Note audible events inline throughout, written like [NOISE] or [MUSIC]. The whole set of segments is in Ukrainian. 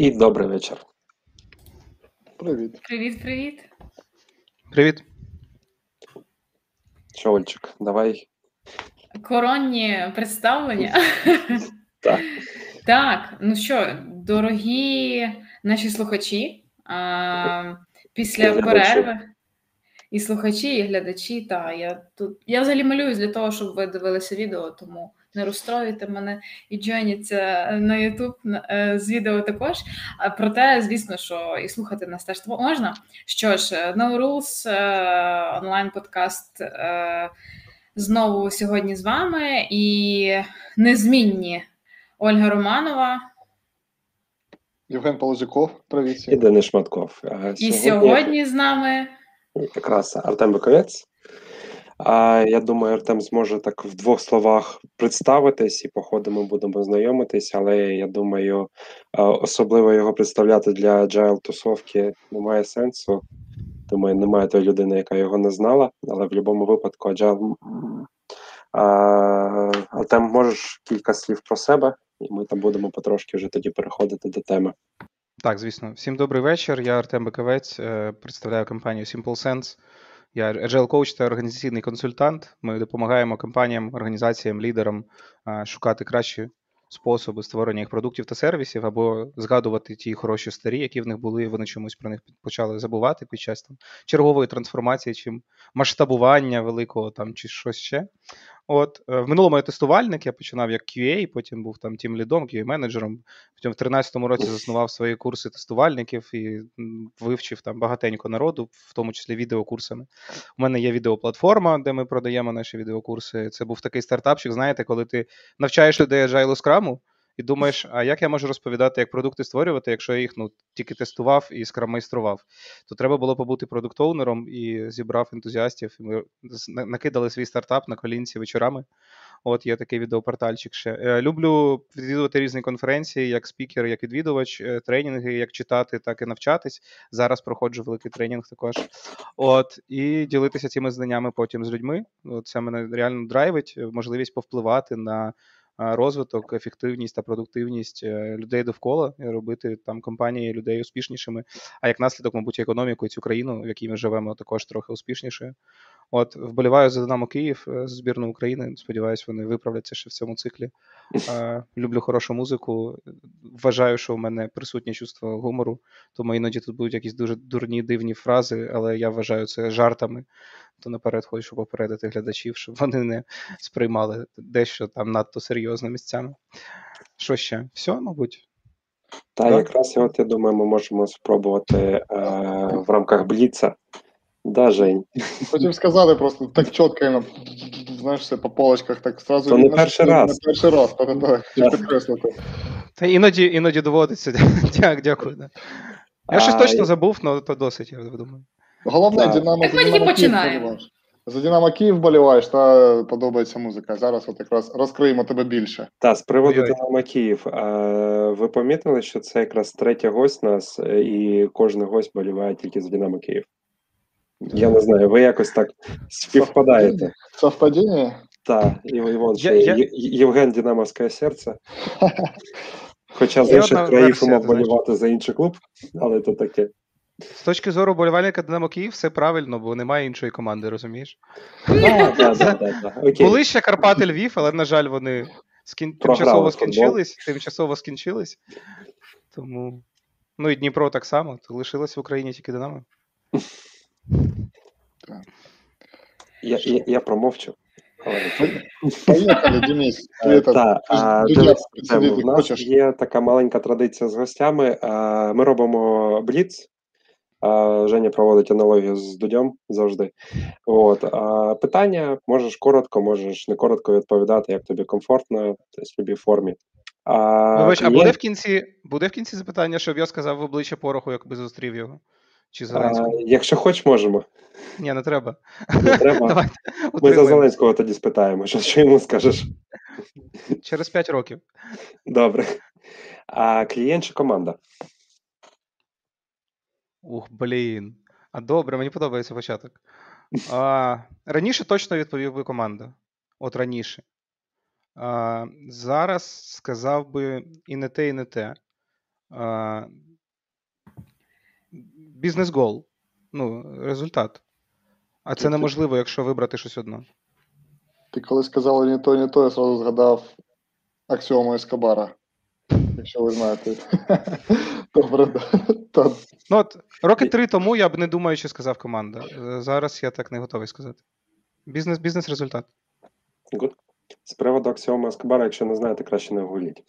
І добрий вечір. Привіт. Привіт, привіт. Привіт. Що, Ольчик, давай. Коронні представлення. [LAUGHS] Так. Так, ну що, дорогі наші слухачі, а, після Глядачі. перерви. І слухачі, і глядачі, та я тут. Я взагалі малююсь для того, щоб ви дивилися відео, тому не розстроюйте мене і джойніться на YouTube на- е, з відео також. А проте, звісно, що і слухати нас теж можна. Що ж, е, No Rules, е, онлайн-подкаст е, знову сьогодні з вами і незмінні Ольга Романова. Євген Полозюков, привіт. І. Денис Шматков. А І сьогодні з нами якраз Артем Биковець. А я думаю, Артем зможе так в двох словах представитись, і по ходу ми будемо знайомитись, але я думаю, особливо його представляти для agile тусовки немає сенсу. Думаю, немає тої людини, яка його не знала, але в будь-якому випадку agile. Артем, можеш кілька слів про себе, і ми там будемо потрошки вже тоді переходити до теми. Так, звісно. Всім добрий вечір. Я Артем Биковець, е, представляю компанію SimpleSense. Я agile коуч та організаційний консультант. Ми допомагаємо компаніям, організаціям, лідерам шукати кращі способи створення їх продуктів та сервісів, або згадувати ті хороші старі, які в них були, і вони чомусь про них почали забувати під час там чергової трансформації, чи масштабування великого там чи щось ще. От е, в минулому я тестувальник, я починав як QA, потім був там тім лідом, QA менеджером. Потім в 13-му році заснував свої курси тестувальників і вивчив там багатенько народу, в тому числі відеокурсами. У мене є відеоплатформа, де ми продаємо наші відеокурси. Це був такий стартапчик, знаєте, коли ти навчаєш людей agile скраму. І думаєш, а як я можу розповідати, як продукти створювати, якщо я їх ну тільки тестував і скрам-майстрував? То треба було побути продукт-оунером і зібрав ентузіастів. І ми накидали свій стартап на колінці вечорами. От є такий відеопортальчик ще. Е, Люблю відвідувати різні конференції, як спікер, як відвідувач, е, тренінги, як читати, так і навчатись. Зараз проходжу великий тренінг також. От і ділитися цими знаннями потім з людьми. От це мене реально драйвить, е, можливість повпливати на розвиток, ефективність та продуктивність е, людей довкола і робити там компанії людей успішнішими. А як наслідок, мабуть, економіку і цю країну, в якій ми живемо, також трохи успішнішою. От вболіваю за Динамо Київ е, за збірну України. Сподіваюсь, вони виправляться ще в цьому циклі. Е, Люблю хорошу музику. Вважаю, що в мене присутнє чувство гумору, тому іноді тут будуть якісь дуже дурні дивні фрази, але я вважаю це жартами. То наперед хочу попередити глядачів, щоб вони не сприймали дещо там надто серйозно місцями. Що ще? Все, мабуть. Та Так. якраз от я думаю, ми можемо спробувати е, в рамках Бліца. Да, Жень? Хотів сказати просто так чітко, іменно, знаєш, все по полочках, так сразу. То не перший раз. Не перший раз, так, так, підкреслити. Та іноді, іноді доводиться. [LAUGHS] Дяк, дякую. Да. Я щось точно забув, але то досить, я думаю. Головне, Так. Динамо, Так за ми тільки Динамо Київ починаємо. За Динамо Київ боліваєш, та подобається музика. Зараз от якраз розкриємо тебе більше. Та з приводу Ой-ой. Динамо Київ. Ви помітили, що це якраз третя гость нас, е, і кожен гость боліває тільки за Динамо Київ. Я не знаю, ви якось так співпадаєте. Совпадіння? Так, і, і вон Я- я- Євген Динамовське серце. Хоча з інших країв мав ти болівати за інший клуб, але то таке. З точки зору болівальника Динамо Київ, все правильно, бо немає іншої команди, розумієш? [LAUGHS] Були ще Карпати Львів, але, на жаль, вони тимчасово скінчились. Тимчасово скінчились. Тому. Ну і Дніпро так само. То лишилось в Україні тільки Динамо. Я, я, я промовчу. Поїхали, Денис. Е, в нас є така маленька традиція з гостями. Ми робимо бліц. Женя проводить аналогію з Дудьом завжди. От а, питання можеш коротко, можеш не коротко відповідати, як тобі комфортно, в будь-якій формі. А, Вибач, а буде в кінці буде в кінці запитання, щоб я сказав в обличчя пороху, якби зустрів його? Чи а, якщо хочеш, можемо. Ні, не треба. Не треба. [LAUGHS] Давайте. Ми за. Зеленського тоді спитаємо, що, що йому скажеш. Через 5 років. Добре. А клієнт чи команда? Ух, блін. А добре, мені подобається початок. А, раніше точно відповів би команда. От раніше. А, зараз сказав би і не те, і не те. А, Бізнес-гол. Ну, результат. А це неможливо, якщо вибрати щось одно. Ти коли сказала не то, не то, я сразу згадав аксіому Ескобара. Якщо ви знаєте. [LAUGHS] Добре. Ну, от, роки три тому я б не думаючи сказав команда. Е, Зараз я так не готовий сказати. Бізнес, бізнес-результат. З приводу аксіоми Ескобара, якщо не знаєте, краще не гугліть.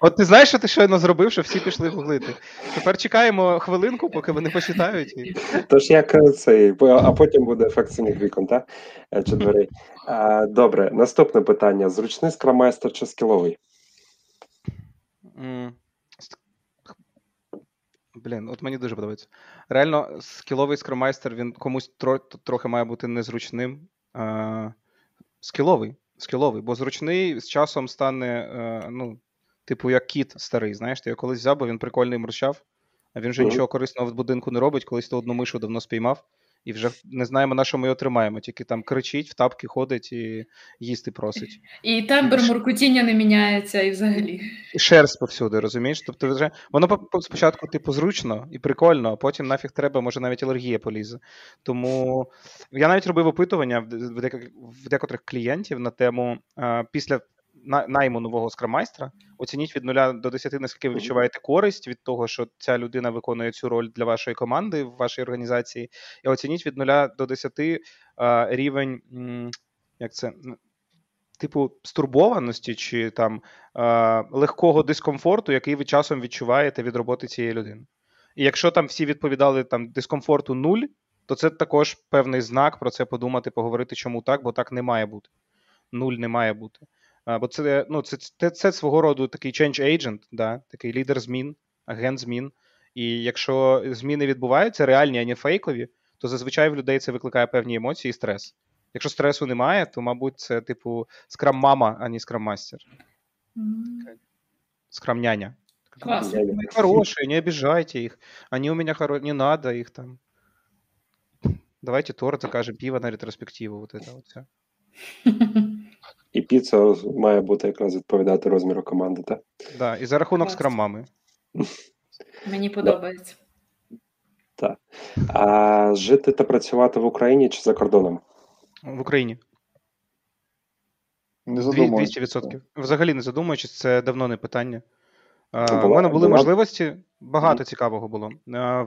От ти знаєш, що ти щойно зробив, що всі пішли гуглити. Тепер чекаємо хвилинку, поки вони почитають. Тож як е, цей, а потім буде ефект синіх вікон, так? Е, Чи дверей. Добре, наступне питання: зручний скрамайстер чи скіловий? Блін, от мені дуже подобається. Реально, скіловий скромайстер, він комусь тро- трохи має бути незручним. А, скіловий, скіловий, бо зручний з часом стане, е, ну, типу, як кіт старий. Знаєш, ти його колись взяв, бо він прикольний мурчав, а він вже Мгм. нічого корисного в будинку не робить, колись ти одну мишу давно спіймав, і вже не знаємо, на що ми його тримаємо. Тільки там кричить, в тапки ходить і їсти просить. І тембр муркотіння не міняється і взагалі. І шерсть повсюди, розумієш? Тобто вже воно по- по- спочатку, типу, зручно і прикольно, а потім нафіг треба, може навіть алергія полізе. Тому я навіть робив опитування в, декотрих клієнтів на тему після найму нового скрамайстра. Оцініть від 0 до 10, наскільки ви відчуваєте користь від того, що ця людина виконує цю роль для вашої команди в вашій організації. І оцініть від 0 до 10 рівень, як це, типу, стурбованості чи там легкого дискомфорту, який ви часом відчуваєте від роботи цієї людини. І якщо там всі відповідали там дискомфорту нуль, то це також певний знак про це подумати, поговорити, чому так, бо так не має бути. Нуль не має бути. А, бо це, ну, це, це, це свого роду такий change agent, да, такий лідер змін, агент змін. І якщо зміни відбуваються, реальні, а не фейкові, то зазвичай в людей це викликає певні емоції і стрес. Якщо стресу немає, то, мабуть, це типу скрам-мама, а не скрам-мастер. М, Скрам-няня. Они хорошие, не обижайте их. Они у меня хорошие, не надо их там. Давайте торт закажем, пиво на ретроспективу. Вот это вот все. [LAUGHS] І піца має бути якраз відповідати розміру команди, так? Да, і за рахунок Клас. скрам-мами. Мені подобається. А жити та працювати в Україні чи за кордоном? В Україні. не задумуємося. 200%. Взагалі не задумуючись, це давно не питання. У мене були була- можливості, багато цікавого було.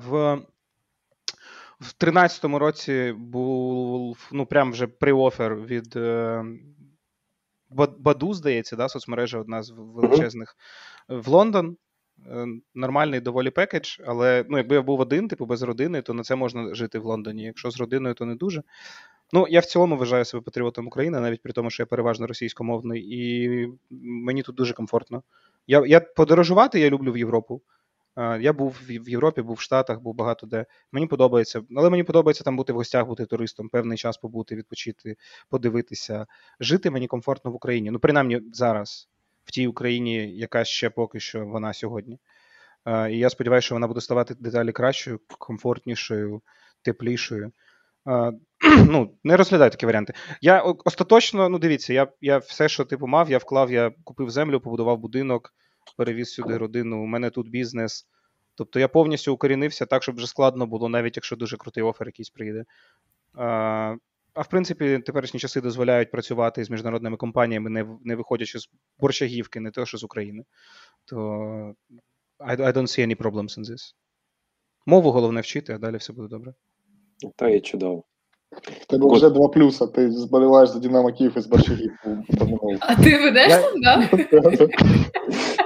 В в 13-му році був ну прям вже pre-offer від е, Баду, здається, да, соцмережа одна з величезних в Лондон. Е, Нормальний доволі пекедж, але ну, якби я був один, типу без родини, то на це можна жити в Лондоні. Якщо з родиною, то не дуже. Ну, я в цілому вважаю себе патріотом України, навіть при тому, що я переважно російськомовний, і мені тут дуже комфортно. Я, я подорожувати я люблю в Європу. Е, Я був в Європі, був в Штатах, був багато де. Мені подобається, але мені подобається там бути в гостях, бути туристом, певний час побути, відпочити, подивитися. Жити мені комфортно в Україні. Ну, принаймні зараз, в тій Україні, яка ще поки що вона сьогодні. Е, І я сподіваюся, що вона буде ставати дедалі кращою, комфортнішою, теплішою. Е, [CLEARS THROAT] Ну, не розглядаю такі варіанти. Я остаточно, ну дивіться, я, я все, що типу мав, я вклав, я купив землю, побудував будинок, перевіз сюди родину. У мене тут бізнес. Тобто я повністю укорінився так, щоб вже складно було, навіть якщо дуже крутий офер якийсь прийде. А, а в принципі, теперішні часи дозволяють працювати з міжнародними компаніями, не, не виходячи з борщагівки, не те, що з України. То I, I don't see any problems in this. Мову головне вчити, а далі все буде добре. То є чудово. Тебе вже два плюса. Ти зболіваєш за Динамо Київ із Борщагів. А ти ведеш там, да? [LAUGHS]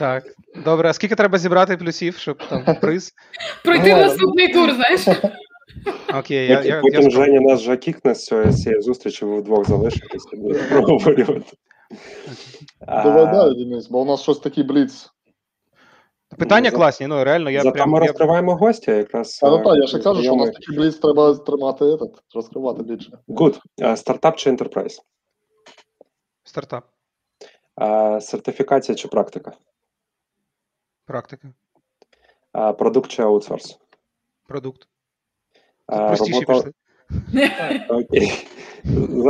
Так. Добре, а скільки треба зібрати плюсів, щоб там [LAUGHS] приз? Пройти Ну, наступний тур, знаєш? [LAUGHS] Окей, я, Потім, я, потім я. Женя нас вже кікне з цієї, зустрічі, ви вдвох залишитесь і будете проговорювати. А, Давай далі, Денис, бо у нас щось такий бліц. Питання за- класні, ну реально, я Зато прям. ми Я... розкриваємо гостя якраз. А ну е, так, я ще кажу, що у нас такий бліц треба тримати этот, розкривати більше. Good. Е, Стартап чи enterprise? Стартап, Сертифікація чи практика? Практика, Е, Продукт чи аутсорс? продукт. Е, Простіші Робота... пішли. [LAUGHS] Окей.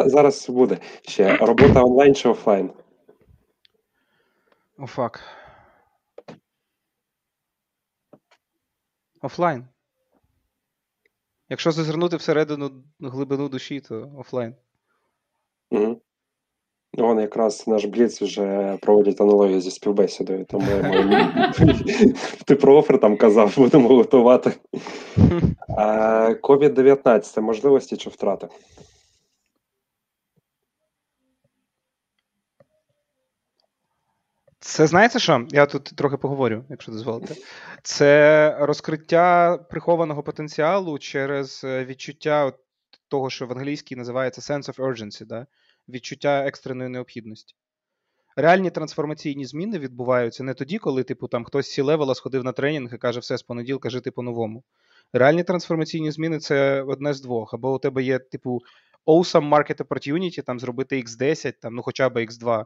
Зараз буде ще. Робота онлайн чи офлайн? О, фак. Офлайн. Якщо зазирнути всередину глибину душі, то офлайн. Угу. Вон якраз наш Бліц вже проводить аналогію зі співбесідою, тому [LAUGHS] ти про офер там казав, будемо готувати. COVID-19 можливості чи втрати? Це знаєте що? Я тут трохи поговорю, якщо дозволите. Це розкриття прихованого потенціалу через е, відчуття того, що в англійській називається sense of urgency, да? відчуття екстреної необхідності. Реальні трансформаційні зміни відбуваються не тоді, коли, типу, там хтось сі левела сходив на тренінг і каже, все з понеділка жити по-новому. Реальні трансформаційні зміни це одне з двох. Або у тебе є, типу, awesome market opportunity, там зробити X10, там, ну хоча б X2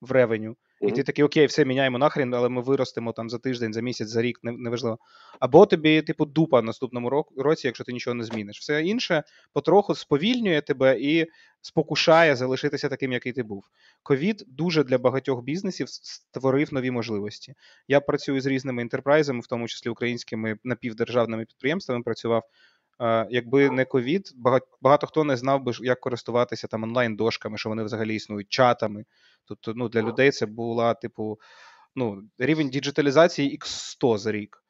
в ревеню. І ти такий, окей, все міняємо нахрін, але ми виростемо там за тиждень, за місяць, за рік, неважливо. Або тобі, типу, дупа наступному році, якщо ти нічого не зміниш. Все інше потроху сповільнює тебе і спокушає залишитися таким, який ти був. Ковід дуже для багатьох бізнесів створив нові можливості. Я працюю з різними інтерпрайзами, в тому числі українськими напівдержавними підприємствами. Працював. Якби не ковід, багато, хто не знав би, як користуватися там онлайн-дошками, що вони взагалі існують, чатами. Тобто, ну, для людей це була, типу, ну, рівень діджиталізації X100 за рік.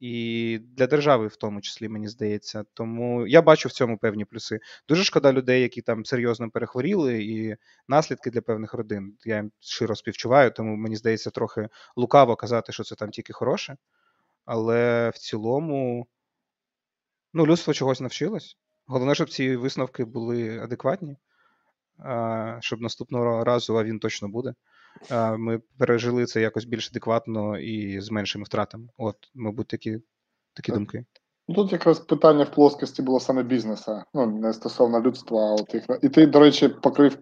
І для держави, в тому числі, мені здається. Тому я бачу в цьому певні плюси. Дуже шкода людей, які там серйозно перехворіли, і наслідки для певних родин. Я їм широ співчуваю, тому мені здається, трохи лукаво казати, що це там тільки хороше. Але в цілому, ну, людство чогось навчилось. Головне, щоб ці висновки були адекватні щоб наступного разу, а він точно буде. Ми пережили це якось більш адекватно і з меншими втратами. От, мабуть, такі такі думки. Ну, Тут якраз питання в плоскості було саме бізнесу, ну не стосовно людства, а от і ти, до речі, покрив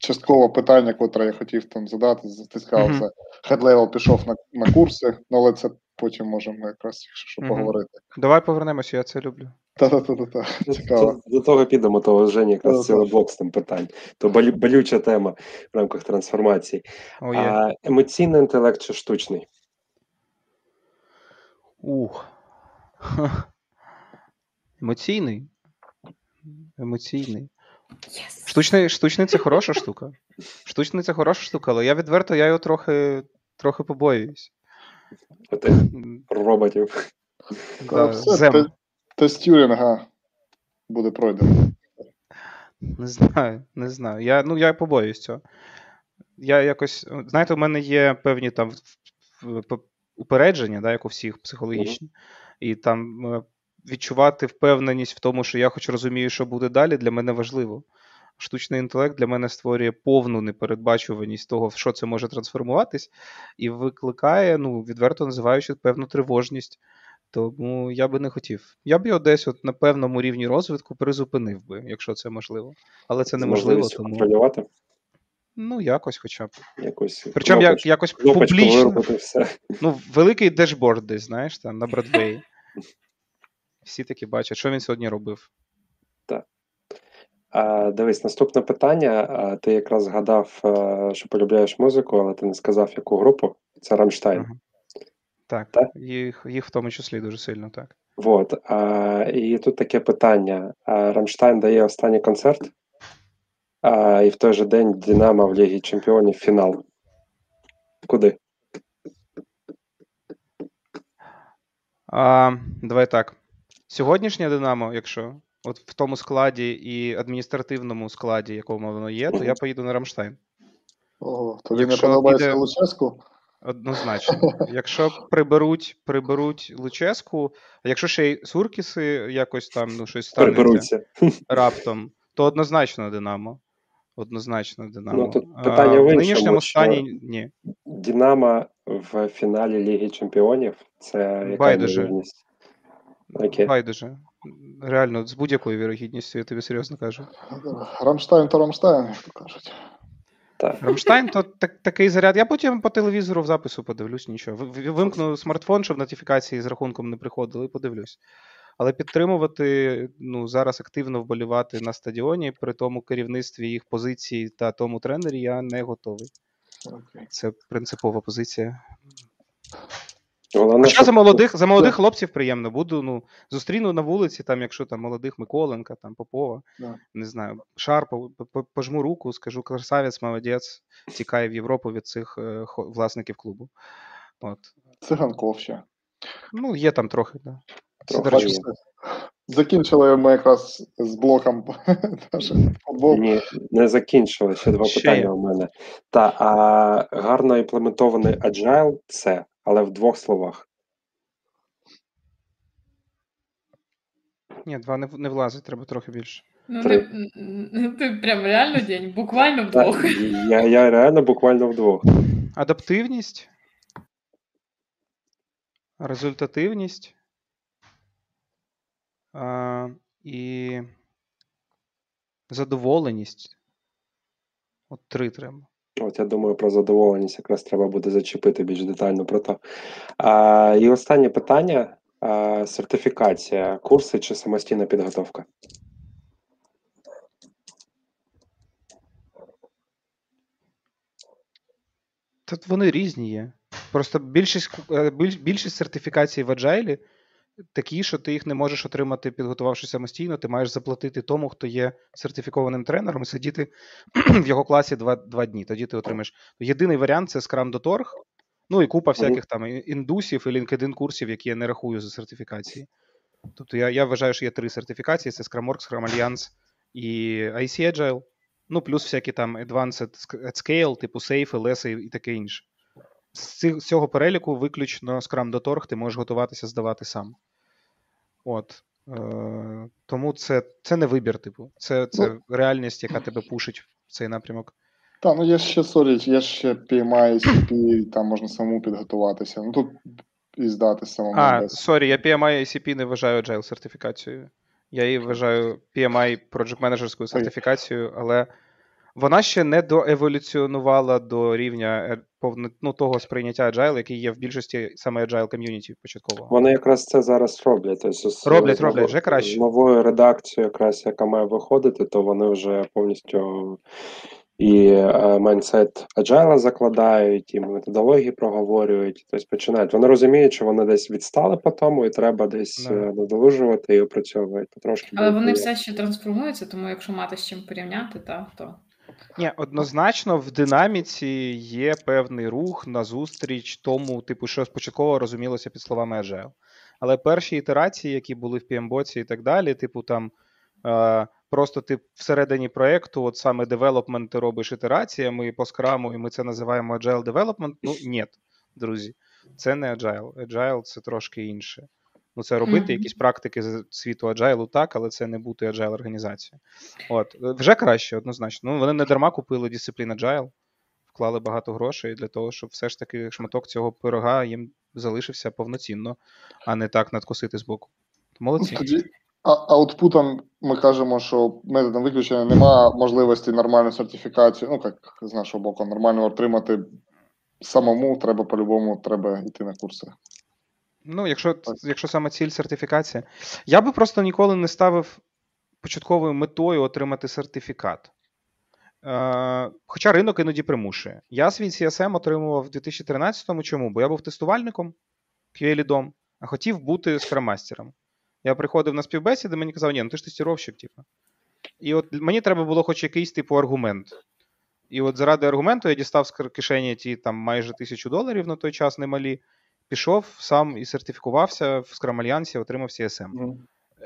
частково питання, котре я хотів там задати. Ти сказав, mm-hmm. head level пішов на на курси, ну, але це потім можемо якраз mm-hmm. поговорити. Давай повернемося, я це люблю. Та-та-та-та. Цікаво. До того підемо, того Жені якраз цілий блок з тим питань. То болюча тема в рамках трансформації. Yeah. А емоційний інтелект чи штучний? Ух. [LAUGHS] Емоційний. Емоційний. Yes. Штучний штучний це хороша штука. Штучний це хороша штука, але я відверто я його трохи трохи побоююсь. Отих роботів. Тест Тюрінга буде пройдено. Не знаю, не знаю. Я ну, я побоююсь цього. Я якось, знаєте, у мене є певні там упередження, да, як у всіх психологічні, і там е, відчувати впевненість в тому, що я хоч розумію, що буде далі, для мене важливо. Штучний інтелект для мене створює повну непередбачуваність того, в що це може трансформуватись, і викликає, ну, відверто називаючи, певну тривожність. Тому я би не хотів. Я б його десь от на певному рівні розвитку призупинив би, якщо це можливо. Але це неможливо. тому... контролювати? Ну, якось хоча б. Якось Причому як, якось публічно. Ну, великий дешборд десь, знаєш, там на Бродвеї. [LAUGHS] Всі таки бачать, що він сьогодні робив. Так. Дивись, наступне питання. Ти якраз згадав, що полюбляєш музику, але ти не сказав, яку групу. Це Рамштайн. Ага. Так, так? Їх їх в тому числі дуже сильно, так. Вот. А, І тут таке питання: Рамштайн дає останній концерт, а, і в той же день Динамо в Лігі Чемпіонів фінал. Куди? А, Давай так. Сьогоднішнє Динамо, якщо от в тому складі і адміністративному складі, якому воно є, то я поїду на Рамштайн. Ого, тобі не подобається піде... Луческу? Однозначно. [LAUGHS] Якщо приберуть приберуть Луческу, а якщо ще й Суркіси якось там ну, щось станеться раптом, то однозначно Динамо. Однозначно Динамо. Ну, тут питання а, в, в нинішньому стані ні. Динамо в фіналі Ліги Чемпіонів це яка Байдуже. Окей. Байдуже. Реально, з будь-якою вірогідністю, я тобі серйозно кажу. Рамштайн то Рамштайн, як то кажуть. Так. Рамштайн то так, такий заряд. Я потім по телевізору в запису подивлюсь нічого. Вимкну смартфон, щоб нотифікації з рахунком не приходили, і подивлюсь. Але підтримувати, ну, зараз активно вболівати на стадіоні, при тому керівництві їх позиції та тому тренері я не готовий. Це принципова позиція. Головне, Хоча щоб- за молодих, за молодих хлопців приємно буду. Ну, зустріну на вулиці, там, якщо там молодих Миколенка, там Попова, Да. не знаю, Шарпа, по- по- пожму руку, скажу красавець, молодець, тікає в Європу від цих е, власників клубу. От. Циганков ще. Ну, є там трохи, да. Трохи. Закінчили ми якраз з блоком [LAUGHS] футбол. Ні, не закінчили. Ще два Ще питання є. у мене. Та а гарно імплементований agile – це, але в двох словах. ні, два не, не влазить, треба трохи більше. Ну, Три. не, н- ти прям реально день, буквально вдвох. я, я реально буквально вдвох. Адаптивність, результативність а, і задоволеність. От три треба. От я думаю, про задоволеність якраз треба буде зачепити більш детально про то. І останнє питання: сертифікація, курси чи самостійна підготовка? Тут вони різні є. Просто більшість, е, більш, більшість сертифікацій в Agile такі, що ти їх не можеш отримати, підготувавшись самостійно. Ти маєш заплатити тому, хто є сертифікованим тренером, і сидіти [CLEARS THROAT] в його класі два, два дні. Тоді ти отримаєш. Єдиний варіант це Scrum.org, ну і купа всяких там індусів і LinkedIn курсів, які я не рахую за сертифікації. Тобто я, я вважаю, що є три сертифікації: це Scrum.org, Scrum Alliance і IC Agile. Ну, плюс всякі там Advanced at Scale, типу SAFe, LeSS і таке інше. З цього переліку виключно Scrum.org ти можеш готуватися здавати сам. От. Е, тому це, це не вибір, типу. Це, це реальність, яка тебе пушить в цей напрямок. Та, ну є ще, sorry, є ще PMI-ACP, там можна самому підготуватися. Ну тут і здати самому. А, sorry, я PMI-ACP не вважаю Agile сертифікацією. Я її вважаю PMI Project Managerською сертифікацією, але вона ще не доеволюціонувала до рівня е, повно, ну, того сприйняття Agile, який є в більшості саме Agile ком'юніті початкового. Вони якраз це зараз роблять. Тобто, Роблять, з роблять, вже краще. З новою редакцією, якраз яка має виходити, то вони вже повністю і майндсет agile закладають, і методології проговорюють. Тобто починають. Вони розуміють, що вони десь відстали по тому, і треба десь е, надолужувати і опрацьовувати потрошки. Але вони все ще трансформуються, тому якщо мати з чим порівняти, та, то Ні, однозначно в динаміці є певний рух назустріч тому, типу, що спочатку розумілося під словами Agile. Але перші ітерації, які були в PMBOT і так далі, типу там е, просто ти всередині проєкту, от саме девелопмент ти робиш ітераціями по скраму, і ми це називаємо Agile Development. Ну, ні, друзі, це не Agile. Agile це трошки інше. Ну, це робити Мгм. якісь практики з світу Agile, так, але це не бути Agile організацією. От, е, вже краще, однозначно. Ну, вони не дарма купили дисциплін Agile, вклали багато грошей для того, щоб все ж таки шматок цього пирога їм залишився повноцінно, а не так надкосити збоку. Молодці. Ну, Тоді а, аутпутом ми кажемо, що методом виключення немає можливості нормальну сертифікацію, ну як з нашого боку, нормально отримати самому, треба по-любому треба йти на курси. Ну, якщо, якщо саме ціль сертифікація. Я би просто ніколи не ставив початковою метою отримати сертифікат. Е, хоча ринок іноді примушує. Я свій CSM отримував в 2013-му. Чому? Бо я був тестувальником QA-лідом, а хотів бути скрамастером. Я приходив на співбесіди, мені казав, ні, ну ти ж тестіровщик, типу. І от мені треба було хоч якийсь типу аргумент. І от заради аргументу я дістав з кишені ті там майже тисячу доларів на той час немалі, пішов сам і сертифікувався в Scrum Альянсі, отримав CSM.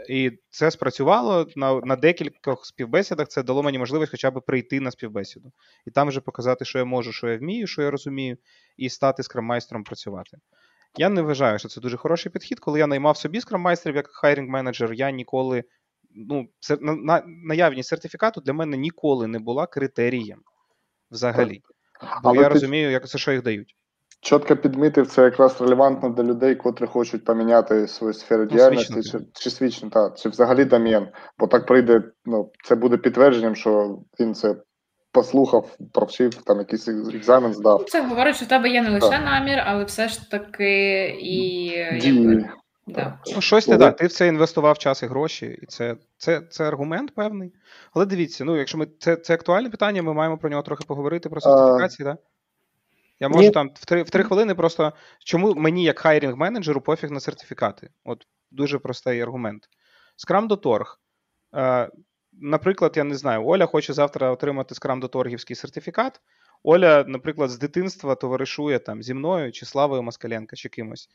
І це спрацювало на на декількох співбесідах. Це дало мені можливість хоча б прийти на співбесіду. І там вже показати, що я можу, що я вмію, що я розумію, і стати скрам-майстром працювати. Я не вважаю, що це дуже хороший підхід. Коли я наймав собі скрам-майстрів як хайрінг менеджер, я ніколи. Ну, це, на, на, наявність сертифікату для мене ніколи не була критерієм взагалі. Бо Але я ти- розумію, як за що їх дають. Чітко підмітив, це якраз релевантно для людей, котрі хочуть поміняти свою сферу Ну, діяльності, чи, чи свічно, та, чи взагалі домен. Бо так прийде, ну, це буде підтвердженням, що він це послухав, провчив, там якийсь екзамен здав. це говорить, що в тебе є не лише Так. намір, але все ж таки і Дії. да. Ну, щось не Ну, так. Ти в це інвестував час і гроші, і це, це, це аргумент певний. Але дивіться, ну якщо ми це, це актуальне питання, ми маємо про нього трохи поговорити про сертифікації, так? Я можу Ні. там в три, в три хвилини просто чому мені, як хайрінг менеджеру, пофіг на сертифікати? От дуже простий аргумент. Scrum.org. Е, наприклад, я не знаю, Оля хоче завтра отримати Scrum.org сертифікат. Оля, наприклад, з дитинства товаришує там зі мною чи Славою Москаленко, чи кимось.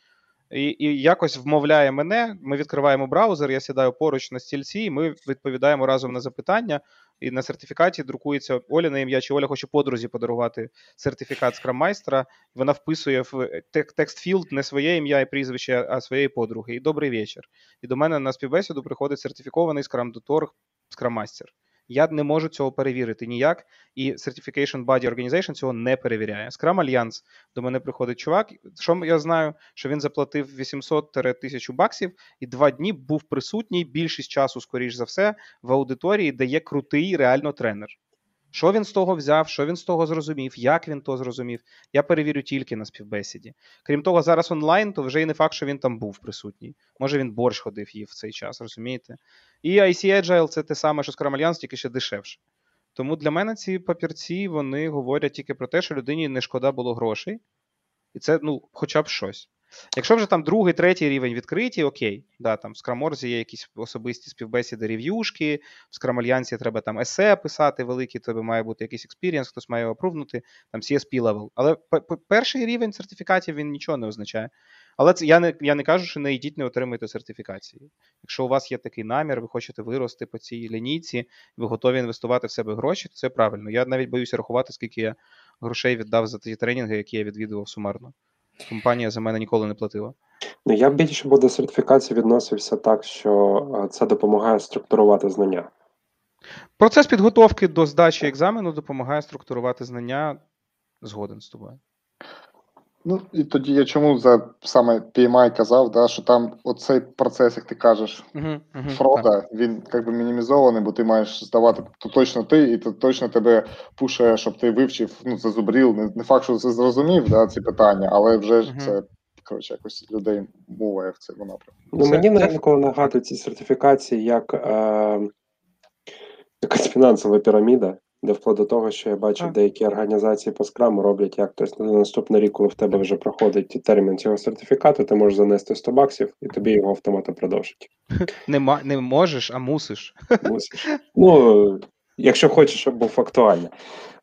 І, і якось вмовляє мене. Ми відкриваємо браузер, я сідаю поруч на стільці, і ми відповідаємо разом на запитання. І на сертифікаті друкується Олине ім'я, чи Оля хоче подрузі подарувати сертифікат скраммайстера. Вона вписує в text field не своє ім'я і прізвище, а своєї подруги. І добрий вечір. І до мене на співбесіду приходить сертифікований Scrum.org Scrum Master. Я не можу цього перевірити ніяк, і Certification Body Organization цього не перевіряє. Scrum Alliance до мене приходить чувак. Що я знаю, що він заплатив 800-1000 баксів і два дні був присутній більшість часу, скоріш за все, в аудиторії, де є крутий реально тренер. Що він з того взяв, що він з того зрозумів, як він то зрозумів, я перевірю тільки на співбесіді. Крім того, зараз онлайн, то вже і не факт, що він там був присутній. Може, він борщ ходив їв в цей час, розумієте? І IC Agile це те саме, що Scrum Alliance, тільки ще дешевше. Тому для мене ці папірці вони говорять тільки про те, що людині не шкода було грошей, і це ну, хоча б щось. Якщо вже там другий, третій рівень відкриті, окей, да, там в Scrum.org і є якісь особисті співбесіди, рев'юшки, в Scrum Alliance і треба там есе писати великі, тебе має бути якийсь experience, хтось має його апрувнути, там CSP level. Але перший рівень сертифікатів він нічого не означає. Але це я не я не кажу, що не йдіть, не отримуйте сертифікації. Якщо у вас є такий намір, ви хочете вирости по цій лінійці, ви готові інвестувати в себе гроші, то це правильно. Я навіть боюся рахувати, скільки я грошей віддав за ті тренінги, які я відвідував сумарно. Компанія за мене ніколи не платила. Ну, я більше би до сертифікації відносився так, що е, це допомагає структурувати знання. Процес підготовки до здачі екзамену допомагає структурувати знання. Згоден з тобою. Ну і тоді я чому за саме PMI казав, да, що там оцей процес, як ти кажеш, Угу, угу, фрода, він якби мінімізований, бо ти маєш здавати то точно ти, і то точно тебе пушує, щоб ти вивчив, ну, зазубрів. Не, не факт, що ти зрозумів да, ці питання, але вже ж Мгм. це коротше якось людей моває в цьому напрямку. Ну, Це- мені це- інколи нагадують ці сертифікації як е, [LAUGHS] якась фінансова піраміда, де вплоть до того, що я Так. деякі організації по скраму роблять як тобто на наступний рік, коли в тебе вже проходить термін цього сертифікату, ти можеш занести 100 баксів і тобі його автоматом продовжать. [LAUGHS] Не, не можеш, а мусиш. Мусиш. Ну, якщо хочеш, щоб був актуальний.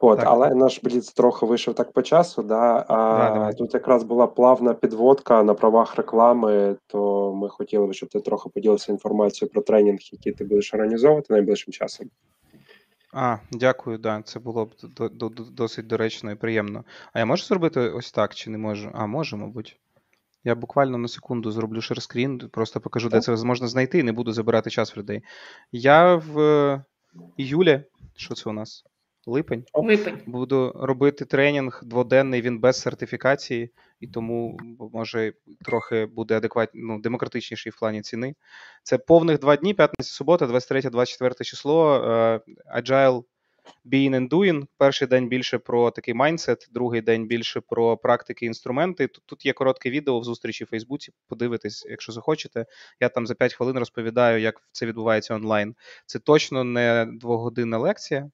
От, Так. але наш бліц трохи вийшов так по часу. Да, а, Да, тут якраз була плавна підводка на правах реклами, то ми хотіли б, щоб ти трохи поділився інформацією про тренінг, який ти будеш організовувати найближчим часом. А, дякую, да, це було б до- до- до- досить доречно і приємно. А я можу зробити ось так, чи не можу? А, можу, мабуть. Я буквально на секунду зроблю шерскрін, просто покажу, де це можна знайти, і не буду забирати час в людей. Я в е, іюлі, що це у нас? Липень. Липень. Буду робити тренінг дводенний, він без сертифікації, і тому може трохи буде адекватні, ну, демократичніший в плані ціни. Це повних два дні, п'ятниця, субота, 23-24 число. е, Agile Being and Doing. Перший день більше про такий майндсет, другий день більше про практики, інструменти. Тут, тут є коротке відео в зустрічі в Фейсбуці. Подивитись, якщо захочете. Я там за 5 хвилин розповідаю, як це відбувається онлайн. Це точно не двогодинна лекція.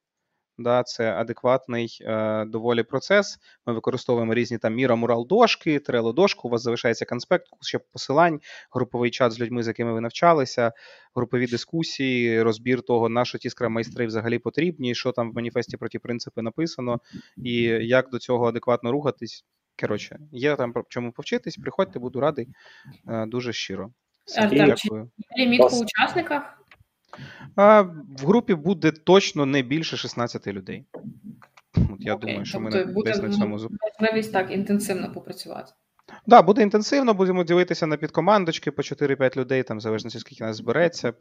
Да, це адекватний е, доволі процес. Ми використовуємо різні там Міра, Мурал дошки, Trello дошку. У вас залишається конспект, ще посилань, груповий чат з людьми, з якими ви навчалися, групові дискусії, розбір того, на що ті скрам-майстри взагалі потрібні, що там в маніфесті про ті принципи написано, і як до цього адекватно рухатись. Коротше, є там чому повчитись. Приходьте, буду радий е, дуже щиро. Артем, дякую. Ліміт по учасниках. А, в групі буде точно не більше 16 людей. От я Окей, думаю, що ми тобто на- буде десь на цьому можливість так інтенсивно попрацювати. Да, буде інтенсивно, будемо дивитися на підкомандочки по 4-5 людей, там, в залежності, скільки нас збереться,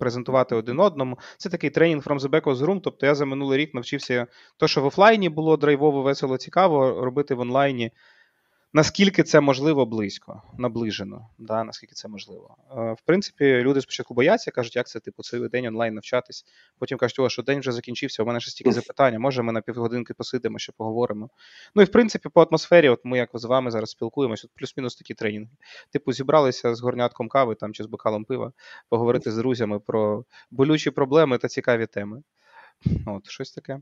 презентувати один одному. Це такий тренінг from the back of the room. Тобто я за минулий рік навчився то, що в офлайні було драйвово, весело, цікаво, робити в онлайні. Наскільки це можливо близько, наближено, да, наскільки це можливо. Е, в принципі, люди спочатку бояться, кажуть, як це типу цілий день онлайн навчатись. Потім кажуть, о, що день вже закінчився, у мене ще стільки запитань, а може ми на півгодинки посидимо, ще поговоримо. Ну і в принципі, по атмосфері, от ми як з вами зараз спілкуємося, плюс-мінус такі тренінги. Типу, зібралися з горнятком кави там чи з бокалом пива, поговорити з друзями про болючі проблеми та цікаві теми. От, щось таке.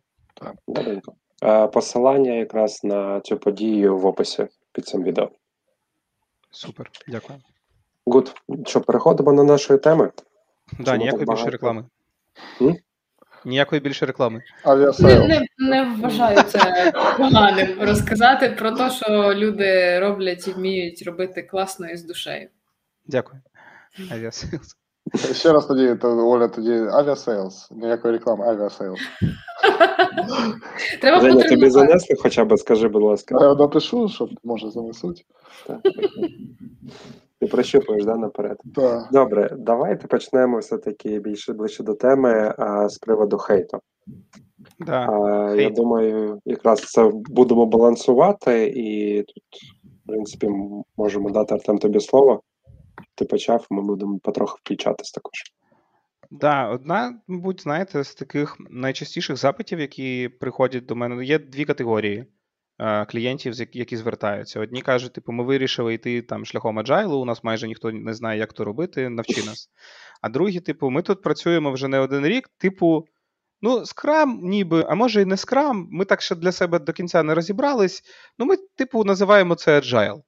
Добренько. Е, Посилання якраз на цю подію в описі під цим відео. Супер, дякую. Гуд. Що, переходимо на нашої теми? Да, Чому ніякої більше реклами. М? Ніякої більше реклами. Не, не, не вважаю це поганим розказати про те, що люди роблять і вміють робити класно і з душею. Дякую. Aviasales. Ще раз тоді, то, Оля, тоді Aviasales. Ніякої реклами, Aviasales. Треба Женя, тобі занесли хоча б, скажи, будь ласка. Я напишу, щоб може занесуть. Так. Ти прощупуєш да, наперед. Так. Добре, давайте почнемо все-таки більше ближче до теми а, з приводу хейту. Да. А, я думаю, якраз це будемо балансувати, і тут, в принципі, можемо дати Артем тобі слово. Ти почав, ми будемо потроху включатись також. Да, одна, мабуть, знаєте, з таких найчастіших запитів, які приходять до мене, є дві категорії е, клієнтів, які, звертаються. Одні кажуть, типу, ми вирішили йти там шляхом аджайлу, у нас майже ніхто не знає, як то робити, навчи нас. А другі, типу, ми тут працюємо вже не один рік, типу, ну, скрам, ніби, а може і не скрам, ми так ще для себе до кінця не розібрались. Ну, ми, типу, називаємо це agile.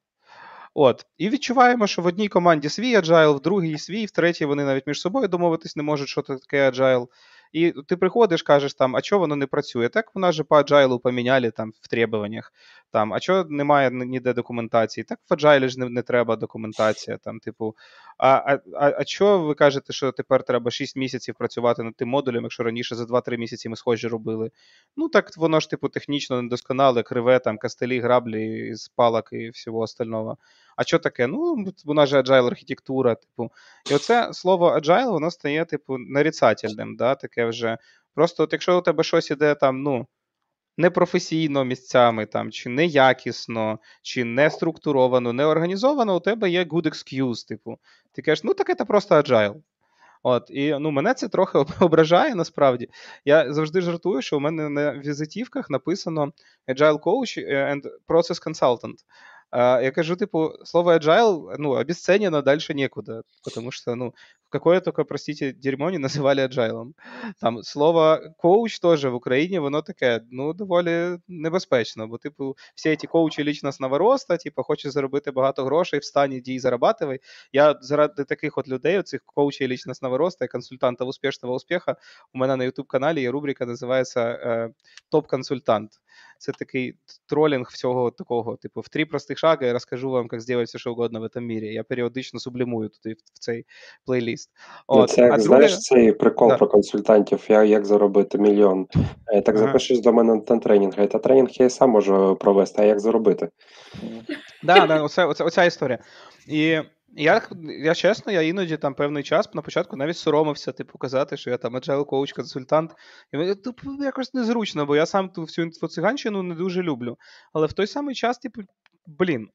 От, і відчуваємо, що в одній команді свій agile, в другій свій, в третій вони навіть між собою домовитись не можуть, що таке agile. І ти приходиш, кажеш там, а чого воно не працює? Так вона же по agile поміняли там в требуваннях. Там, а чого немає ніде документації? Так в agile ж не, не треба документація. Там, типу, а, а, а, чого ви кажете, що тепер треба 6 місяців працювати над тим модулем, якщо раніше за 2-3 місяці ми схожі робили? Ну так воно ж, типу, технічно недосконале, криве, там кастелі, граблі з палок і всього остального. А що таке? Ну, вона ж agile архітектура, типу. І оце слово agile, воно стає, типу, нарицательним, да, таке вже. Просто от якщо у тебе щось іде там, ну, непрофесійно місцями, там, чи неякісно, чи не структуровано, не організовано, у тебе є good excuse, типу. Ти кажеш, ну так це просто agile. От, і ну, мене це трохи ображає насправді. Я завжди жартую, що у мене на візитівках написано Agile Coach and Process Consultant. Я кажу, типу, слово agile, ну, обесценено дальше некуда, потому что, ну, какое только, простите, дерьмо не називали agile. Там слово коуч теж в Україні, воно таке, ну, доволі небезпечно, бо, типу, всі ці коучі лічностного роста, типу, хочеш заробити багато грошей, встань, іди і зарабатывай. Я заради таких от людей, оцих коучей личностного роста і консультантів успішного успіха, у мене на YouTube-каналі є рубрика, називається е, Топ-консультант. Це такий тролінг всього такого, типу, в три простих шага я розкажу вам, як зробити все, що угодно в цьому мире. Я періодично сублімую туди в цей плейліст. Ну, От. це як а знаєш друге, цей прикол Да. про консультантів, я, як заробити мільйон. Е, Так Ага. запишеш до мене на тренінг, та тренінг я і сам можу провести, а як заробити? Да, да, оце, оце, оця історія. І я, я чесно, я іноді там певний час на початку навіть соромився, типу, казати, що я там agile коуч, консультант. І мені, типу, якось незручно, бо я сам ту всю інфоциганщину не дуже люблю. Але в той самий час, типу, блін,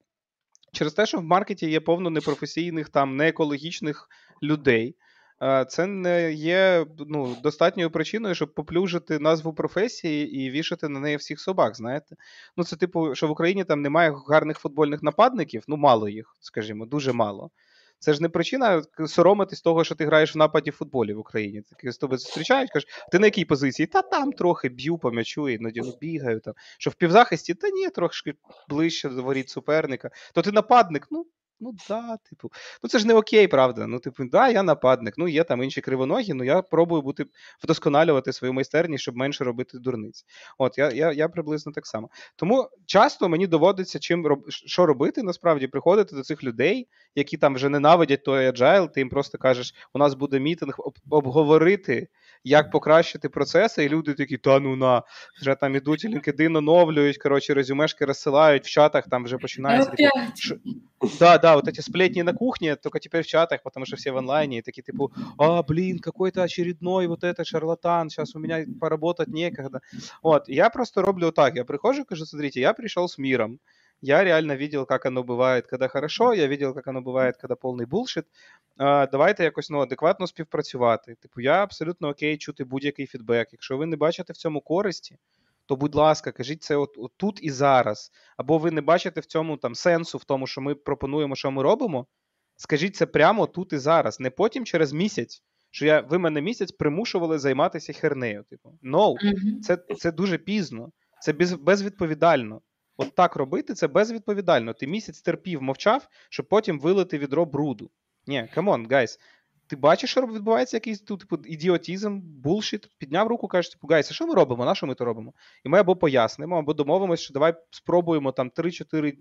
через те, що в маркеті є повно непрофесійних, там, неекологічних людей. Е, Це не є ну, достатньою причиною, щоб поплюжити назву професії і вішати на неї всіх собак, знаєте. Ну, це типу, що в Україні там немає гарних футбольних нападників, ну мало їх, скажімо, дуже мало. Це ж не причина соромитись того, що ти граєш в нападі в футболі в Україні. Такі з тобою зустрічають, кажуть, ти на якій позиції? Та там трохи б'ю по м'ячу, іноді ну, бігаю. Там. Що в півзахисті, та ні, трошки ближче до воріт суперника. То ти нападник, ну. Ну да, типу, ну це ж не окей, правда. Ну, типу, да, я нападник. Ну, є там інші кривоногі, ну я пробую бути вдосконалювати свою майстерність, щоб менше робити дурниць. От я, я, я приблизно так само. Тому часто мені доводиться чим роб... що робити, насправді приходити до цих людей, які там вже ненавидять той agile, ти їм просто кажеш, у нас буде мітинг об... обговорити, як покращити процеси, і люди такі, та ну на, вже там ідуть LinkedIn оновлюють, коротше, резюмешки розсилають, в чатах там вже починається. Типу, Опять. Ш- Да, да, вот эти сплетни на кухне, только теперь в чатах, потому что все в онлайне, и такие типа, а, блин, какой-то очередной вот этот шарлатан, сейчас у меня поработать некогда. Вот, я просто роблю так, я прихожу, кажу, смотрите, я пришел с миром, я реально видел, как оно бывает, когда хорошо, я видел, как оно бывает, когда повний булшит. Давайте якось ну, адекватно співпрацювати. Типу, я абсолютно окей чути будь-який фідбек. Якщо ви не бачите в цьому користі, то, будь ласка, кажіть це от, от тут і зараз. Або ви не бачите в цьому там сенсу в тому, що ми пропонуємо, що ми робимо. Скажіть це прямо тут і зараз, не потім через місяць. Що я, ви мене місяць примушували займатися хернею. Типу, ну, це, це дуже пізно. Це без, безвідповідально. От так робити це безвідповідально. Ти місяць терпів, мовчав, щоб потім вилити відро бруду. Ні, come on, guys. Ти бачиш, що відбувається якийсь тут типу, ідіотізм, bullshit, підняв руку, кажеш, типу, guys, а що ми робимо? На що ми то робимо? І ми або пояснимо, або домовимося, що давай спробуємо там 3-4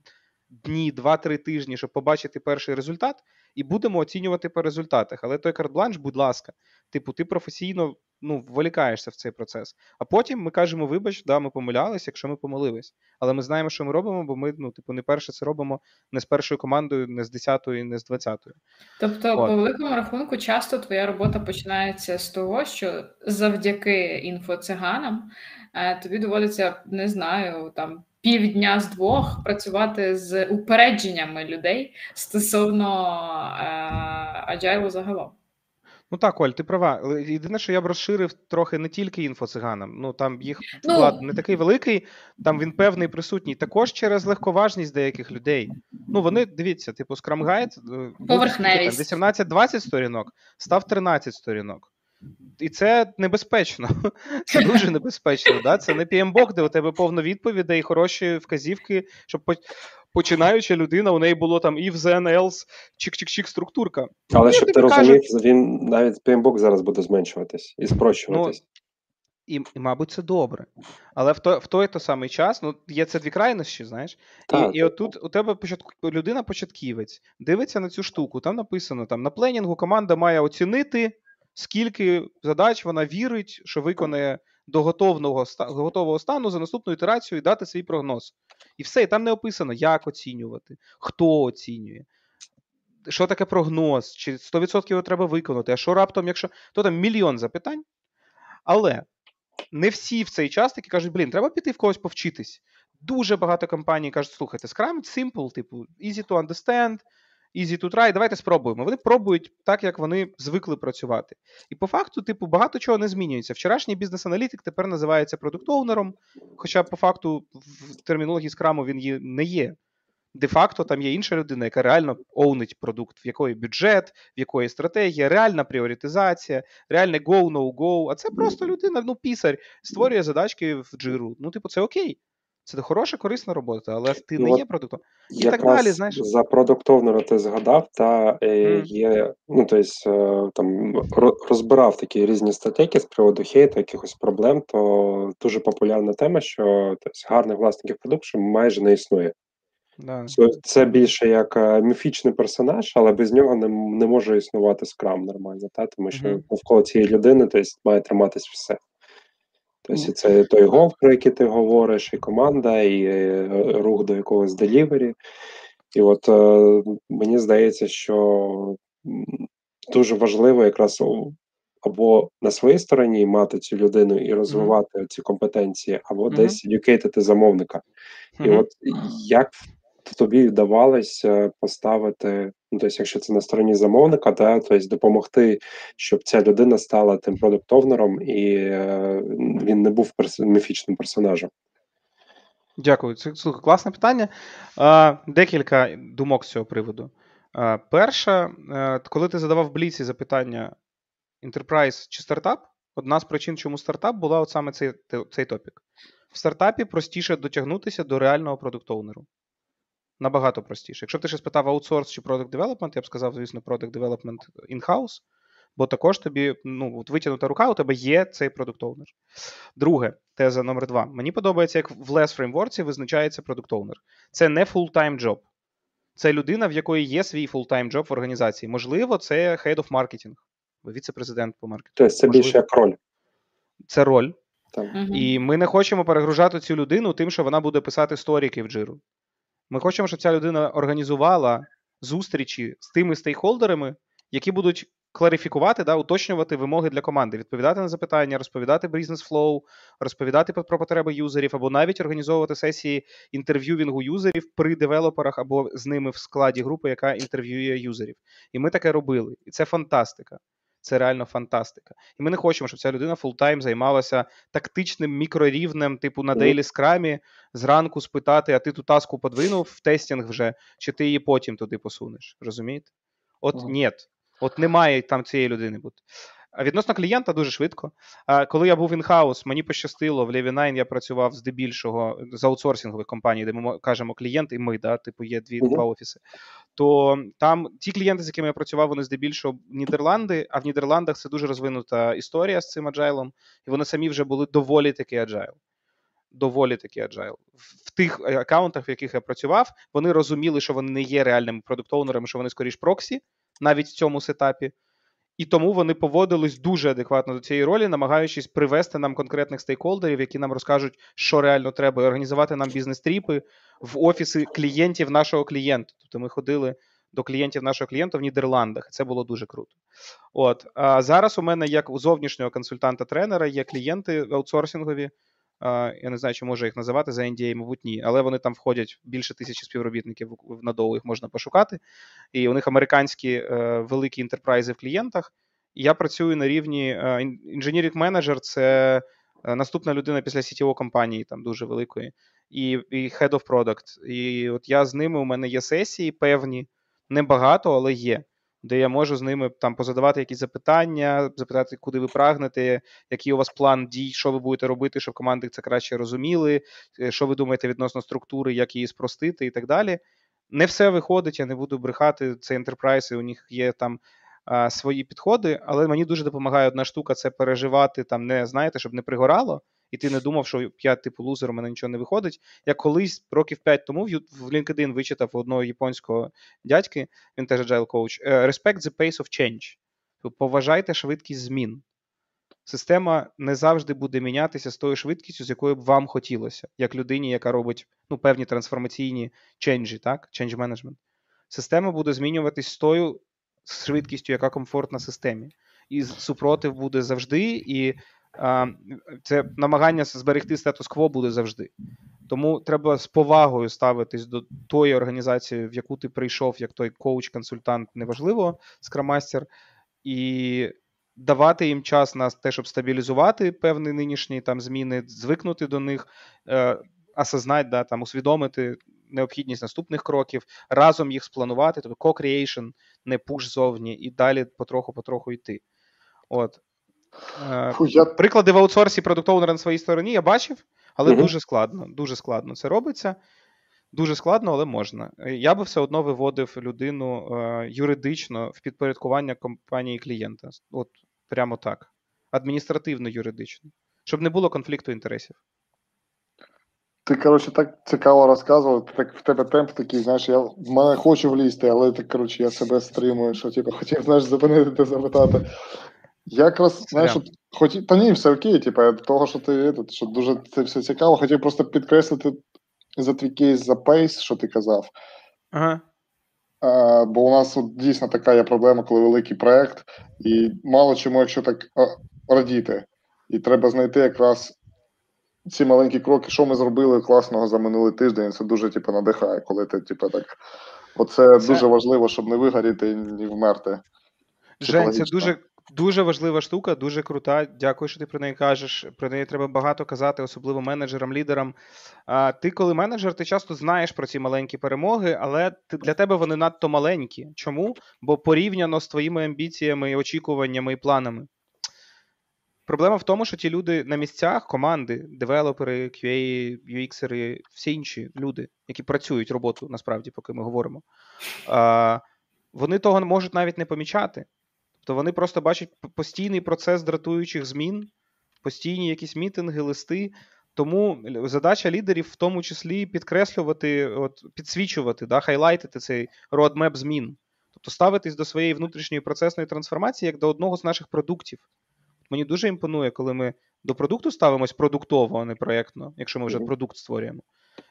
дні, 2-3 тижні, щоб побачити перший результат, і будемо оцінювати по результатах. Але той карт-бланш, будь ласка, типу, ти професійно ну, вволікаєшся в цей процес. А потім ми кажемо, вибач, да, ми помилялись, якщо ми помилились. Але ми знаємо, що ми робимо, бо ми, ну, типу, не перше це робимо не з першою командою, не з 10-ї, не з 20-ї. Тобто, От. по великому рахунку, часто твоя робота починається з того, що завдяки інфоциганам е, тобі доводиться, не знаю, там півдня з двох працювати з упередженнями людей стосовно е, agile загалом. Ну так, Оль, ти права. Єдине, що я б розширив трохи не тільки інфоциганам. Ну там їх Ну. не такий великий, там він певний присутній. Також через легковажність деяких людей. Ну вони дивіться, типу, е, Поверхневість. 18-20 сторінок, став 13 сторінок. І це небезпечно. [LAUGHS] Це дуже небезпечно. Да? Це не PMBOK, де у тебе повно відповідей, хороші вказівки, щоб починаюча людина, у неї було там if, then, else, чик-чик-чик структурка. Але Ну, щоб ти розумів, кажуть- він навіть PMBOK зараз буде зменшуватись і спрощуватись. І, і, мабуть, це добре. Але в, той, в той то самий час, ну, є це дві крайності, знаєш. Так, і, і отут у тебе початку, людина початківець дивиться на цю штуку. Там написано: там на пленінгу команда має оцінити, скільки задач вона вірить, що виконає до готовного, готового стану за наступну ітерацію і дати свій прогноз. І все, і там не описано, як оцінювати, хто оцінює. Що таке прогноз? Чи 100% його треба виконати? А що раптом, якщо то там мільйон запитань, але не всі в цей час такі кажуть, блін, треба піти в когось повчитись. Дуже багато компаній кажуть, слухайте, Scrum simple, типу, easy to understand, easy to try, давайте спробуємо. Вони пробують так, як вони звикли працювати. І по факту, типу, багато чого не змінюється. Вчорашній бізнес-аналітик тепер називається продукт-оунером, хоча по факту в термінології Scrum він є- не є. Де-факто там є інша людина, яка реально оунить продукт, в якої бюджет, в якої стратегія, реальна пріоритизація, реальне go, no go. А це просто людина, ну, пісар, створює задачки в джиру. Ну, типу, це окей. Це хороша, корисна робота, але ти Ну, не є продуктом. І так далі, знаєш. за продуктовнера ти згадав, та е, є, ну тобто е, там розбирав такі різні статейки з приводу хейту, якихось проблем, то дуже популярна тема, що тобто, гарних власників продукту майже не існує. Да. Це, більше як е, міфічний персонаж, але без нього не, не може існувати скрам нормально, та? тому що Мгм. навколо цієї людини тобто, має триматись все. Тобто, це той гол, про який ти говориш, і команда, і е, рух до якогось делівері. І от е, мені здається, що дуже важливо якраз або на своїй стороні мати цю людину і розвивати ці компетенції, або Мгм. десь юкейтити замовника. І Мгм. от як тобі вдавалося поставити, ну тобто, якщо це на стороні замовника, да, тобто допомогти, щоб ця людина стала тим продуктовнером і е, він не був перс- міфічним персонажем. Дякую. Це слухай, класне питання. А, декілька думок з цього приводу. А, перша, е, коли ти задавав бліці запитання Enterprise чи стартап, одна з причин, чому стартап була от саме цей, цей топік. В стартапі простіше дотягнутися до реального продукт-оунеру. Набагато простіше. Якщо б ти ще спитав аутсорс чи product development, я б сказав, звісно, product development in-house, бо також тобі ну, от витягнута рука, у тебе є цей продукт-оунер. Друге, теза номер два. Мені подобається, як в LESS фреймворці визначається продукт-оунер. Це не full-time job. Це людина, в якої є свій full-time job в організації. Можливо, це head of marketing, віце-президент по маркетингу. Тобто це Можливо. більше як роль. Це роль. Там. Мгм. І ми не хочемо перегружати цю людину тим, що вона буде писати сторіки в джиру. Ми хочемо, щоб ця людина організувала зустрічі з тими стейкхолдерами, які будуть кларифікувати, да, уточнювати вимоги для команди, відповідати на запитання, розповідати бізнес-flow, розповідати про- потреби юзерів, або навіть організовувати сесії інтерв'ювінгу юзерів при девелоперах або з ними в складі групи, яка інтерв'ює юзерів. І ми таке робили. І це фантастика. Це реально фантастика. І ми не хочемо, щоб ця людина full-time займалася тактичним мікрорівнем, типу на daily скрамі, зранку спитати, а ти ту таску подвинув в тестінг вже, чи ти її потім туди посунеш. Розумієте? От Ага. ні. От немає там цієї людини бути. А відносно клієнта дуже швидко. А коли я був інхаус, мені пощастило, в Levi9 я працював здебільшого з аутсорсингових компаній, де ми кажемо клієнт і ми, да, типу, є дві два офіси. То там ті клієнти, з якими я працював, вони здебільшого Нідерланди, а в Нідерландах це дуже розвинута історія з цим аджайлом, і вони самі вже були доволі таки аджайл. Доволі таки аджайл. В в тих е, аккаунтах, в яких я працював, вони розуміли, що вони не є реальними продукт-оунерами, що вони скоріш проксі, навіть в цьому сетапі. І тому вони поводились дуже адекватно до цієї ролі, намагаючись привести нам конкретних стейкхолдерів, які нам розкажуть, що реально треба, і організувати нам бізнес-тріпи в офіси клієнтів нашого клієнта. Тобто ми ходили до клієнтів нашого клієнта в Нідерландах. Це було дуже круто. От а зараз у мене, як у зовнішнього консультанта-тренера, є клієнти аутсорсингові. Я не знаю, чи можу їх називати за NDA, мабуть, ні, але вони там входять більше тисячі співробітників в надову, їх можна пошукати. І у них американські е, великі інтерпрайзи в клієнтах. Я працюю на рівні інженірінг менеджер це е, наступна людина після CTO компанії, там дуже великої, і, і Head of Product. І от я з ними, у мене є сесії певні, небагато, але є. Де я можу з ними там позадавати якісь запитання, запитати, куди ви прагнете, який у вас план дій, що ви будете робити, щоб команди це краще розуміли, е, що ви думаєте відносно структури, як її спростити і так далі. Не все виходить, я не буду брехати. Це enterprise, і у них є там свої підходи, але мені дуже допомагає одна штука це переживати там, не знаєте, щоб не пригорало, і ти не думав, що я типу лузер, у мене нічого не виходить. Я колись років 5 тому в LinkedIn вичитав одного японського дядьки, він теж agile коуч, е, respect the pace of change. Тобто Поважайте швидкість змін. Система не завжди буде мінятися з тою швидкістю, з якою б вам хотілося, як людині, яка робить ну, певні трансформаційні ченджі, так? Change management. Система буде змінюватись з тою швидкістю, яка комфортна системі. І супротив буде завжди, і це намагання зберегти статус-кво буде завжди. Тому треба з повагою ставитись до тої організації, в яку ти прийшов, як той коуч-консультант, неважливо, скрамастер, і давати їм час на те, щоб стабілізувати певні нинішні там зміни, звикнути до них, е, осознати, да, там, усвідомити необхідність наступних кроків, разом їх спланувати, тобто co-creation, не пуш зовні, і далі потроху-потроху йти. От. Е, Фу, я Приклади в аутсорсі продукт оунера на своїй стороні я бачив, але Мгм. дуже складно. Дуже складно це робиться. Дуже складно, але можна. Е, Я би все одно виводив людину е, юридично в підпорядкування компанії клієнта. От прямо так. Адміністративно юридично. Щоб не було конфлікту інтересів. Ти, коротше, так цікаво розказував, так в тебе темп такий, знаєш, я в мене хочу влізти, але так, коротше, я себе стримую, що типу, хотів, знаєш, зупинити запитати. Я якраз, знаєш, хотів, та ні, все окей, типу, того, що ти тут, що дуже це все цікаво, хотів просто підкреслити за твій кейс за пейс, що ти казав. Ага. А, бо у нас от, дійсно така є проблема, коли великий проект, і мало чому, якщо так радіти. І треба знайти якраз ці маленькі кроки, що ми зробили класного за минулий тиждень. Це дуже типу, надихає, коли ти, типу, так. Оце Це- дуже важливо, щоб не вигоріти і не вмерти. Жень, це дуже, дуже важлива штука, дуже крута. Дякую, що ти про неї кажеш. Про неї треба багато казати, особливо менеджерам, лідерам. А, ти, коли менеджер, ти часто знаєш про ці маленькі перемоги, але для тебе вони надто маленькі. Чому? Бо порівняно з твоїми амбіціями, очікуваннями і планами. Проблема в тому, що ті люди на місцях, команди, девелопери, QA, UX-ери, всі інші люди, які працюють роботу насправді, поки ми говоримо, а, вони того можуть навіть не помічати. Тобто вони просто бачать постійний процес дратуючих змін, постійні якісь мітинги, листи. Тому задача лідерів в тому числі підкреслювати, от, підсвічувати, да, хайлайтити цей roadmap змін. Тобто ставитись до своєї внутрішньої процесної трансформації як до одного з наших продуктів. Мені дуже імпонує, коли ми до продукту ставимось продуктово, а не проєктно, якщо ми вже продукт створюємо.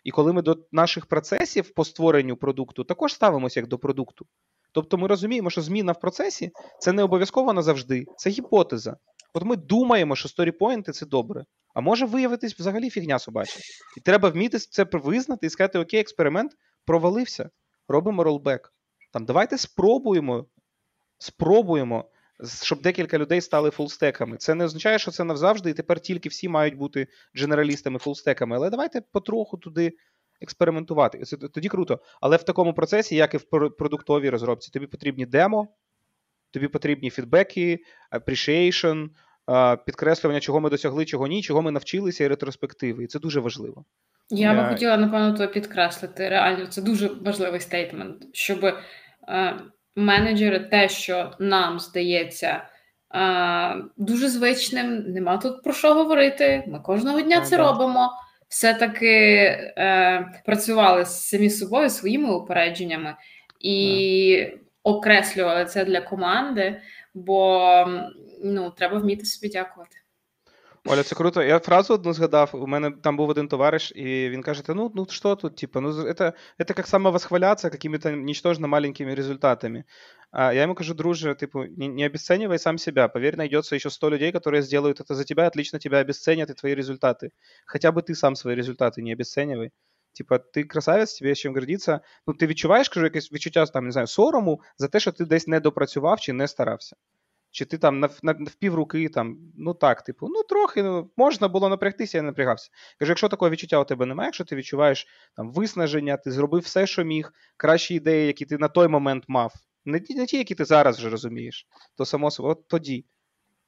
І коли ми до наших процесів по створенню продукту також ставимося як до продукту. Тобто ми розуміємо, що зміна в процесі це не обов'язково назавжди, це гіпотеза. От ми думаємо, що сторіпоінти це добре, а може виявитись взагалі фігня собача. І треба вміти це визнати і сказати: окей, експеримент провалився, робимо ролбек. Там давайте спробуємо, спробуємо, щоб декілька людей стали фулстеками. Це не означає, що це навзавжди, і тепер тільки всі мають бути дженералістами, фулстеками. Але давайте потроху туди експериментувати. Це тоді круто. Але в такому процесі, як і в пр- продуктовій розробці, тобі потрібні демо, тобі потрібні фідбеки, appreciation, підкреслювання, чого ми досягли, чого ні, чого ми навчилися, і ретроспективи. І це дуже важливо. Я Я- би хотіла, напевно, то підкреслити. Реально, це дуже важливий стейтмент, щоб е, менеджери те, що нам здається е, дуже звичним, нема тут про що говорити. Ми кожного дня Ну, це да. робимо. Все-таки е, працювали з самі собою своїми упередженнями і окреслювали це для команди, бо ну, треба вміти собі дякувати. Оля, це круто. Я фразу одну згадав. У мене там був один товариш, і він каже: ну, ну що тут, типа, ну это, это как самовосхваляться какими-то ничтожно маленькими результатами. А я ему кажу, друже, типу, не, не обесценивай сам себя. Поверь, найдется еще 100 людей, которые сделают это за тебя, отлично тебя обесценят и твои результаты. Хотя бы ты сам свои результаты не обесценивай. Типа, ти красавець, тобі є чим гордитися. Ну, ти відчуваєш, кажу, якесь відчуття там, не знаю, сорому за те, що ти десь не допрацював чи не старався. Чи ти там на, на, в півруки, там, ну так, типу, ну трохи ну, можна було напрягтися, я не напрягався. Кажу, якщо такого відчуття у тебе немає, якщо ти відчуваєш там виснаження, ти зробив все, що міг, кращі ідеї, які ти на той момент мав, не не ті які ти зараз вже розумієш, то само собою, от тоді.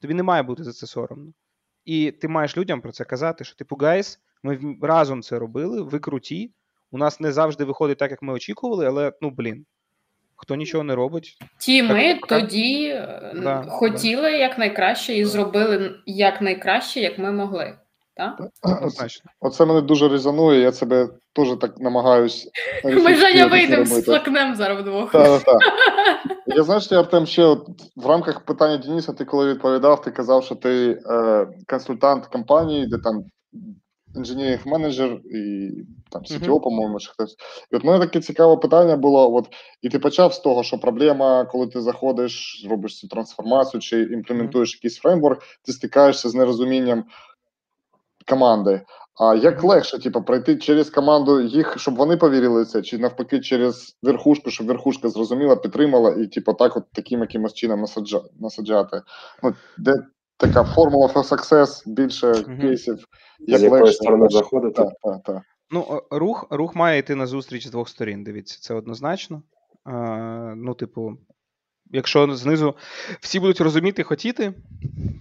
Тобі не має бути за це соромно. І ти маєш людям про це казати, що типу, guys, ми разом це робили, ви круті. У нас не завжди виходить так, як ми очікували, але ну блін. Хто нічого не робить, Ті ми Так, тоді е, Да, хотіли якнайкраще і зробили якнайкраще, як ми могли. Так? однозначно. Оце мене дуже резонує, я себе теж так намагаюсь. [LAUGHS] Ми Женя вийдемо з флакнем зараз вдвох. Так, так. [LAUGHS] Я знаєш, я, Артем, ще от в рамках питання Дениса, ти коли відповідав, ти казав, що ти е, консультант компанії, де там engineering manager і там CTO, по-моєму, чи хтось. І от мене таке цікаве питання було: от, і ти почав з того, що проблема, коли ти заходиш, робиш цю трансформацію чи імплементуєш якийсь фреймворк, ти стикаєшся з нерозумінням команди. А як легше, типу, пройти через команду їх, щоб вони повірили в це, чи навпаки через верхушку, щоб верхушка зрозуміла, підтримала, і типу так, от таким якимось чином насаджати. Ну, де така формула for success, більше Мгм. кейсів, як з якої легше. сторони заходити. Так, так, так. Ну, рух, рух має йти на зустріч з двох сторін. Дивіться, це однозначно. А, ну, типу, якщо знизу всі будуть розуміти, хотіти,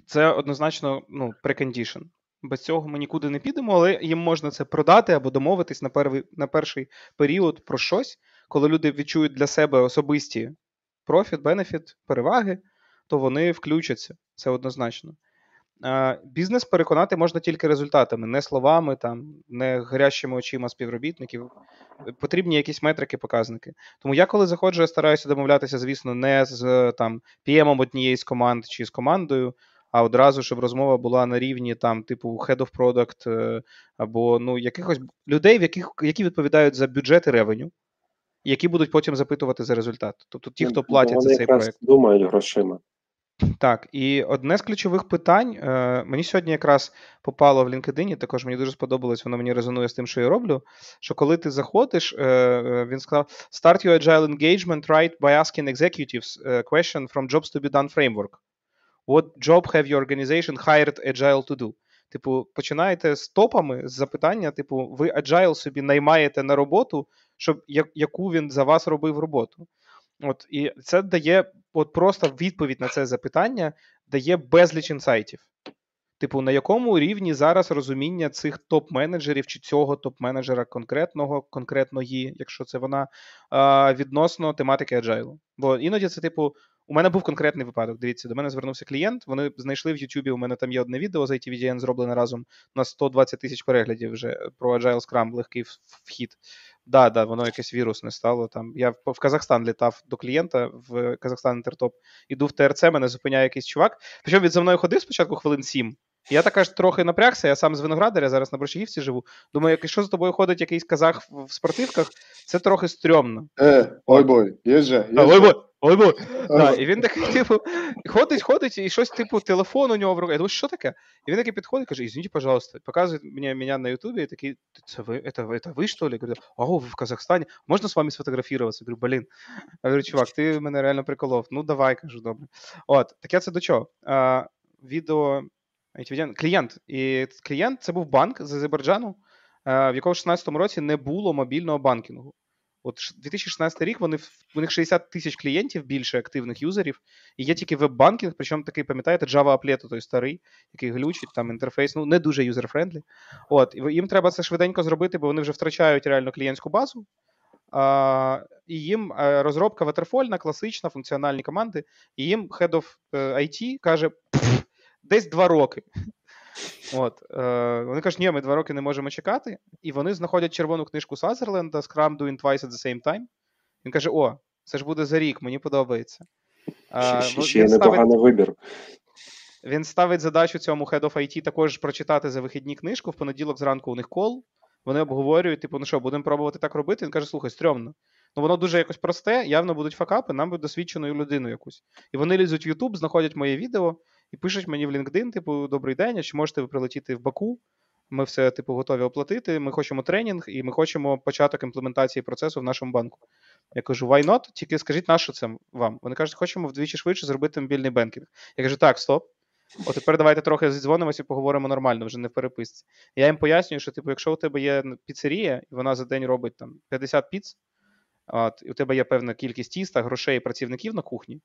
це однозначно ну, precondition. Без цього ми нікуди не підемо, але їм можна це продати або домовитись на, первый, на перший період про щось, коли люди відчують для себе особисті profit, benefit, переваги, то вони включаться. Це однозначно. Бізнес переконати можна тільки результатами, не словами, там, не гарячими очима співробітників. Потрібні якісь метрики, показники. Тому я, коли заходжу, я стараюся домовлятися, звісно, не з там PM однієї з команд чи з командою, а одразу, щоб розмова була на рівні там, типу, Head of Product е, або ну, якихось людей, в яких, які відповідають за бюджет і ревеню, які будуть потім запитувати за результат. Тобто ті, хто Ну, платять вони за цей проект. думають грошима. Так, і одне з ключових питань. Е, мені сьогодні якраз попало в LinkedIn, також мені дуже сподобалось, воно мені резонує з тим, що я роблю. Що коли ти заходиш, е, е, він сказав: Start your agile engagement right by asking executives a question from jobs to be done framework. What job have your organization hired agile to do? Типу, починаєте з топами з запитання, типу, ви agile собі наймаєте на роботу, щоб я- яку він за вас робив роботу. От, і це дає от просто відповідь на це запитання, дає безліч інсайтів. Типу, на якому рівні зараз розуміння цих топ-менеджерів чи цього топ-менеджера конкретного, конкретної, якщо це вона, відносно тематики agile. Бо іноді це, типу, у мене був конкретний випадок. Дивіться, до мене звернувся клієнт. Вони знайшли в Ютубі. У мене там є одне відео з ITVDN зроблене разом на 120 тисяч переглядів вже про Agile Scrum, легкий вхід. Да, да, воно якесь вірусне стало. Там я в Казахстан літав до клієнта в Казахстан Інтертоп. Іду в ТРЦ, мене зупиняє якийсь чувак. Причому він за мною ходив спочатку хвилин сім. Я така ж трохи напрягся, я сам з Виноградаря, зараз на Борщагівці живу. Думаю, якщо за тобою ходить якийсь казах в спортивках, це трохи стрьомно. Е, ой бой, є же. А, Є Ой, же. бо, ой, бо. Да, і він такий, типу, ходить, ходить, і щось, типу, телефон у нього в руках. Я думаю, що таке? І він такий підходить, каже: Извините, пожалуйста, показує мені, мене на Ютубі, і такий, це ви, это, это ви, що ли? Я говорю, ого, ви в Казахстані, можна з вами сфотографуватися? Я говорю, блін. Я говорю, чувак, ти мене реально приколов. Ну, давай, кажу, добре. От, так я це до чого? А, відео, клієнт. І клієнт, це був банк з Азербайджану, в якого в 16-му році не було мобільного банкінгу. От 2016 рік вони у них 60 тисяч клієнтів більше активних юзерів, і є тільки веб-банкінг, причому такий, пам'ятаєте, Java Applet, той старий, який глючить, там інтерфейс, ну не дуже user-friendly. От, їм треба це швиденько зробити, бо вони вже втрачають реально клієнтську базу. А, і їм е, розробка ватерфольна, класична, функціональні команди. І їм Head of е, IT каже: «Пф, десь два роки. [LAUGHS] От, е, вони кажуть, ні, ми два роки не можемо чекати. І вони знаходять червону книжку Сазерленда Scrum Doing Twice at the Same Time. Він каже: О, це ж буде за рік, мені подобається. А, Ще, ще він, ставить, вибір. він ставить задачу цьому Head of IT також прочитати за вихідні книжку. В понеділок зранку у них кол. Вони обговорюють, типу, ну що, будемо пробувати так робити. Він каже: слухай, стрьомно. Ну воно дуже якось просте, явно будуть факапи, нам би досвідченою людину якусь. І вони лізуть в YouTube, знаходять моє відео і пишуть мені в LinkedIn, типу, добрий день, а чи можете ви прилетіти в Баку? Ми все, типу, готові оплатити. Ми хочемо тренінг, і ми хочемо початок імплементації процесу в нашому банку. Я кажу, why not? Тільки скажіть, на що це вам? Вони кажуть, хочемо вдвічі швидше зробити мобільний бенкінг. Я кажу, так, стоп. От тепер давайте трохи зідзвонимося і поговоримо нормально, вже не в переписці. Я їм пояснюю, що типу, якщо у тебе є піцерія, і вона за день робить там 50 піц, от, і у тебе є певна кількість тіста, грошей і працівників на кухні,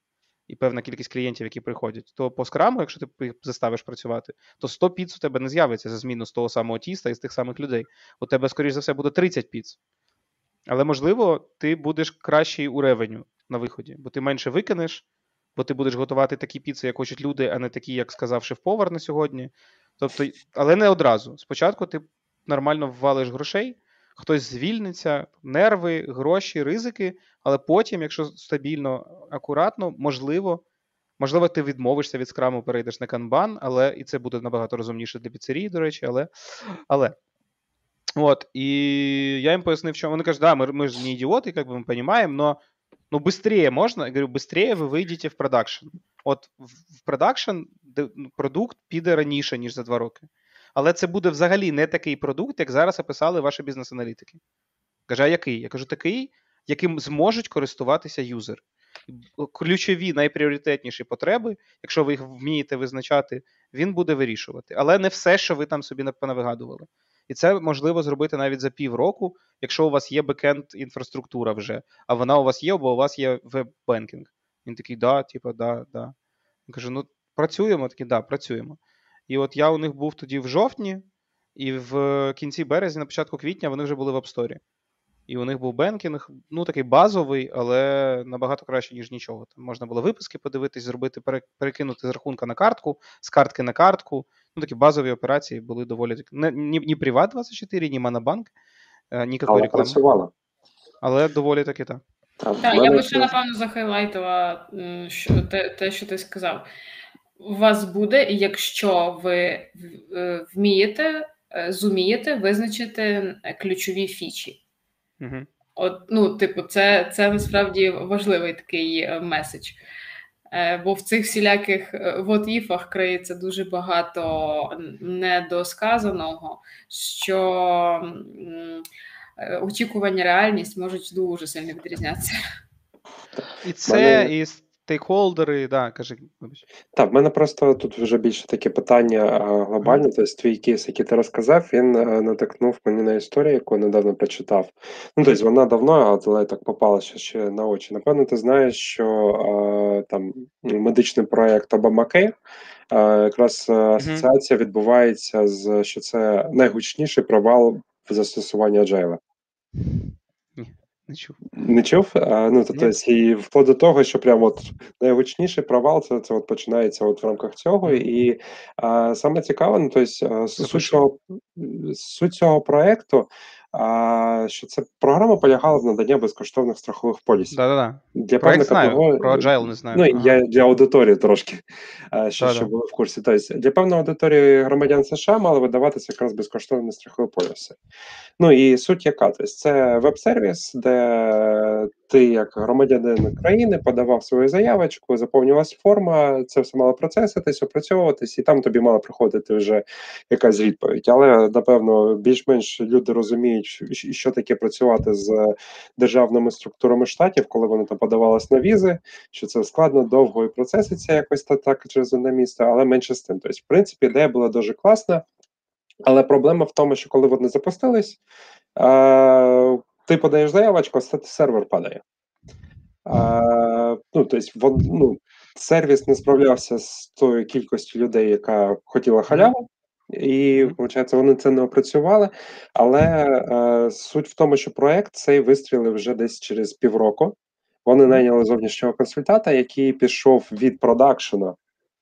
і певна кількість клієнтів, які приходять, то по скраму, якщо ти їх заставиш працювати, то 100 піц у тебе не з'явиться за зміну з того самого тіста і з тих самих людей. У тебе, скоріш за все, буде 30 піц. Але можливо, ти будеш кращий у ревеню на виході, бо ти менше викинеш, бо ти будеш готувати такі піци, як хочуть люди, а не такі, як сказав шеф-повар на сьогодні. Тобто, але не одразу. Спочатку ти нормально ввалиш грошей, хтось звільниться, нерви, гроші, ризики, але потім, якщо стабільно, акуратно, можливо, можливо, ти відмовишся від скраму, перейдеш на канбан, але і це буде набагато розумніше для піцерії, до речі, але. але. От, і я їм пояснив, що вони кажуть, да, ми, ми ж не ідіоти, як би ми розуміємо, но ну, быстрее можна. Я говорю, быстрее ви вийдете в production. От в, в production ну, продукт піде раніше, ніж за два роки. Але це буде взагалі не такий продукт, як зараз описали ваші бізнес-аналітики. Каже, а який? Я кажу, такий, яким зможуть користуватися юзер. Ключові найпріоритетніші потреби, якщо ви їх вмієте визначати, він буде вирішувати. Але не все, що ви там собі понавигадували. І це можливо зробити навіть за півроку, якщо у вас є бекенд інфраструктура вже, а вона у вас є, бо у вас є веб-бенкінг. Він такий, да, типу, да, да. Я кажу, ну працюємо, такий, да, працюємо. І от я у них був тоді в жовтні, і в кінці березня, на початку квітня, вони вже були в App Store і. І у них був banking, ну такий базовий, але набагато краще, ніж нічого. Там можна було виписки подивитись, зробити, перекинути з рахунка на картку, з картки на картку. Ну, такі базові операції були доволі не, ні, ні Приват24, ні Монобанк, ніякої Але реклами. працювала. Але доволі таки так. Так, Так, я би ще, напевно, захайлайтила що, те, те, що ти сказав. У вас буде, якщо ви е, вмієте, е, зумієте визначити ключові фічі. Угу. От, ну, типу, це, це насправді важливий такий е, меседж. Бо в цих всіляких вот-іфах криється дуже багато недосказаного, що очікування реальність можуть дуже сильно відрізнятися. І це, і стейкхолдери, да, кажи, вибач. Так, в мене просто тут вже більше таке питання глобальне. Тобто твій кейс, який ти розказав, він е, натикнув мені на історію, яку недавно прочитав. Ну, тобто вона давно, але так попалася ще на очі. Напевно, ти знаєш, що там медичний проект е, якраз е, асоціація відбувається з що це найгучніший провал в застосуванні Agile. Не чув. Не чув? А, ну, то, тобто, і вплоть до того, що прям от найгучніший провал це, це от починається от в рамках цього. І а, саме цікаве, ну, тобто, а, суть, цього, суть цього проекту, що це програма полягала в наданні безкоштовних страхових полісів. Да-да-да. Для Проект знаю, категорії- про Agile не знаю. Ну, Ага. я для аудиторії трошки, е, що, Да-да. що було в курсі. Тобто, для певної аудиторії громадян США мали видаватися якраз безкоштовні страхові поліси. Ну і суть яка? Тобто, це веб-сервіс, де ти, як громадянин країни, подавав свою заявочку, заповнювалась форма, це все мало процеситись, опрацьовуватись, і там тобі мала приходити вже якась відповідь. Але напевно більш-менш люди розуміють, що- що таке працювати з державними структурами штатів, коли вони там подавались на візи, що це складно, довго і процеситься якось та так через одне місце, але менше з тим. Тобто, в принципі, ідея була дуже класна. Але проблема в тому, що коли вони запустились, е, ти подаєш заявочку, а сервер падає. А, ну, тобто, ну, сервіс не справлявся з тою кількістю людей, яка хотіла халяву, і виходить, вони це не опрацювали. Але е, суть в тому, що проект цей вистрілив вже десь через півроку. Вони найняли зовнішнього консультанта, який пішов від продакшена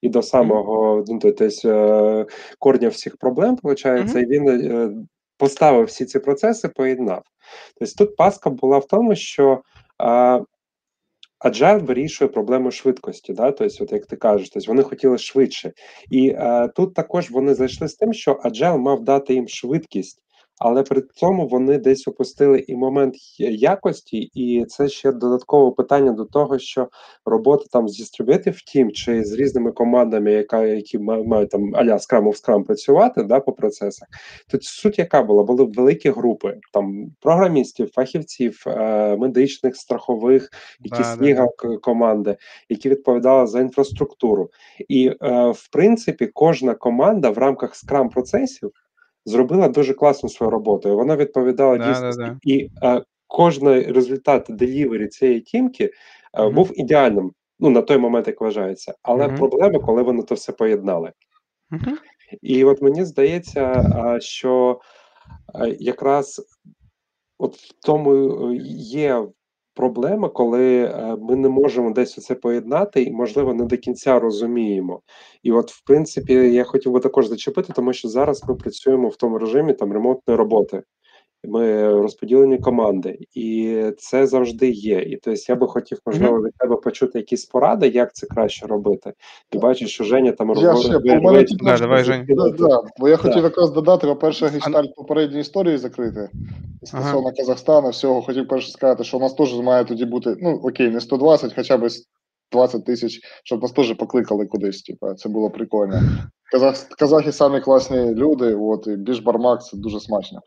і до самого ну, тобто, е, корня всіх проблем, виходить, і він е, поставив всі ці процеси, поєднав. Тобто тут паска була в тому, що е, Agile вирішує проблему швидкості, да, тобто, от як ти кажеш, тобто вони хотіли швидше, і е, тут також вони зайшли з тим, що Agile мав дати їм швидкість, але при цьому вони десь опустили і момент якості, і це ще додаткове питання до того, що робота там з Distributive Team чи з різними командами, яка які мають там аля Scrum of Scrum працювати да, по процесах. Тут суть яка була? Були великі групи там програмістів, фахівців, е, медичних, страхових, якісь да, да. команди, які відповідали за інфраструктуру. І е, в принципі кожна команда в рамках Scrum процесів зробила дуже класну свою роботу. Вона відповідала да, дійсності. Да, да. І е, кожний результат делівері цієї тімки е, mm-hmm. був ідеальним. Ну, на той момент, як вважається, але mm-hmm. проблема, коли вони то все поєднали. Mm-hmm. І от мені здається, що е, якраз от в тому є проблема, коли е, ми не можемо десь це поєднати, і, можливо, не до кінця розуміємо. І, от, в принципі, я хотів би також зачепити, тому що зараз ми працюємо в тому режимі там ремонтної роботи. Ми розподілені команди, і це завжди є. І тобто я би хотів, можливо, від тебе почути якісь поради, як це краще робити. І бачу, що Женя там робить. Да, давай, Жень. Да, да. Бо я хотів якраз додати, по-перше, гештальт попередньої історії закрити стосовно ага. Казахстану. Всього хотів перше сказати, що у нас теж має тоді бути, ну окей, не 120, хоча б 20 тисяч, щоб нас теж покликали кудись. Типу, це було прикольно. Казах, казахи самі класні люди, от і біж бармак це дуже смачно.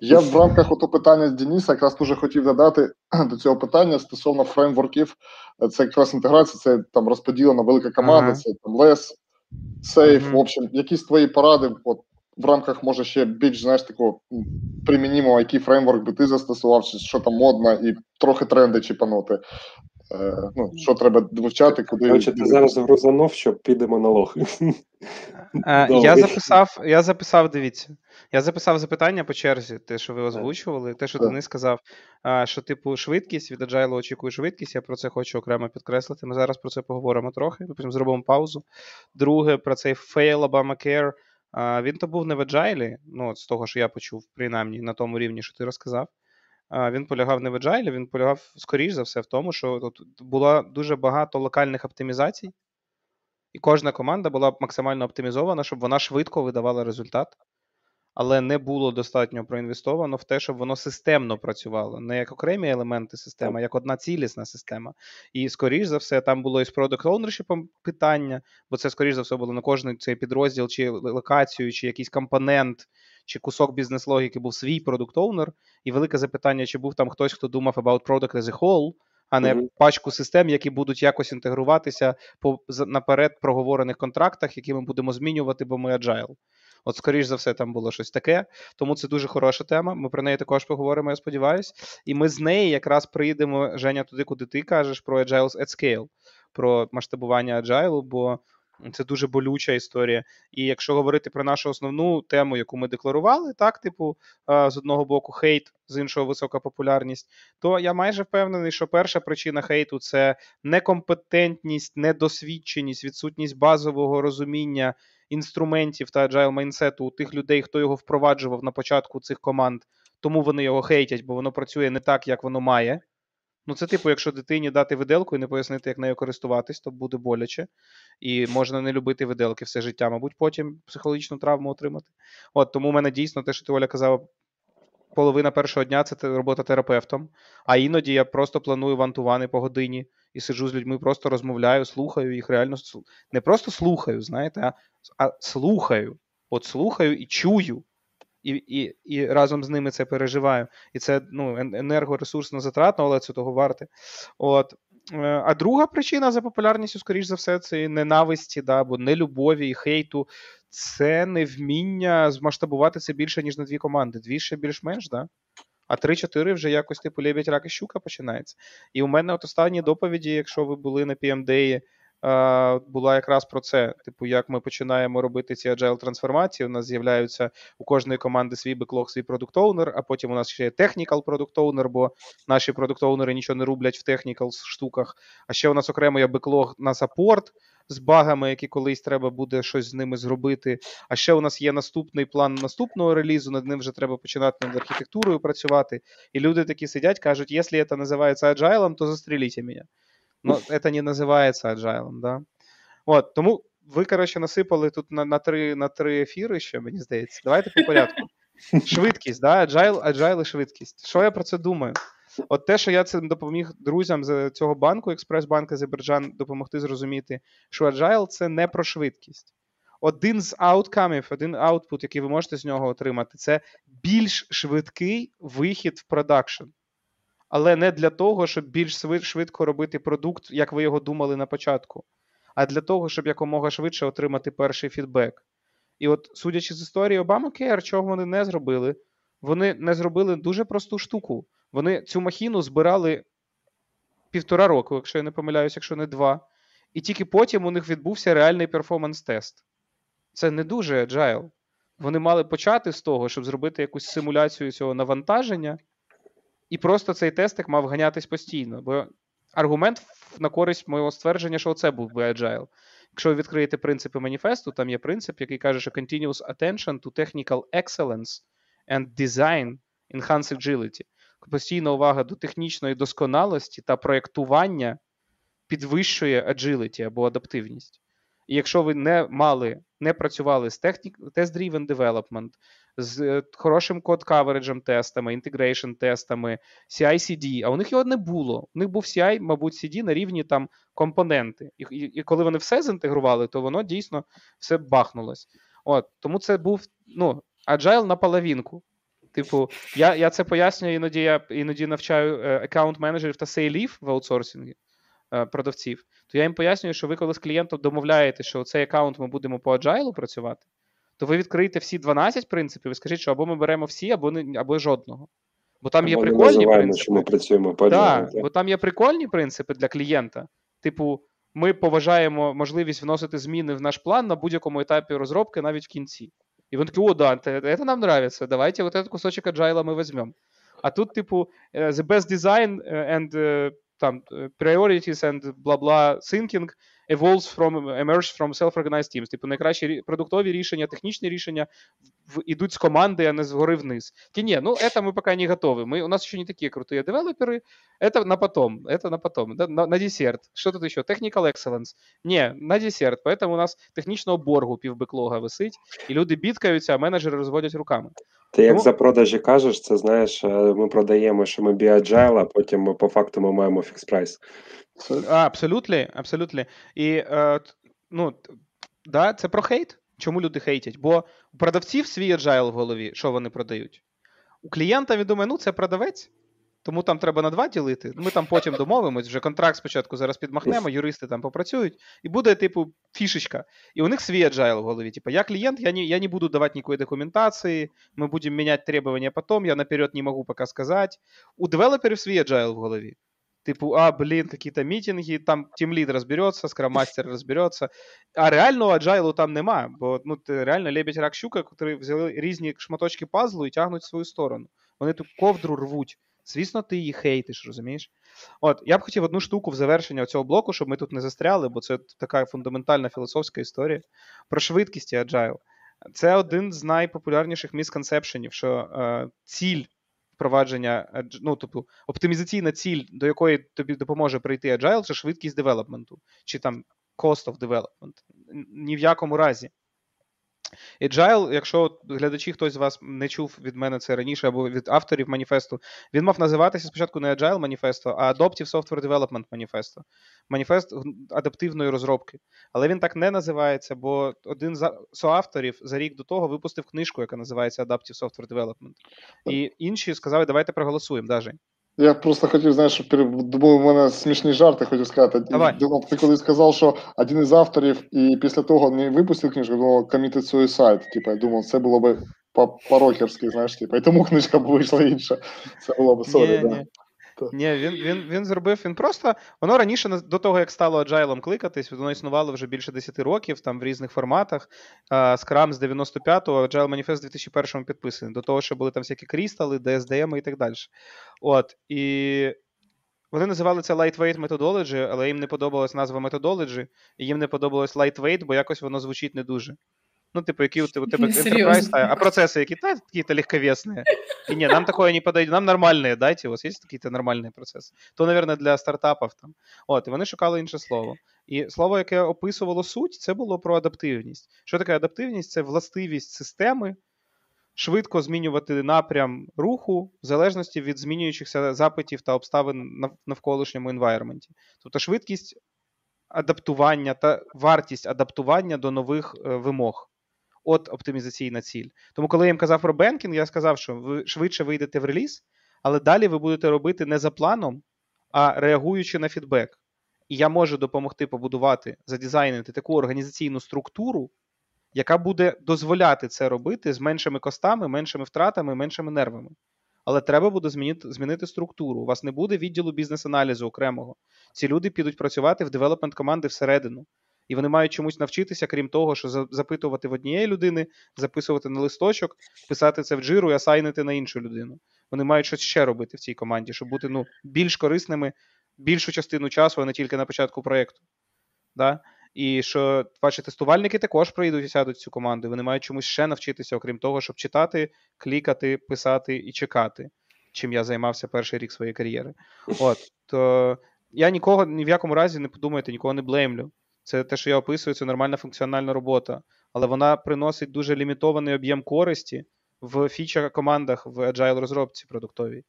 Я в рамках ото питання з Дениса якраз дуже хотів додати [CLEARS THROAT] до цього питання стосовно фреймворків. Це якраз інтеграція, це там розподілена велика команда, ага. це там лес, сейф, ага. в общем, якісь твої поради. От в рамках може ще більш знаєш такого примінімого, який фреймворк би ти застосував, чи що там модно, і трохи тренди чіпанути. Е, ну, Що треба вивчати, куди Короче, ти зараз грузанув, що підемо на лох. [LAUGHS] Е, я записав, я записав, дивіться. Я записав запитання по черзі, те, що ви озвучували, те, що Денис сказав, що, типу, швидкість від Agile очікує швидкість. Я про це хочу окремо підкреслити. Ми зараз про це поговоримо трохи, потім зробимо паузу. Друге, про цей fail Obamacare. Він то був не в Agile, ну, з того, що я почув, принаймні, на тому рівні, що ти розказав. Він полягав не в Agile, він полягав, скоріш за все, в тому, що тут було дуже багато локальних оптимізацій, і кожна команда була максимально оптимізована, щоб вона швидко видавала результат але не було достатньо проінвестовано в те, щоб воно системно працювало, не як окремі елементи системи, а як одна цілісна система. І, скоріш за все, там було і з product ownership питання, бо це, скоріш за все, було на кожний цей підрозділ, чи локацію, чи якийсь компонент, чи кусок бізнес-логіки був свій продукт оунер І велике запитання, чи був там хтось, хто думав about product as a whole, а не mm-hmm. пачку систем, які будуть якось інтегруватися по наперед проговорених контрактах, які ми будемо змінювати, бо ми agile. От, скоріш за все, там було щось таке. Тому це дуже хороша тема. Ми про неї також поговоримо, я сподіваюся. І ми з неї якраз приїдемо, Женя, туди, куди ти кажеш, про Agile at Scale, про масштабування Agile, бо. Це дуже болюча історія. І якщо говорити про нашу основну тему, яку ми декларували, так, типу, з одного боку, хейт, з іншого висока популярність, то я майже впевнений, що перша причина хейту це некомпетентність, недосвідченість, відсутність базового розуміння інструментів та agile майнсету у тих людей, хто його впроваджував на початку цих команд, тому вони його хейтять, бо воно працює не так, як воно має. Ну, це, типу, якщо дитині дати виделку і не пояснити, як нею користуватись, то буде боляче. І можна не любити виделки все життя, мабуть, потім психологічну травму отримати. От тому в мене дійсно те, що ти Оля казала, половина першого дня це робота терапевтом. А іноді я просто планую вантувани по годині і сиджу з людьми, просто розмовляю, слухаю їх реально не просто слухаю, знаєте, а, а слухаю. От слухаю і чую. І і, і разом з ними це переживаю. І це ну, енергоресурсно затратно, але це того варте. От. Е, а друга причина за популярністю, скоріш за все, це ненависті, да, або нелюбові і хейту. Це невміння змасштабувати це більше, ніж на дві команди. Дві ще більш-менш, да? а 3-4 вже якось типу лебідь, рак і щука починається. І у мене от останні доповіді, якщо ви були на PMD, була якраз про це. Типу, як ми починаємо робити ці agile трансформації. У нас з'являються у кожної команди свій беклог, свій продукт оунер а потім у нас ще є technical продукт оунер бо наші продукт оунери нічого не роблять в technical штуках. А ще у нас окремо є беклог на саппорт з багами, які колись треба буде щось з ними зробити. А ще у нас є наступний план наступного релізу, над ним вже треба починати над архітектурою працювати. І люди такі сидять, кажуть, якщо це називається agile, то застріліть мене. Ну, це не називається agile, да? От, тому ви, коротше, насипали тут на на, три на три ефіри ще, мені здається. Давайте по порядку. [LAUGHS] Швидкість, да? agile, agile і швидкість. Що я про це думаю? От те, що я цим допоміг друзям з цього банку, Експрес-банк Азербайджан, допомогти зрозуміти, що agile – це не про швидкість. Один з ауткамів, один аутпут, який ви можете з нього отримати, це більш швидкий вихід в продакшн але не для того, щоб більш швидко робити продукт, як ви його думали на початку, а для того, щоб якомога швидше отримати перший фідбек. І от, судячи з історії Obamacare, чого вони не зробили, вони не зробили дуже просту штуку. Вони цю махіну збирали півтора року, якщо я не помиляюсь, якщо не два. І тільки потім у них відбувся реальний перформанс-тест. Це не дуже agile. Вони мали почати з того, щоб зробити якусь симуляцію цього навантаження, і просто цей тестик мав ганятись постійно. Бо аргумент на користь моєго ствердження, що це був би agile. Якщо ви відкриєте принципи маніфесту, там є принцип, який каже, що continuous attention to technical excellence and design enhance agility. Постійна увага до технічної досконалості та проєктування підвищує agility або адаптивність. І якщо ви не мали, не працювали з технік, test-driven development, з е, хорошим code coverage ем тестами, integration тестами, CI-CD, а у них його не було. У них був CI, мабуть, CD на рівні там компоненти. І, і, і коли вони все зінтегрували, то воно дійсно все бахнулось. От, Тому це був ну, agile на половинку. Типу, я я це пояснюю, іноді я іноді навчаю аккаунт-менеджерів та сейлів в аутсорсингі е, продавців. То я їм пояснюю, що ви коли з клієнтом домовляєте, що цей аккаунт ми будемо по agile працювати, то ви відкриєте всі 12 принципів і скажіть, що або ми беремо всі, або не, або жодного. Бо там є або прикольні принципи. що ми працюємо по Так, бо там є прикольні принципи для клієнта. Типу, ми поважаємо можливість вносити зміни в наш план на будь-якому етапі розробки, навіть в кінці. І він такий, о, да, це нам нравится, давайте вот этот кусочек agile ми візьмемо. А тут, типу, е, the best design е, and uh, там priorities and bla-bla thinking evolves from, emerge from self-organized teams. Типу, найкращі продуктові рішення, технічні рішення в, ідуть з команди, а не згори вниз. Ті ні, ну это мы пока не готовы. Мы, у нас еще не такие крутые девелоперы. Это на потом, это на потом, да, на, на десерт. Что тут еще? Technical excellence. Не, на десерт. Поэтому у нас технічного боргу півбеклога висить, і люди бідкаються, а менеджери розводять руками. Ти як ну, за продажі кажеш, це знаєш, ми продаємо, що ми be agile, а потім по факту ми маємо fix price. Абсолютно, абсолютно. І е, ну, да, це про хейт. Чому люди хейтять? Бо у продавців свій agile в голові, що вони продають. У клієнта він думає, ну це продавець, тому там треба на два ділити. Ми там потім домовимось, вже контракт спочатку зараз підмахнемо, юристи там попрацюють, і буде, типу, фішечка. І у них свій agile в голові. Типу, я клієнт, я не, я не буду давати ніякої документації, ми будемо міняти требування потім, я наперед не можу поки сказати. У девелоперів свій agile в голові. Типу, а, блин, какие-то мітинги, там тімлід розбереться, скраммастер розбереться. А реального аджайлу там нема, бо ну, реально лебедь рак щука, які взяли різні шматочки пазлу і тягнуть в свою сторону. Вони ту ковдру рвуть. Звісно, ти її хейтиш, розумієш? От, я б хотів одну штуку в завершення цього блоку, щоб ми тут не застряли, бо це така фундаментальна філософська історія про швидкість і agile. Це один з найпопулярніших місконцепшенів, що е, ціль впровадження, ну, тобто оптимізаційна ціль, до якої тобі допоможе прийти agile, це швидкість девелопменту, чи там cost of development. Ні в якому разі. Agile, якщо глядачі хтось з вас не чув від мене це раніше, або від авторів маніфесту, він мав називатися спочатку не Agile маніфесто, а Adaptive Software Development Manifesto. Маніфест адаптивної розробки. Але він так не називається, бо один з соавторів за рік до того випустив книжку, яка називається Adaptive Software Development. І інші сказали, давайте проголосуємо. Даже. Я просто хотів, знаєш, щоб думаю, у мене смішні жарти, хотів сказати. Давай. Ти коли сказав, що один із авторів, і після того не випустив книжку, думав, committed suicide. Типу, я думав, це було би по- по-рокерськи, знаєш, типу, і тому [LAUGHS] книжка б вийшла інша. Це було б sorry, так. да. Ні. Ні, він, він, він зробив, він просто. Воно раніше, до того, як стало Agile кликатись, воно існувало вже більше 10 років, там в різних форматах. Scrum з 95-го, Agile Manifest в 2001-му підписаний. До того, що були там всякі крістали, DSDM і так далі. От. І вони називали це lightweight methodology, але їм не подобалась назва methodology, і їм не подобалось lightweight, бо якось воно звучить не дуже. Ну, типу, які у тебе, у тебе Не enterprise, серйозно. а процессы какие-то, какие-то легковесные. И не, нам такое не подойдет, нам нормальные, дайте, у вас есть какие-то нормальные процеси. То, наверное, для стартапів там. От, і вони шукали інше слово. І слово, яке описувало суть, це було про адаптивність. Що таке адаптивність? Це властивість системи швидко змінювати напрям руху в залежності від змінюючихся запитів та обставин нав- навколишньому environment. Тобто швидкість адаптування та вартість адаптування до нових е, вимог. От оптимізаційна ціль. Тому, коли я їм казав про бенкінг, я сказав, що ви швидше вийдете в реліз, але далі ви будете робити не за планом, а реагуючи на фідбек. І я можу допомогти побудувати, задизайнити таку організаційну структуру, яка буде дозволяти це робити з меншими костами, меншими втратами, меншими нервами. Але треба буде змінити, змінити структуру. У вас не буде відділу бізнес-аналізу окремого. Ці люди підуть працювати в девелопмент команди всередину. І вони мають чомусь навчитися, крім того, що запитувати в однієї людини, записувати на листочок, писати це в джиру і асайнити на іншу людину. Вони мають щось ще робити в цій команді, щоб бути ну, більш корисними більшу частину часу, а не тільки на початку проєкту. Да? І що ваші тестувальники також прийдуть і сядуть в цю команду. Вони мають чомусь ще навчитися, окрім того, щоб читати, клікати, писати і чекати, чим я займався перший рік своєї кар'єри. От то я нікого ні в якому разі не подумайте, нікого не блеймлю. Це те, що я описую, це нормальна функціональна робота, але вона приносить дуже лімітований об'єм користі в фічах командах в agile розробці продуктовій.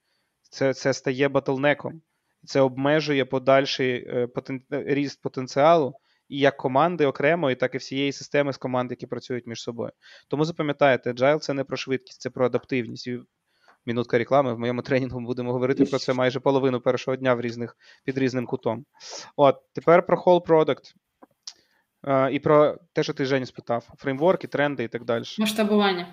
Це, це стає батлнеком. Це обмежує подальший е, потен... е, ріст потенціалу і як команди окремо, і так і всієї системи з команд, які працюють між собою. Тому запам'ятайте, Agile це не про швидкість, це про адаптивність. І мінутка реклами. В моєму тренінгу будемо говорити про це майже половину першого дня в різних, під різним кутом. От, тепер про whole product. Е, і про те, що ти Жені спитав: фреймворки, тренди і так далі. Масштабування.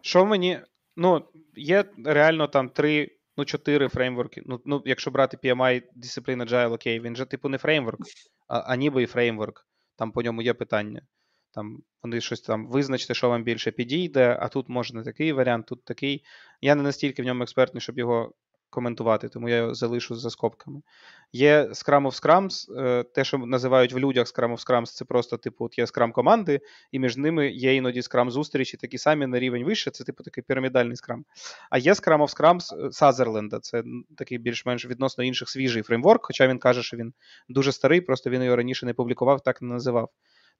Що мені. Ну, є реально там три, ну, чотири фреймворки. Ну, ну якщо брати PMI Discipline Agile, окей, він же, типу, не фреймворк, а, а ніби і фреймворк. Там по ньому є питання. Там вони щось там визначте, що вам більше підійде, а тут можна такий варіант, тут такий. Я не настільки в ньому експертний, щоб його коментувати, тому я його залишу за скобками. Є Scrum of Scrums, е, те, що називають в людях Scrum of Scrums, це просто, типу, от є Scrum команди, і між ними є іноді Scrum зустрічі, такі самі на рівень вище, це типу такий пірамідальний Scrum. А є Scrum of Scrums Сазерленда, це такий більш-менш відносно інших свіжий фреймворк, хоча він каже, що він дуже старий, просто він його раніше не публікував, так не називав.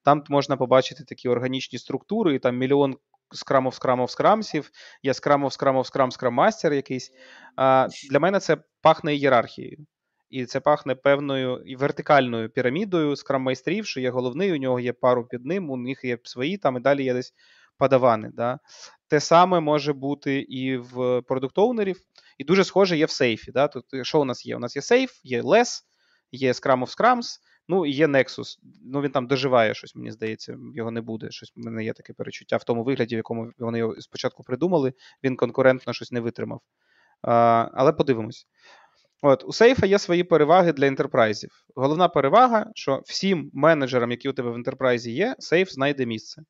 Там можна побачити такі органічні структури, і там мільйон Є Scrum of Scrum of Scrum Scrum Master якийсь. А, Для мене це пахне ієрархією. І це пахне певною вертикальною пірамідою скрам-майстрів, що є головний, у нього є пару під ним, у них є свої, там і далі є десь падавани. Да? Те саме може бути і в product owner ів, і дуже схоже є в сейфі. Да? Тут що у нас є? У нас є сейф, є LeSS, є Scrum of Scrums, ну є Nexus. Ну він там доживає щось, мені здається, його не буде. Щось в мене є таке передчуття в тому вигляді, в якому вони його спочатку придумали, він конкурентно щось не витримав. А, Але подивимось. От, У сейфа є свої переваги для enterprise ів. Головна перевага, що всім менеджерам, які у тебе в enterprise і є, сейф знайде місце.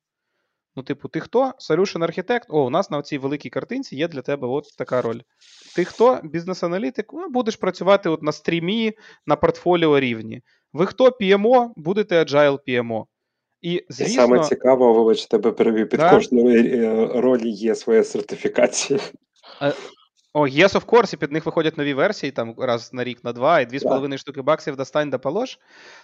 Ну, типу, ти хто? Solution архітект? О, у нас на цій великій картинці є для тебе от така роль. Ти хто? Бізнес-аналітик? Ну, будеш працювати от на стрімі, на портфоліо рівні. Ви хто PMO? Будете agile PMO. І, звісно, І саме цікаво, вибач, тебе перевів під Да. кожною е, ролі є своя сертифікація. О, yes, of course, і під них виходять нові версії там раз на рік, на два, і дві з половиною штуки баксів достань да полож.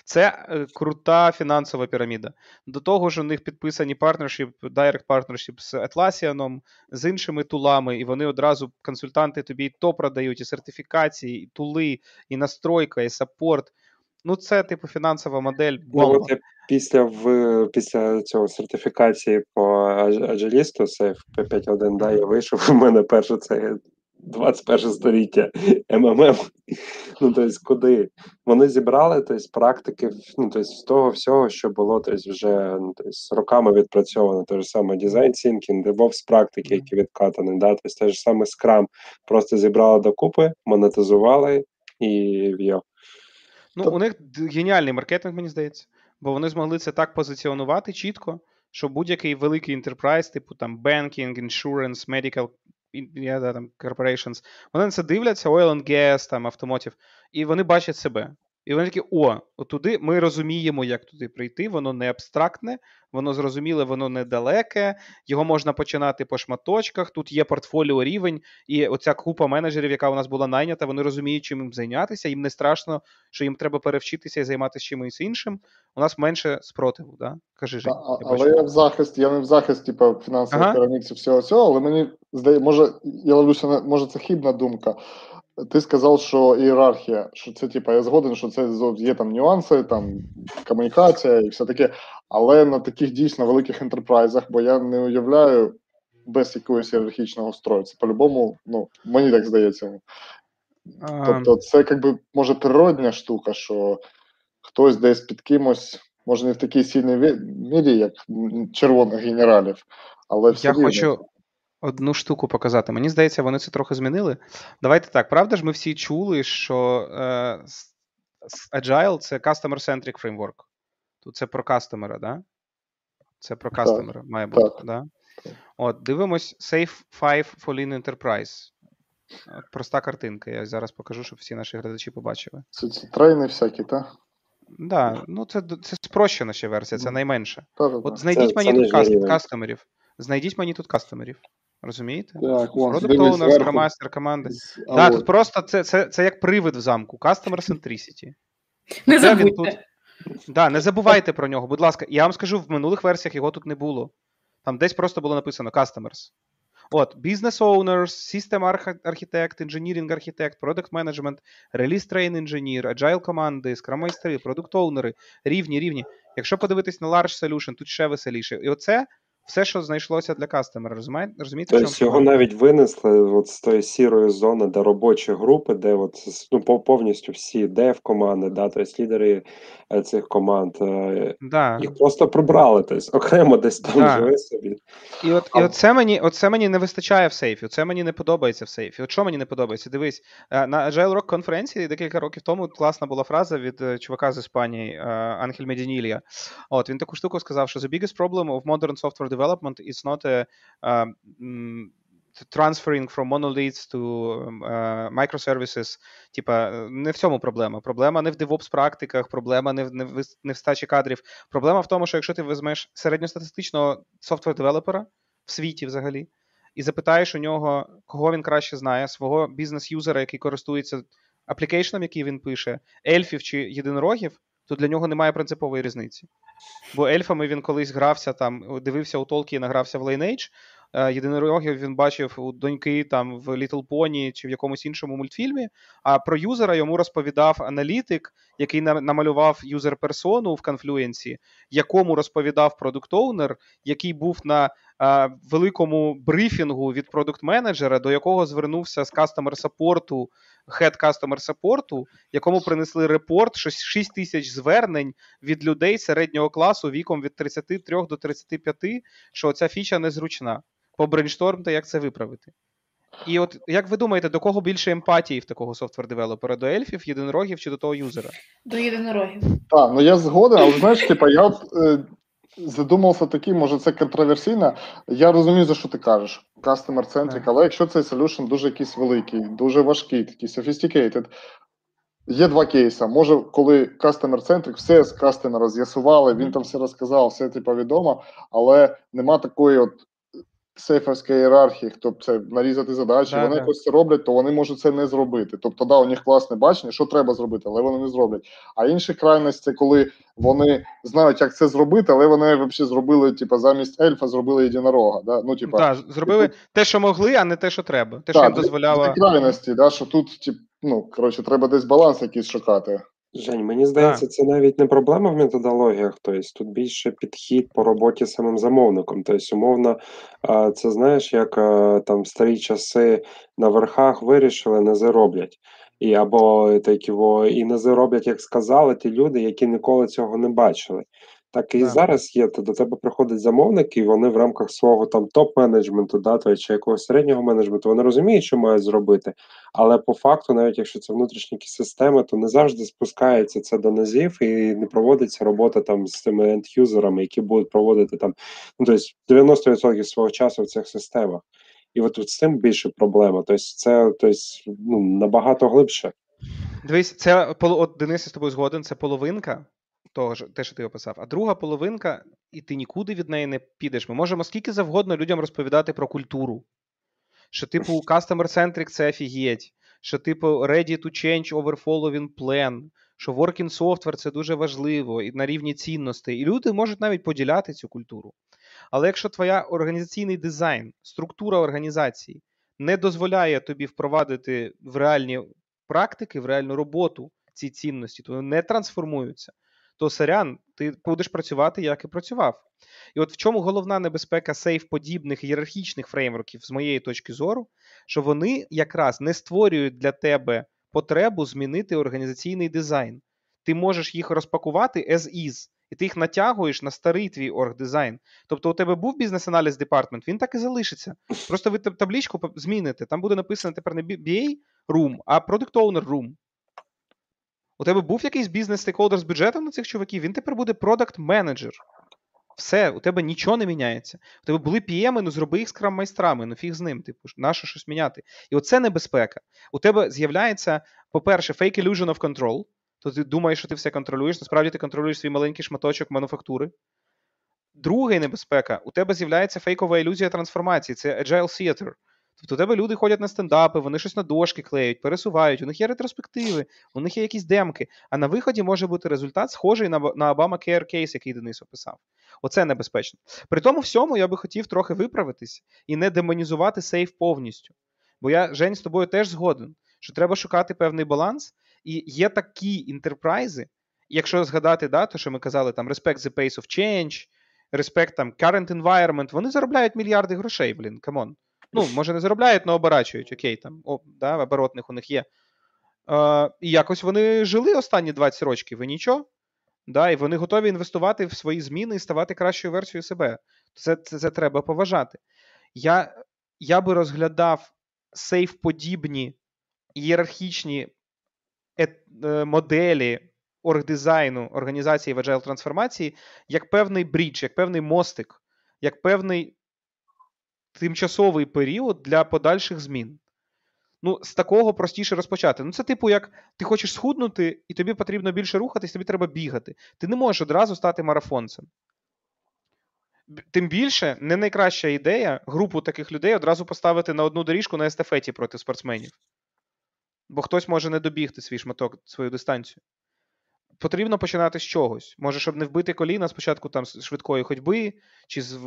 Це е, крута фінансова піраміда. До того ж, у них підписані партнершіп, direct partnership з Atlassian, з іншими тулами, і вони одразу консультанти тобі і то продають, і сертифікації, і тули, і настройка, і саппорт. Ну, це типу фінансова модель. Ну, от після в після цього сертифікації по Аджелісту, це в P5.1, да, я вийшов. У мене перше це 21 століття МММ. Ну, тобто, куди? Вони зібрали тобто, практики ну, тобто, з того всього, що було тобто, вже ну, тобто, роками відпрацьовано. Те ж саме дизайн thinking, DevOps практики, які відкатані, да? тобто, те ж саме Scrum. Просто зібрали докупи, монетизували і в'йо. Ну, Тоб- у них геніальний маркетинг, мені здається, бо вони змогли це так позиціонувати чітко, що будь-який великий інтерпрайз, типу там banking, insurance, medical yeah, да, там, corporations, вони на це дивляться, oil and gas, там, automotive, і вони бачать себе. І вони такі: о, отуди ми розуміємо, як туди прийти, воно не абстрактне, воно зрозуміле, воно недалеке, його можна починати по шматочках, тут є портфоліо рівень, і оця купа менеджерів, яка у нас була найнята, вони розуміють, чим їм зайнятися, їм не страшно, що їм треба перевчитися і займатися чимось іншим. У нас менше спротиву, да? Кажи, Жень, а- я але я в захисті, я не в захисті типу, фінансових Ага. і всього цього, але мені здається, може, я ловлюся може це хибна думка. Ти сказав, що ієрархія, що це типа я згоден, що це є там нюанси, там комунікація і все таке. Але на таких дійсно великих ентерпрайзах, бо я не уявляю без якогось ієрархічного строю. Це по-любому, ну мені так здається. Тобто, це якби може природня штука, що хтось десь під кимось, може не в такій сильній мірі, як червоних генералів, але все Я рівно. хочу одну штуку показати. Мені здається, вони це трохи змінили. Давайте так, правда ж, ми всі чули, що е, Agile це customer-centric framework. Тут це про кастомера, да? Це про кастомера має бути, так. да? От, дивимось Safe 5 for Lean Enterprise. От, проста картинка. Я зараз покажу, щоб всі наші глядачі побачили. Це, це трейни всякі, та? Да, ну це, це спрощена ще версія, це найменше. От знайдіть Це- мені це тут каст, кастомерів. Знайдіть мені тут кастомерів. Розумієте? Так, Product дивись Owner, зверху. Команди. З- Так, да, тут просто це, це, це як привид в замку. Customer centricity. Не він забудьте. Да, не забувайте про нього, будь ласка. Я вам скажу, в минулих версіях його тут не було. Там десь просто було написано Customers. От, Business Owners, System Arch- Architect, Engineering Architect, Product Management, Release Train Engineer, Agile команди, Scrum майстри, Product Owners, рівні, рівні. Якщо подивитись на Large Solution, тут ще веселіше. І оце все, що знайшлося для кастомера. Розумієте? Розумієте, Тобто його навіть винесли от з тої сірої зони, де робочі групи, де от ну, повністю всі дев команди, да, тобто лідери е, цих команд, е, Да. їх просто прибрали, тобто окремо десь там Да. живе собі. І от, і оце мені, оце мені не вистачає в сейфі. Оце мені не подобається в сейфі. От що мені не подобається? Дивись, е, на Agile Rock конференції декілька років тому класна була фраза від чувака з Іспанії Анхель Медінілія. От він таку штуку сказав, що the biggest problem of modern software development is not a, uh, mm, transferring from monoliths to uh, microservices. Типа, е, не в цьому проблема. Проблема не в DevOps практиках, проблема не в не в, не в нестачі кадрів. Проблема в тому, що якщо ти візьмеш середньостатистичного software-developer а в світі взагалі, і запитаєш у нього, кого він краще знає, свого бізнес-юзера, який користується аплікейшном, який він пише, ельфів чи єдинорогів, то для нього немає принципової різниці. Бо ельфами він колись грався там, дивився у Толкіна, грався в Lineage, е, єдинорогів він бачив у доньки там в Little Pony чи в якомусь іншому мультфільмі. А про юзера йому розповідав аналітик, який на- намалював юзер-персону в конфлюенсі, якому розповідав продукт-оунер, який був на великому брифінгу від продукт-менеджера, до якого звернувся з кастомер-саппорту, хед кастомер-саппорту, якому принесли репорт, що 6 тисяч звернень від людей середнього класу віком від 33 до 35, що ця фіча незручна. Побрейнштормте, як це виправити. І от як ви думаєте, до кого більше емпатії в такого software-developer а? До ельфів, єдинорогів чи до того юзера? До єдинорогів. Так, ну я згоден, але знаєш, типа, я от, е, задумався такий, може це контроверсійно. Я розумію, за що ти кажеш. Customer centric, але якщо цей solution дуже якийсь великий, дуже важкий, такий sophisticated, Є два кейси. Може, коли customer centric, все з кастомера з'ясували, він там все розказав, все типу відомо, але нема такої от сейферської ієрархії, хто це нарізати задачі, Да, вони да. якось це роблять, то вони можуть це не зробити. Тобто, да, у них класне бачення, що треба зробити, але вони не зроблять. А інша крайність це коли вони знають, як це зробити, але вони взагалі зробили, типу, замість ельфа зробили єдинорога. Да? Ну, типу, Так, зробили те, що могли, а не те, що треба. Те, що їм дозволяло. крайності, да, що тут, тип, ну, коротше, треба десь баланс якийсь шукати. Жень, мені здається, це навіть не проблема в методологіях. Тобто тут більше підхід по роботі з самим замовником. Тобто, умовно, а, це знаєш, як а, там в старі часи на верхах вирішили, не зароблять. І або такі во, і не зароблять, як сказали, ті люди, які ніколи цього не бачили. Так і Да. зараз є. То до тебе приходить замовник, і вони в рамках свого там топ-менеджменту, да, то, чи якогось середнього менеджменту, вони розуміють, що мають зробити. Але по факту, навіть якщо це внутрішні якісь системи, то не завжди спускається це до низів і не проводиться робота там з тими енд-юзерами, які будуть проводити там ну, тобто 90% свого часу в цих системах. І от з цим більше проблема. Тобто, це тобто, ну, набагато глибше. Дивись, це от Денис я з тобою згоден, це половинка того ж, те, що ти описав. А друга половинка, і ти нікуди від неї не підеш. Ми можемо скільки завгодно людям розповідати про культуру. Що, типу, [LAUGHS] customer-centric це офігеть, що, типу, ready to change over following plan, що working software це дуже важливо і на рівні цінностей. І люди можуть навіть поділяти цю культуру. Але якщо твоя організаційний дизайн, структура організації не дозволяє тобі впровадити в реальні практики, в реальну роботу ці цінності, то вони не трансформуються, то сорян, ти будеш працювати, як і працював. І от в чому головна небезпека сейф-подібних ієрархічних фреймворків, з моєї точки зору, що вони якраз не створюють для тебе потребу змінити організаційний дизайн. Ти можеш їх розпакувати as is, і ти їх натягуєш на старий твій оргдизайн. Тобто у тебе був бізнес-аналіз department, він так і залишиться. Просто ви таб- табличку зміните. Там буде написано тепер не BA room, а Product Owner room. У тебе був якийсь бізнес-stakeholder з бюджетом на цих чуваків, він тепер буде product manager. Все, у тебе нічого не міняється. У тебе були PM, ну зроби їх скрам-майстрами, ну фіг з ним, типу, нащо щось міняти. І оце небезпека. У тебе з'являється, по-перше, fake illusion of control. То ти думаєш, що ти все контролюєш, насправді ти контролюєш свій маленький шматочок мануфактури. Друга небезпека, у тебе з'являється фейкова ілюзія трансформації, це agile theater. Тобто у тебе люди ходять на стендапи, вони щось на дошки клеють, пересувають, у них є ретроспективи, у них є якісь демки, а на виході може бути результат схожий на, на Obama Care Case, який Денис описав. Оце небезпечно. При тому всьому я би хотів трохи виправитись і не демонізувати сейф повністю. Бо я, Жень, з тобою теж згоден, що треба шукати певний баланс, і є такі інтерпрайзи, якщо згадати, да, то, що ми казали, там respect the pace of change, respect там current environment, вони заробляють мільярди грошей, блін, come on. Ну, може, не заробляють, але оборачують, окей, там, о, да, оборотних у них є. Е, і якось вони жили останні 20 років, і нічого. Да, і вони готові інвестувати в свої зміни і ставати кращою версією себе. Це це, це треба поважати. Я я би розглядав SAFe-подібні ієрархічні ет, е, моделі оргдизайну організації в agile трансформації як певний брідж, як певний мостик, як певний тимчасовий період для подальших змін. Ну, з такого простіше розпочати. Ну, це типу, як ти хочеш схуднути, і тобі потрібно більше рухатись, тобі треба бігати. Ти не можеш одразу стати марафонцем. Тим більше, не найкраща ідея групу таких людей одразу поставити на одну доріжку на естафеті проти спортсменів. Бо хтось може не добігти свій шматок, свою дистанцію. Потрібно починати з чогось. Може, щоб не вбити коліна, спочатку там з швидкої ходьби, чи з,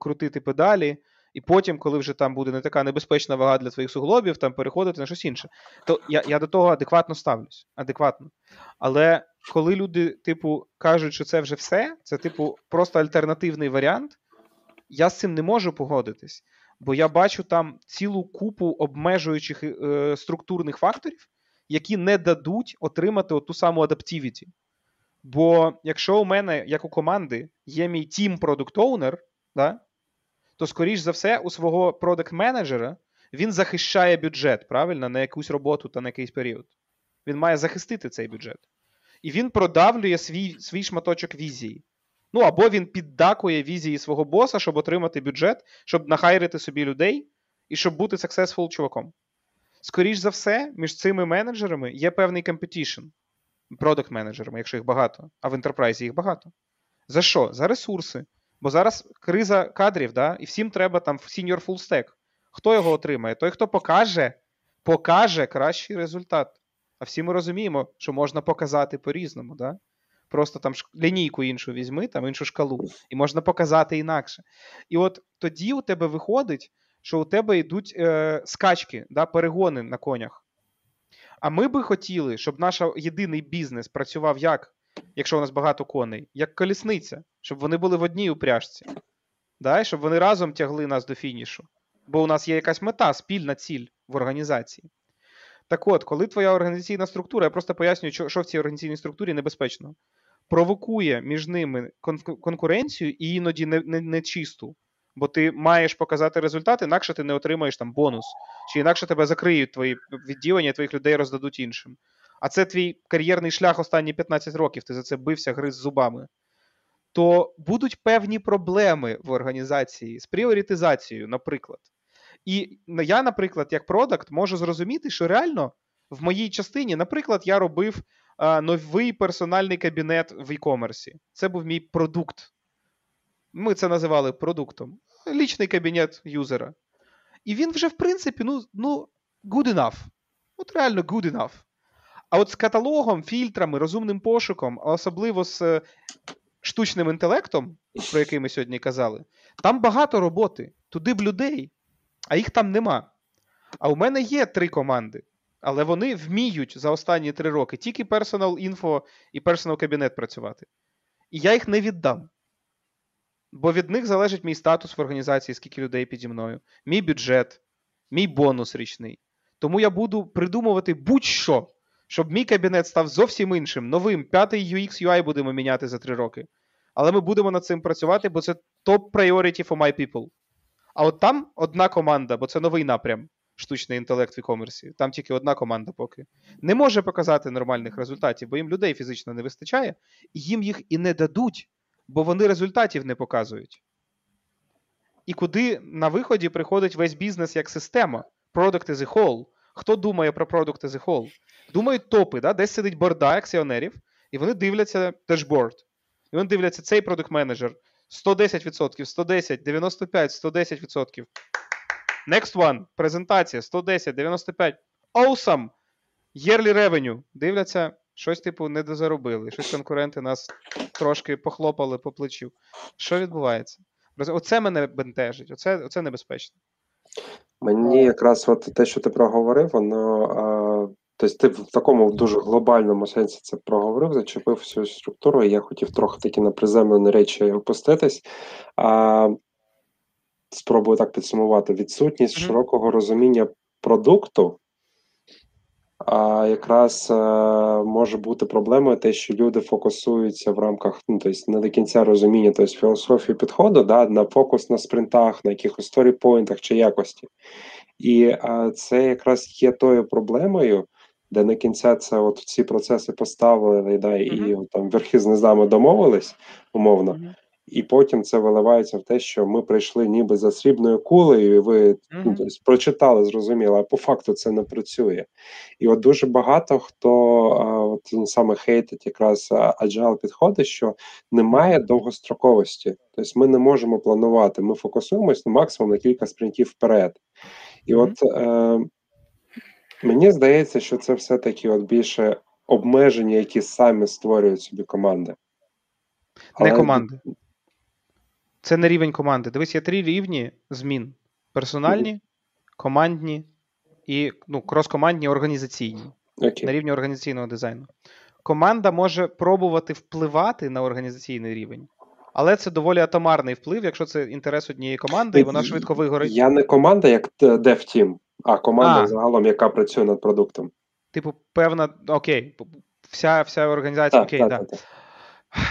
крутити педалі, і потім, коли вже там буде не така небезпечна вага для твоїх суглобів, там переходити на щось інше. То я я до того адекватно ставлюсь. Адекватно. Але коли люди, типу, кажуть, що це вже все, це, типу, просто альтернативний варіант, я з цим не можу погодитись. Бо я бачу там цілу купу обмежуючих е, структурних факторів, які не дадуть отримати ту саму адаптивіті. Бо якщо у мене, як у команди, є мій тім продукт оунер да, то, скоріш за все, у свого продакт-менеджера він захищає бюджет, правильно, на якусь роботу та на якийсь період. Він має захистити цей бюджет. І він продавлює свій свій шматочок візії. Ну, або він піддакує візії свого боса, щоб отримати бюджет, щоб нахайрити собі людей і щоб бути successful чуваком. Скоріш за все, між цими менеджерами є певний competition. Продакт-менеджерами, якщо їх багато, а в ентерпрайзі їх багато. За що? За ресурси. Бо зараз криза кадрів, да, і всім треба там senior full stack. Хто його отримає? Той, хто покаже, покаже кращий результат. А всі ми розуміємо, що можна показати по-різному. Да? Просто там лінійку іншу візьми, там іншу шкалу, і можна показати інакше. І от тоді у тебе виходить, що у тебе йдуть е, скачки, да, перегони на конях. А ми би хотіли, щоб наш єдиний бізнес працював як, якщо у нас багато коней, як колісниця, щоб вони були в одній упряжці, да? щоб вони разом тягли нас до фінішу. Бо у нас є якась мета, спільна ціль в організації. Так от, коли твоя організаційна структура, я просто пояснюю, що, в цій організаційній структурі небезпечно, провокує між ними конкуренцію і іноді не, не, не. Бо ти маєш показати результат, інакше ти не отримаєш там бонус, чи інакше тебе закриють твої відділення, твоїх людей роздадуть іншим. А це твій кар'єрний шлях останні 15 років, ти за це бився гриз зубами. То будуть певні проблеми в організації з пріоритизацією, наприклад. І я, наприклад, як продакт, можу зрозуміти, що реально в моїй частині, наприклад, я робив новий персональний кабінет в e-commerce. Це був мій продукт. Ми це називали продуктом. Лічний кабінет юзера. І він вже, в принципі, ну, ну good enough. От реально good enough. А от з каталогом, фільтрами, розумним пошуком, а особливо з е, штучним інтелектом, про який ми сьогодні казали, там багато роботи. Туди б людей, а їх там нема. А у мене є три команди, але вони вміють за останні три роки тільки Personal Info і Personal Кабінет працювати. І я їх не віддам. Бо від них залежить мій статус в організації, скільки людей піді мною, мій бюджет, мій бонус річний. Тому я буду придумувати будь-що, щоб мій кабінет став зовсім іншим, новим. П'ятий UX UI будемо міняти за три роки. Але ми будемо над цим працювати, бо це топ priority for my people. А от там одна команда, бо це новий напрям, штучний інтелект в e-commerce. Там тільки одна команда поки. Не може показати нормальних результатів, бо їм людей фізично не вистачає, і їм їх і не дадуть, бо вони результатів не показують. І куди на виході приходить весь бізнес як система, product as a whole. Хто думає про product as a whole? Думають топи, да? десь сидить борда акціонерів, і вони дивляться дешборд. І вони дивляться цей продукт менеджер 110%, 110, 95, 110%. Next one. Презентація 110, 95. Awesome! Yearly revenue. Дивляться, щось типу не дозаробили. Щось конкуренти нас трошки похлопали по плечу. Що відбувається? Оце мене бентежить, оце, оце небезпечно. Мені якраз от те, що ти проговорив, воно. А... Тобто ти в такому дуже глобальному сенсі це проговорив, зачепив всю структуру, і я хотів трохи такі на приземлені речі опуститись. А, Спробую так підсумувати: відсутність mm-hmm. широкого розуміння продукту, а якраз а, може бути проблемою те, що люди фокусуються в рамках ну, тобто не до кінця розуміння тобто філософії підходу, да, на фокус на спринтах, на якихось story point ах чи якості. І а, це якраз є тою проблемою де на кінця це от ці процеси поставили, да, і uh-huh. там верхи з низами домовились умовно. І потім це виливається в те, що ми прийшли ніби за срібною кулею, і ви ну, тобто, прочитали, зрозуміло, а по факту це не працює. І от дуже багато хто а, от ну, саме хейтить якраз agile підходи, що немає довгостроковості. Тобто ми не можемо планувати. Ми фокусуємось на максимум на кілька спринтів вперед. І от. Е, Мені здається, що це все-таки от більше обмеження, які самі створюють собі команди. Але... Не команди. Це не рівень команди. Дивись, є три рівні змін: персональні, командні і ну, кроскомандні організаційні. Okay. На рівні організаційного дизайну. Команда може пробувати впливати на організаційний рівень, але це доволі атомарний вплив, якщо це інтерес однієї команди, і вона швидко вигорить. Я не команда, як DevTeam. А, команда а. загалом, яка працює над продуктом. Типу, певна, окей, вся вся організація, так, окей, так, да.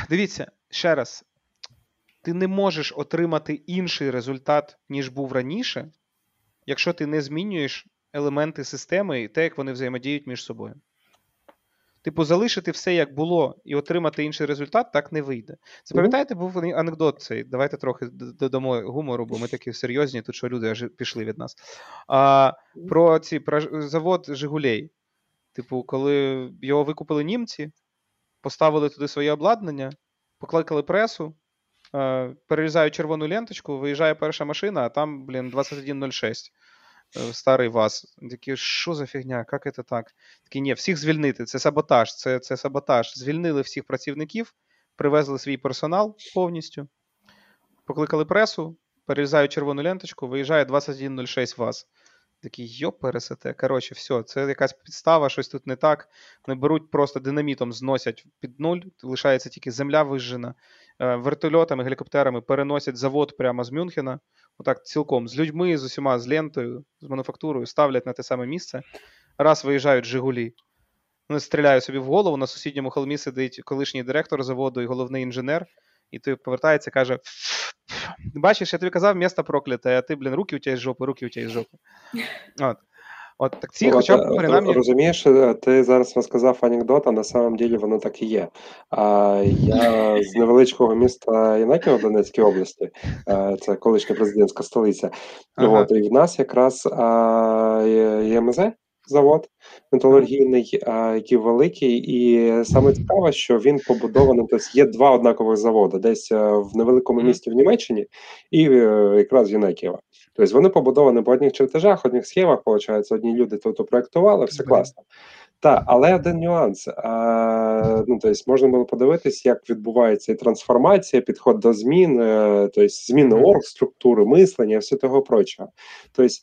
Дивіться, ще раз, ти не можеш отримати інший результат, ніж був раніше, якщо ти не змінюєш елементи системи і те, як вони взаємодіють між собою. Типу, залишити все як було і отримати інший результат так не вийде. Це пам'ятаєте, був анекдот цей. Давайте трохи додамо гумору, бо ми такі серйозні, тут що люди аж пішли від нас. А, Про ці про завод Жигулей. Типу, коли його викупили німці, поставили туди своє обладнання, покликали пресу, перерізають червону ленточку, виїжджає перша машина, а там, блін, 2106. Э, старий ВАЗ. Такі, що за фігня? Як це так? Такі, ні, всіх звільнити. Це саботаж, це це саботаж. Звільнили всіх працівників, привезли свій персонал повністю, покликали пресу, перерізають червону ленточку, виїжджає 2106 ВАЗ. Такий йоп пересете. Коротше, все, це якась підстава, щось тут не так. Вони беруть просто динамітом, зносять під нуль, лишається тільки земля вижжена. Е, Вертольотами, гелікоптерами переносять завод прямо з Мюнхена. Отак цілком з людьми, з усіма, з лентою, з мануфактурою, ставлять на те саме місце. Раз виїжджають Жигулі. Вони стріляють собі в голову. На сусідньому холмі сидить колишній директор заводу і головний інженер. І той повертається і каже: Бачиш, я тобі казав, місто прокляте, а ти, блін, руки у тебе з жопи, руки у тебе з жопи. [LAUGHS] От. От так ці, Ну, хоча б е, принаймні. Розумієш, е, ти зараз розказав анекдот, а на самом ділі воно так і є. А, я з невеличкого міста Єнаківа в Донецькій області, е, це колишня президентська столиця. Ага. От, і в нас якраз а, є ЄМЗ завод металургійний, який великий, і саме цікаве, що він побудований. Тобто є два однакових заводи, десь е, в невеликому місті в Німеччині і е, якраз в Єнаківа. Тобто вони побудовані по одних чертежах, одних схемах, виходить, одні люди тут проектували, все класно. Так, але один нюанс. А, ну, тобто можна було подивитись, як відбувається і трансформація, підход до змін, е, тобто зміни Мгм. оргструктури, мислення, все того прочого. Тобто,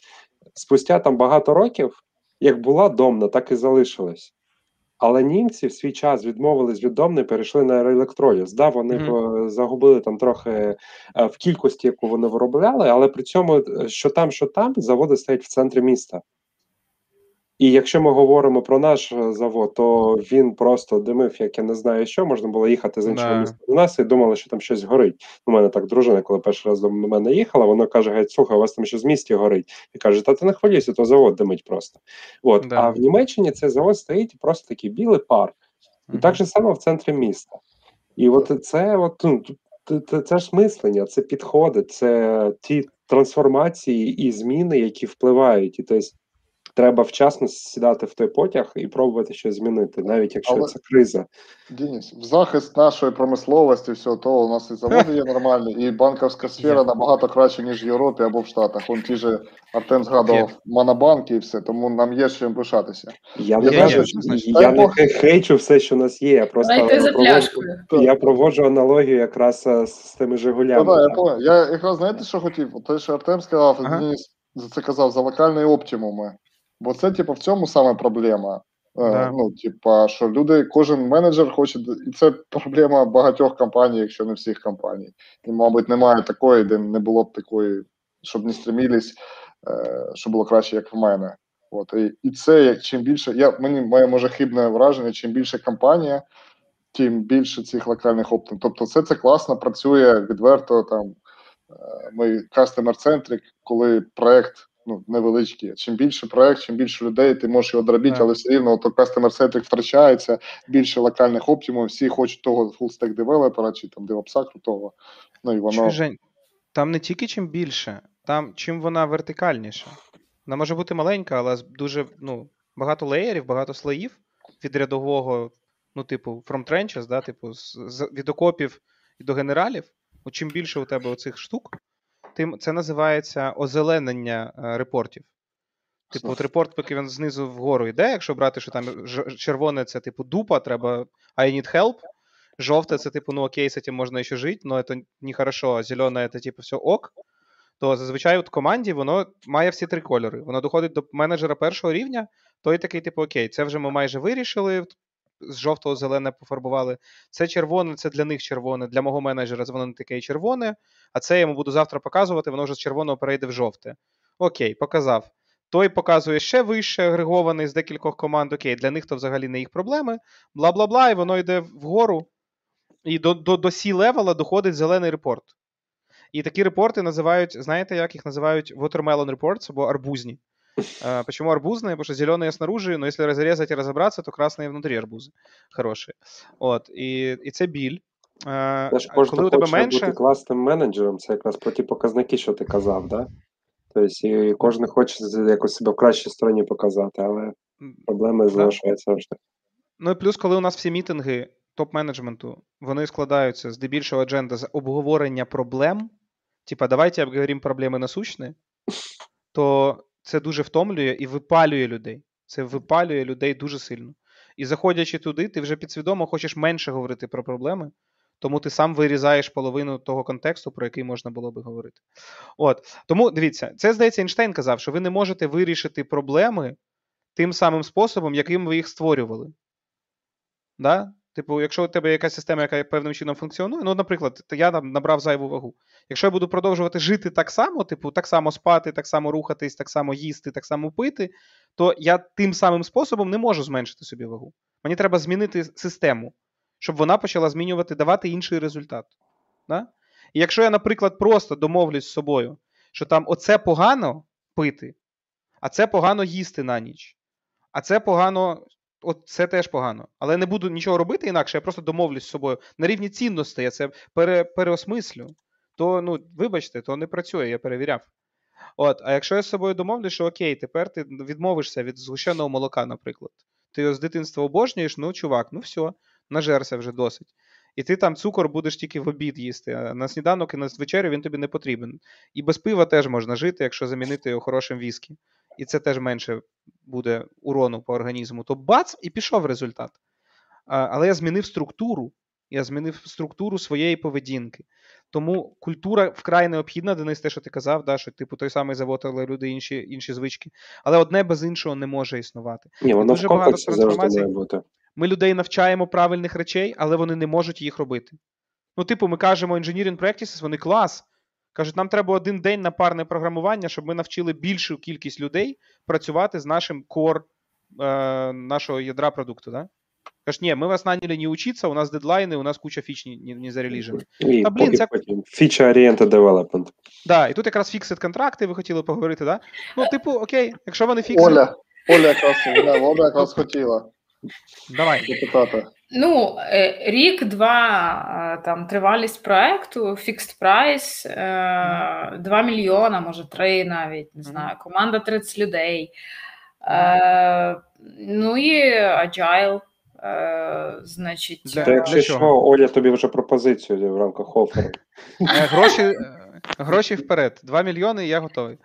спустя там багато років, як була домна, так і залишилась. Але німці в свій час відмовились від домни, перейшли на електроліз. Да, вони е, загубили там трохи е, в кількості, яку вони виробляли, але при цьому, е, що там, що там, заводи стоять в центрі міста. І якщо ми говоримо про наш е, завод, то він просто димив, як я не знаю що, можна було їхати з іншого міста до нас і думали, що там щось горить. У мене так дружина, коли перший раз до мене їхала, вона каже: геть, слухай, у вас там щось в місті горить. І каже, та ти не хвилюйся, то завод димить просто. От, Да. а в Німеччині цей завод стоїть просто такий білий пар. І Мгм. так же само в центрі міста. І от це, от, ну, це, це, це ж мислення, це підходи, це ті трансформації і зміни, які впливають. І тобто треба вчасно сідати в той потяг і пробувати щось змінити, навіть якщо Але- це криза. Денис, в захист нашої промисловості, всього того, у нас і заводи є нормальні, і банківська сфера набагато краще, ніж в Європі або в Штатах. Он ті же Артем згадував монобанки і все, тому нам є чим пишатися. Я не є, кажу, я не хейчу все, що у нас є. Я просто проводжу, я проводжу аналогію якраз е, з тими Ну, Жигулями. да, я понял. Я якраз знаєте, що хотів? От Те, що Артем сказав, Ага. Денис за це казав за локальні оптимуми. Бо це, типу, в цьому саме проблема. Е, Да. Ну, типа, що люди, кожен менеджер хоче, і це проблема багатьох компаній, якщо не всіх компаній. І, мабуть, немає такої, де не було б такої, щоб не стремились, е, щоб було краще, як в мене. От і, і це як чим більше, я мені моє може хибне враження, чим більше компанія, тим більше цих локальних оптимів. Тобто, все це класно працює відверто. Там е, ми customer centric, коли проект ну, невеличкий. Чим більше проект, чим більше людей, ти можеш його дробити, але все рівно то customer centric втрачається, більше локальних оптимумів, всі хочуть того full stack девелопера чи там девопса крутого. Ну і воно Жень, там не тільки чим більше, там чим вона вертикальніша. Вона може бути маленька, але дуже ну, багато леєрів, багато слоїв від рядового, ну, типу, from trenches, да, типу, з, з, від окопів і до генералів. От чим більше у тебе оцих штук, тим це називається озеленення е, репортів. Типу, от репорт, поки він знизу вгору йде, якщо брати, що там червоне це типу дупа, треба I need help. Жовте це типу, ну окей, з цим можна ще жити, но це не хорошо, а зелене це типу все ок. То зазвичай от команді воно має всі три кольори. Воно доходить до менеджера першого рівня, той такий, типу, окей, це вже ми майже вирішили. З жовтого зелене пофарбували. Це червоне, це для них червоне. Для мого менеджера воно не таке червоне, а це я йому буду завтра показувати, воно вже з червоного перейде в жовте. Окей, показав. Той показує ще вище, агрегований з декількох команд. Окей, для них то взагалі не їх проблеми. Бла бла бла, і воно йде вгору. І до до, до C-level а доходить зелений репорт. І такі репорти називають, знаєте, як їх називають watermelon reports або арбузні. А, почему арбузные? Потому что зеленые снаружи, но если разрезать и разобраться, то красные внутри арбузи. Хороші. От, і, і це біль. А, Знаєш, а кожен коли у тебе хоче менше. бути класним менеджером, це якраз про ті показники, що ти казав, да? Тобто, і кожен хоче з- якось себе в кращій стороні показати, але проблеми залишаються завжди. Ну і плюс, коли у нас всі мітинги топ-менеджменту, вони складаються здебільшого адженда з обговорення проблем. Типа, давайте обговоримо проблеми насущні, то це дуже втомлює і випалює людей. Це випалює людей дуже сильно. І заходячи туди, ти вже підсвідомо хочеш менше говорити про проблеми, тому ти сам вирізаєш половину того контексту, про який можна було би говорити. От тому дивіться, це здається, Ейнштейн казав, що ви не можете вирішити проблеми тим самим способом, яким ви їх створювали. Да? Типу, якщо у тебе якась система, яка певним чином функціонує, ну, наприклад, я набрав зайву вагу. Якщо я буду продовжувати жити так само, типу, так само спати, так само рухатись, так само їсти, так само пити, то я тим самим способом не можу зменшити собі вагу. Мені треба змінити систему, щоб вона почала змінювати, давати інший результат. Да? І якщо я, наприклад, просто домовлюсь з собою, що там оце погано пити, а це погано їсти на ніч, а це погано от це теж погано. Але не буду нічого робити інакше, я просто домовлюсь з собою. На рівні цінностей я це пере, переосмислю, то, ну, вибачте, то не працює, я перевіряв. От, А якщо я з собою домовлюсь, що окей, тепер ти відмовишся від згущеного молока, наприклад. Ти його з дитинства обожнюєш, ну, чувак, ну все, нажерся вже досить. І ти там цукор будеш тільки в обід їсти, а на сніданок і на вечерю він тобі не потрібен. І без пива теж можна жити, якщо замінити його хорошим віскі. І це теж менше буде урону по організму, то бац, і пішов результат. Але я змінив структуру, я змінив структуру своєї поведінки. Тому культура вкрай необхідна, Денис, те, що ти казав, да, що типу той самий завод, але люди інші інші звички. Але одне без іншого не може існувати. Ні, воно в комплексі завжди має бути. Ми людей навчаємо правильних речей, але вони не можуть їх робити. Ну, типу, ми кажемо engineering practices, вони клас. Кажуть, нам треба один день на парне програмування, щоб ми навчили більшу кількість людей працювати з нашим кор е, нашого ядра продукту. Да? Кажуть, ні, ми вас наняли не учиться, у нас дедлайни, у нас куча фіч не, не зареліжені. Та, блін, це... Feature Oriented Development. Да, і тут якраз фіксит контракти, ви хотіли поговорити, да? Ну, типу, окей, якщо вони фіксит... Оля, Оля якраз, Оля якраз хотіла. Давай. Депутата. Ну, е, рік-два е, там тривалість проекту, фікст прайс, 2 мільйона, може 3 навіть, не знаю, команда 30 людей. Е, ну і agile. Значить, для, для, для що, Оля тобі вже пропозицію в рамках оферу. Гроші гроші вперед. 2 мільйони, і я готовий.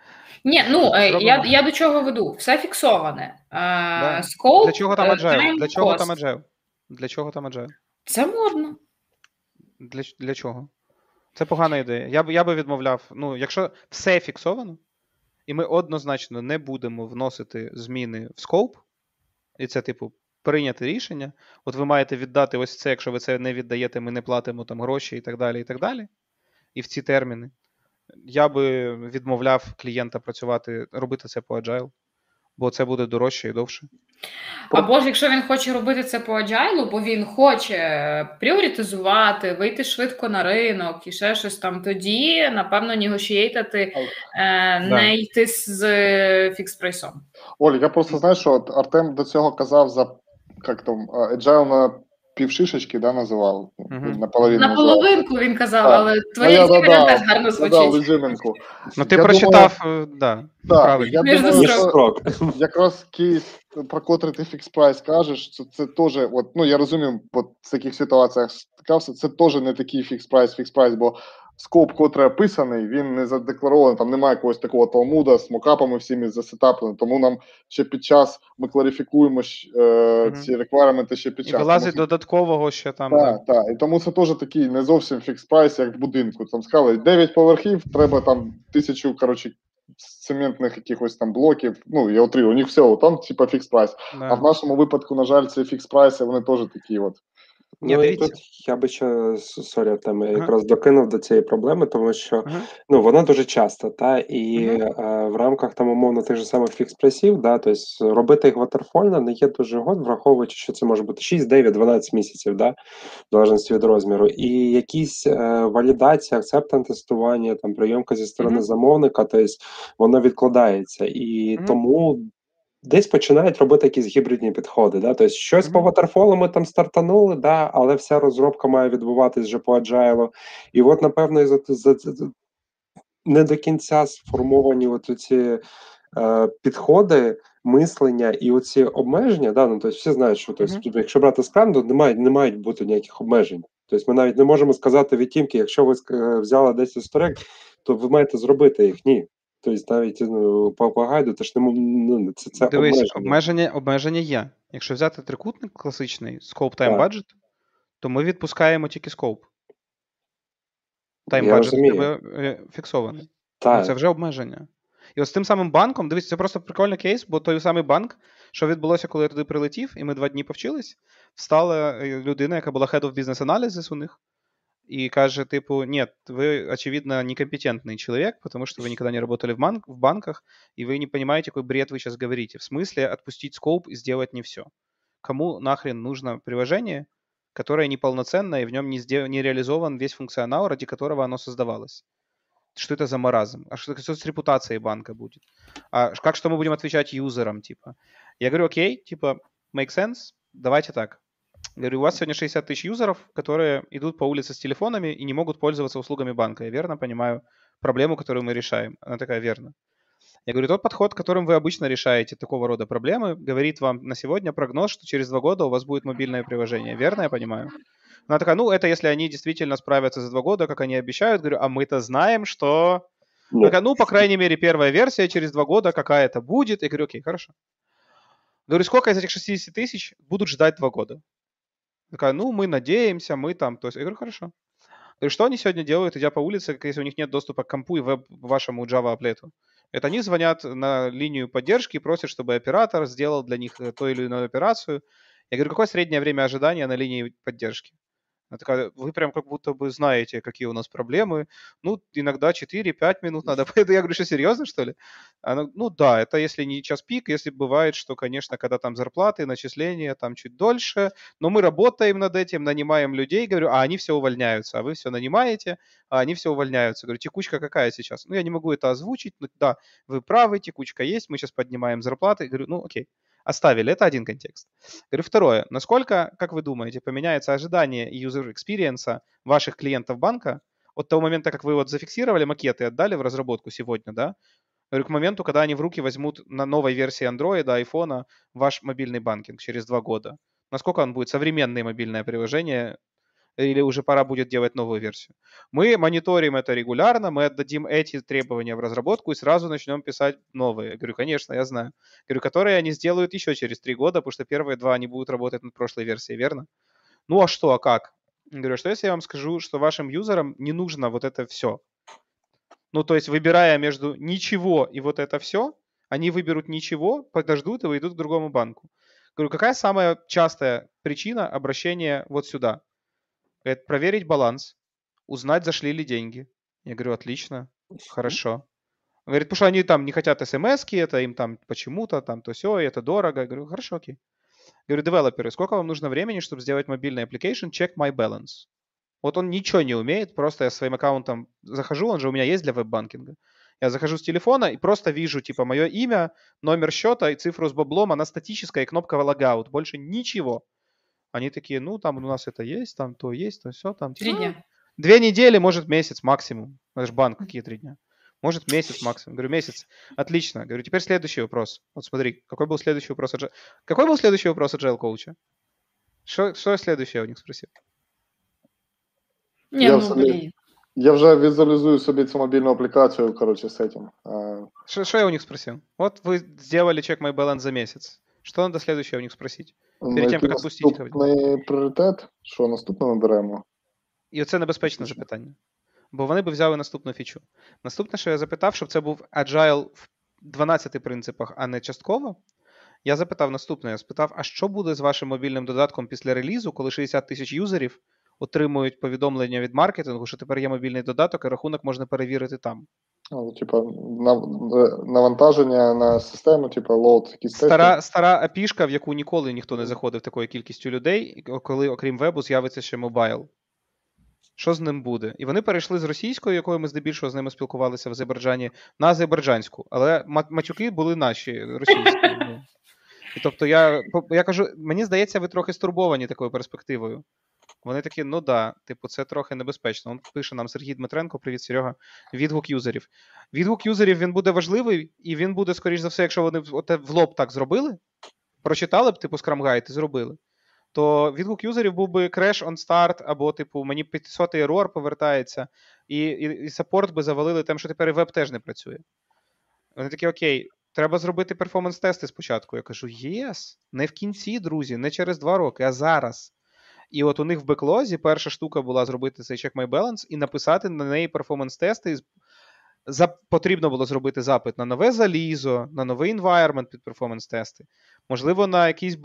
Ні, ну я я до чого веду? Все фіксоване. Да. Скоп, Для чого там agile? Для чого там agile? Для чого там agile? Це модно. Для для чого? Це погана ідея. Я б я би відмовляв. Ну, якщо все фіксовано, і ми однозначно не будемо вносити зміни в скоп, і це, типу, прийняти рішення. От ви маєте віддати ось це, якщо ви це не віддаєте, ми не платимо там гроші і так далі, і так далі. І в ці терміни. Я би відмовляв клієнта працювати, робити це по agile, бо це буде дорожче і довше. Або ж якщо він хоче робити це по agile, бо він хоче пріоритизувати, вийти швидко на ринок і ще щось там, тоді, напевно, негошієйтати, е, не да. йти з фікс-прайсом. Оль, я просто знаю, що Артем до цього казав за як там, agile на півшишечки, да, називав. Угу. Наполовину На половинку він казав, так. але твоє ну, да, теж гарно звучить. Да, ну ти я прочитав, думаю, да, так, правильно. Я думаю, якраз кейс, про котрий ти фікс прайс кажеш, це, це теж, от, ну я розумію, от в таких ситуаціях стикався, це теж не такий фікс прайс, фікс прайс, бо скоп, котрий описаний, він не задекларований, там немає якогось такого талмуда з мокапами всіми засетаплені, тому нам ще під час ми кларифікуємо е, ці реквайрменти ще під час. І вилазить тому, додаткового ще там. Так, так, і тому це теж такий не зовсім фікс прайс, як в будинку. Там сказали, 9 поверхів, треба там тисячу, коротше, цементних якихось там блоків, ну, я отримую, у них все, там, типа, фікс прайс. Да. А в нашому випадку, на жаль, ці фікс прайси, вони теж такі от. Ну, і тут я би ще сорі, там ага. якраз докинув до цієї проблеми, тому що ага. ну вона дуже часто, та і ага. е, в рамках там умовно тих же самих fixed-price-ів, да, тобто робити їх waterfall-ьно не є дуже год, враховуючи, що це може бути 6, 9, 12 місяців, да, в залежності від розміру, і якісь е, валідації, acceptance тестування, там прийомка зі сторони замовника, тобто воно відкладається, і тому Десь починають робити якісь гібридні підходи. Да? Тобто щось mm-hmm. по ватерфолу ми там стартанули, да, але вся розробка має відбуватись вже по agile. І от, напевно, за, за, за не до кінця сформовані от ці е, підходи, мислення і оці обмеження. Да? Ну, тобто всі знають, що тобто, mm-hmm. якщо брати скрам, то не мають, не мають бути ніяких обмежень. Тобто ми навіть не можемо сказати від тімки, якщо ви взяли 10 історик, то ви маєте зробити їх. Ні. Тобто навіть ну, по, по гайду, то ж не ну, це, це Дивись, обмеження. обмеження обмеження є. Якщо взяти трикутник класичний, scope time budget, то ми відпускаємо тільки scope. Тайм-баджет тебе е, фіксований. Ну, Так, це вже обмеження. І от з тим самим банком, дивіться, це просто прикольний кейс, бо той самий банк, що відбулося, коли я туди прилетів, і ми два дні повчились, встала е, людина, яка була head of business analysis у них, и каже, типу, нет, вы, очевидно, некомпетентный человек, потому что вы [LAUGHS] никогда не работали в, банк, в банках, и вы не понимаете, какой бред вы сейчас говорите. В смысле отпустить скоп и сделать не все. Кому нахрен нужно приложение, которое неполноценное, и в нем не, сдел... не реализован весь функционал, ради которого оно создавалось? Что это за маразм? А что, что с репутацией банка будет? А как что мы будем отвечать юзерам, типа? Я говорю, окей, типа, make sense, давайте так. Говорю, у вас сегодня 60 тысяч юзеров, которые идут по улице с телефонами и не могут пользоваться услугами банка. Я верно понимаю проблему, которую мы решаем? Она такая, верно. Я говорю, тот подход, которым вы обычно решаете такого рода проблемы, говорит вам на сегодня прогноз, что через два года у вас будет мобильное приложение. Верно я понимаю? Она такая, ну, это если они действительно справятся за два года, как они обещают. Говорю, а мы-то знаем, что... Нет. Такая, ну, по крайней мере, первая версия через два года какая-то будет. Я говорю, окей, хорошо. Говорю, сколько из этих 60 тысяч будут ждать два года? Такая, ну, мы надеемся, мы там... То есть, я говорю, хорошо. Говорю, что они сегодня делают, идя по улице, если у них нет доступа к компу и веб вашему Java аплету? Это они звонят на линию поддержки и просят, чтобы оператор сделал для них э, ту или иную операцию. Я говорю, какое среднее время ожидания на линии поддержки? Она такая, вы прям как будто бы знаете, какие у нас проблемы. Ну, иногда 4-5 минут надо. [LAUGHS] Я говорю, что серьезно, что ли? Она, ну да, это если не час пик, если бывает, что, конечно, когда там зарплаты, начисления, там чуть дольше, но мы работаем над этим, нанимаем людей, говорю, а они все увольняются, а вы все нанимаете, а они все увольняются. Говорю, текучка какая сейчас? Ну, я не могу это озвучить, но да, вы правы, текучка есть, мы сейчас поднимаем зарплаты. Говорю, ну, окей, оставили, это один контекст. Говорю, второе, насколько, как вы думаете, поменяется ожидание user experience ваших клиентов банка от того момента, как вы вот зафиксировали макеты и отдали в разработку сегодня, да, Говорю, к моменту, когда они в руки возьмут на новой версии Android, iPhone ваш мобильный банкинг через два года. Насколько он будет современное мобильное приложение или уже пора будет делать новую версию. Мы мониторим это регулярно, мы отдадим эти требования в разработку и сразу начнем писать новые. Я говорю, конечно, я знаю. Говорю, которые они сделают еще через три года, потому что первые два они будут работать над прошлой версией, верно? Ну а что, а как? Я говорю, что если я вам скажу, что вашим юзерам не нужно вот это все? Ну, то есть, выбирая между ничего и вот это все, они выберут ничего, подождут и уйдут к другому банку. Говорю, какая самая частая причина обращения вот сюда? Это проверить баланс, узнать, зашли ли деньги. Я говорю, отлично, хорошо. Говорит, потому что они там не хотят смс это им там почему-то, там то все, это дорого. Я говорю, хорошо, окей. Говорю, девелоперы, сколько вам нужно времени, чтобы сделать мобильный application check my balance? Вот он ничего не умеет, просто я своим аккаунтом захожу, он же у меня есть для веб-банкинга. Я захожу с телефона и просто вижу, типа, мое имя, номер счета и цифру с баблом, она статическая и кнопка логаут, больше ничего. Они такие, ну, там у нас это есть, там то есть, то все, там. Три «А, дня. Две недели, может, месяц максимум. Это же банк, какие три дня? Может, месяц максимум. Говорю, месяц. Отлично. Говорю, теперь следующий вопрос. Вот смотри, какой был следующий вопрос от Agile- Какой был следующий вопрос от Agile коуча? Что, что следующее я у них спросил? Ні, Я ну собі- блін. Я вже візуалізую собі цю мобільну аплікацію, коротше, з цим. А, Что, что я у них спросил? Вот вы сделали check my balance за месяц. Что надо следующее у них спросить? ну, тем, який як відпустити наступний пріоритет, що наступне ми беремо? І оце небезпечне запитання. Бо вони б взяли наступну фічу. Наступне, що я запитав, щоб це був agile в 12 принципах, а не частково. Я запитав наступне: я спитав: а що буде з вашим мобільним додатком після релізу, коли 60 тисяч юзерів отримують повідомлення від маркетингу, що тепер є мобільний додаток, і рахунок можна перевірити там. Ну, типа, навантаження на систему, типа, load, якісь Стара, стара API-шка, в яку ніколи ніхто не заходив такою кількістю людей, коли, окрім вебу, з'явиться ще мобайл. Що з ним буде? І вони перейшли з російської, якою ми здебільшого з ними спілкувалися в Азербайджані, на азербайджанську. Але ма- матюки були наші російські. ну. Тобто я, я кажу, мені здається, ви трохи стурбовані такою перспективою. Вони такі, ну да, типу, це трохи небезпечно. Он пише нам Сергій Дмитренко, привіт, Серега. Відгук юзерів. Відгук юзерів він буде важливий, і він буде, скоріш за все, якщо вони в- лоб так зробили, прочитали б, типу, Scrum і зробили, то відгук юзерів був би crash on start, або, типу, мені 500 ерор повертається, і, і, і саппорт би завалили тим, що тепер і веб теж не працює. Вони такі, окей, треба зробити перформанс-тести спочатку. Я кажу, єс, не в кінці, друзі, не через два роки, а зараз. І от у них в беклозі перша штука була зробити цей check my balance і написати на неї перформанс-тести. За, потрібно було зробити запит на нове залізо, на новий environment під перформанс-тести, можливо, на якийсь